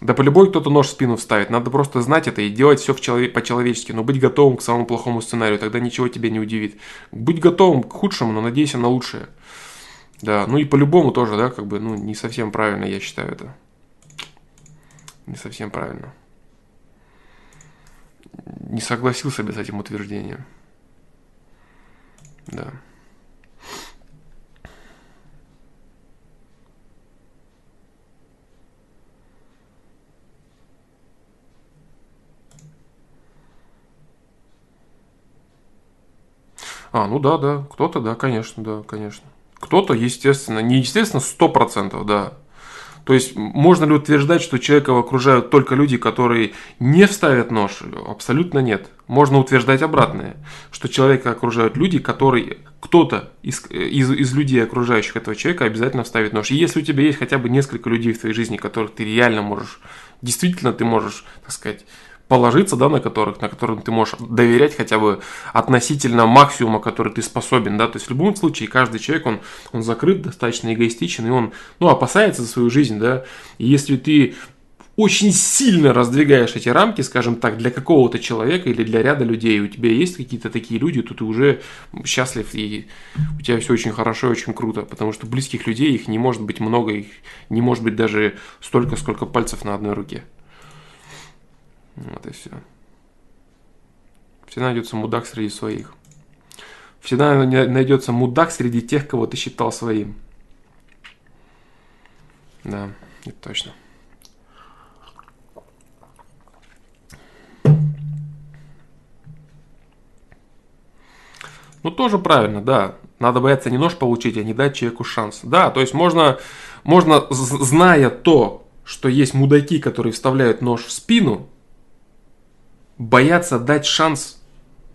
Speaker 1: Да по любой кто-то нож в спину вставит. Надо просто знать это и делать все человек, по-человечески, но быть готовым к самому плохому сценарию, тогда ничего тебя не удивит. Быть готовым к худшему, но надейся на лучшее. Да, ну и по-любому тоже, да, как бы, ну, не совсем правильно, я считаю это. Не совсем правильно. Не согласился бы с этим утверждением. Да. А, ну да, да, кто-то, да, конечно, да, конечно. Кто-то, естественно, не естественно, сто процентов, да. То есть, можно ли утверждать, что человека окружают только люди, которые не вставят нож? Абсолютно нет. Можно утверждать обратное, что человека окружают люди, которые, кто-то из, из, из людей, окружающих этого человека, обязательно вставит нож. И если у тебя есть хотя бы несколько людей в твоей жизни, которых ты реально можешь, действительно ты можешь, так сказать, положиться, да, на которых, на которых ты можешь доверять хотя бы относительно максимума, который ты способен, да, то есть в любом случае каждый человек, он, он закрыт, достаточно эгоистичен, и он, ну, опасается за свою жизнь, да, и если ты очень сильно раздвигаешь эти рамки, скажем так, для какого-то человека или для ряда людей, у тебя есть какие-то такие люди, то ты уже счастлив, и у тебя все очень хорошо и очень круто, потому что близких людей, их не может быть много, их не может быть даже столько, сколько пальцев на одной руке. Вот и все. Всегда найдется мудак среди своих. Всегда найдется мудак среди тех, кого ты считал своим. Да, это точно. Ну, тоже правильно, да. Надо бояться не нож получить, а не дать человеку шанс. Да, то есть можно, можно зная то, что есть мудаки, которые вставляют нож в спину, боятся дать шанс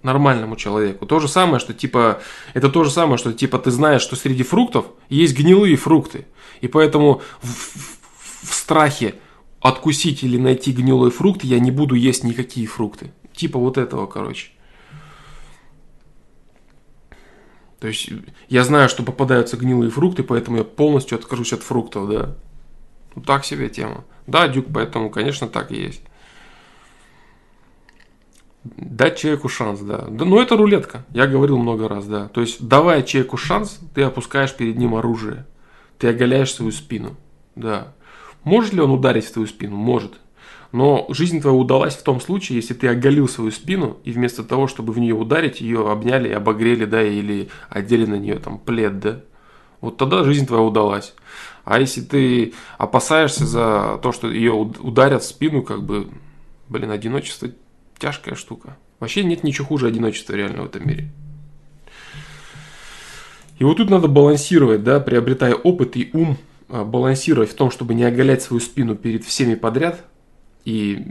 Speaker 1: нормальному человеку. То же самое, что типа, это то же самое, что типа ты знаешь, что среди фруктов есть гнилые фрукты. И поэтому в, в, в страхе откусить или найти гнилой фрукт я не буду есть никакие фрукты. Типа вот этого, короче. То есть я знаю, что попадаются гнилые фрукты, поэтому я полностью откажусь от фруктов, да. Ну так себе тема. Да, Дюк, поэтому, конечно, так и есть. Дать человеку шанс, да. да. Ну, это рулетка. Я говорил много раз, да. То есть, давая человеку шанс, ты опускаешь перед ним оружие. Ты оголяешь свою спину. Да. Может ли он ударить в твою спину? Может. Но жизнь твоя удалась в том случае, если ты оголил свою спину, и вместо того, чтобы в нее ударить, ее обняли обогрели, да, или одели на нее там плед, да. Вот тогда жизнь твоя удалась. А если ты опасаешься за то, что ее ударят в спину, как бы, блин, одиночество тяжкая штука. Вообще нет ничего хуже одиночества реально в этом мире. И вот тут надо балансировать, да, приобретая опыт и ум, а, балансировать в том, чтобы не оголять свою спину перед всеми подряд, и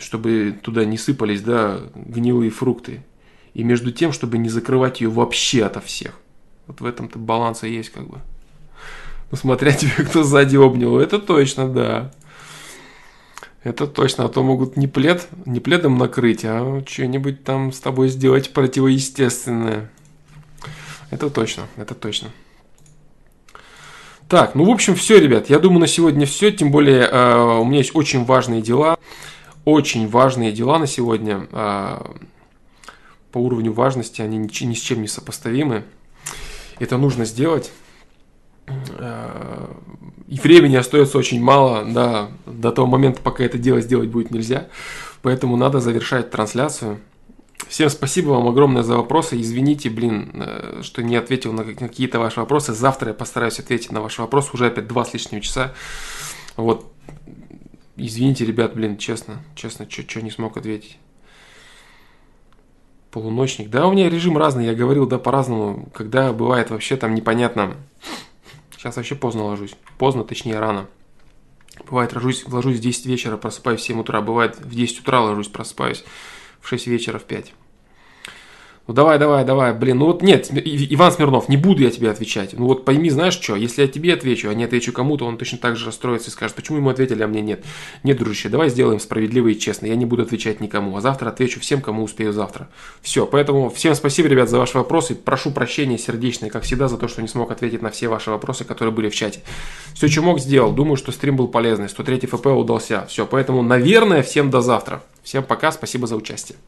Speaker 1: чтобы туда не сыпались, да, гнилые фрукты. И между тем, чтобы не закрывать ее вообще ото всех. Вот в этом-то баланс и есть как бы. Ну, смотря тебе, кто сзади обнял, это точно, да. Это точно, а то могут не плед, не пледом накрыть, а что-нибудь там с тобой сделать противоестественное. Это точно, это точно. Так, ну в общем все, ребят. Я думаю на сегодня все. Тем более э, у меня есть очень важные дела. Очень важные дела на сегодня. Э, по уровню важности они ни, ни с чем не сопоставимы. Это нужно сделать. Э, и времени остается очень мало, да, до того момента, пока это дело сделать будет нельзя. Поэтому надо завершать трансляцию. Всем спасибо вам огромное за вопросы. Извините, блин, э, что не ответил на какие-то ваши вопросы. Завтра я постараюсь ответить на ваши вопросы. Уже опять два с лишним часа. Вот. Извините, ребят, блин, честно, честно, что не смог ответить. Полуночник. Да, у меня режим разный, я говорил, да, по-разному. Когда бывает вообще там непонятно. Сейчас вообще поздно ложусь. Поздно, точнее, рано. Бывает, ложусь, ложусь в 10 вечера, просыпаюсь в 7 утра. Бывает, в 10 утра ложусь, просыпаюсь в 6 вечера, в 5. Ну давай, давай, давай, блин, ну вот нет, Иван Смирнов, не буду я тебе отвечать. Ну вот пойми, знаешь что, если я тебе отвечу, а не отвечу кому-то, он точно так же расстроится и скажет, почему ему ответили, а мне нет. Нет, дружище, давай сделаем справедливо и честно, я не буду отвечать никому, а завтра отвечу всем, кому успею завтра. Все, поэтому всем спасибо, ребят, за ваши вопросы, прошу прощения сердечное, как всегда, за то, что не смог ответить на все ваши вопросы, которые были в чате. Все, что мог, сделал, думаю, что стрим был полезный, 103 ФП удался, все, поэтому, наверное, всем до завтра. Всем пока, спасибо за участие.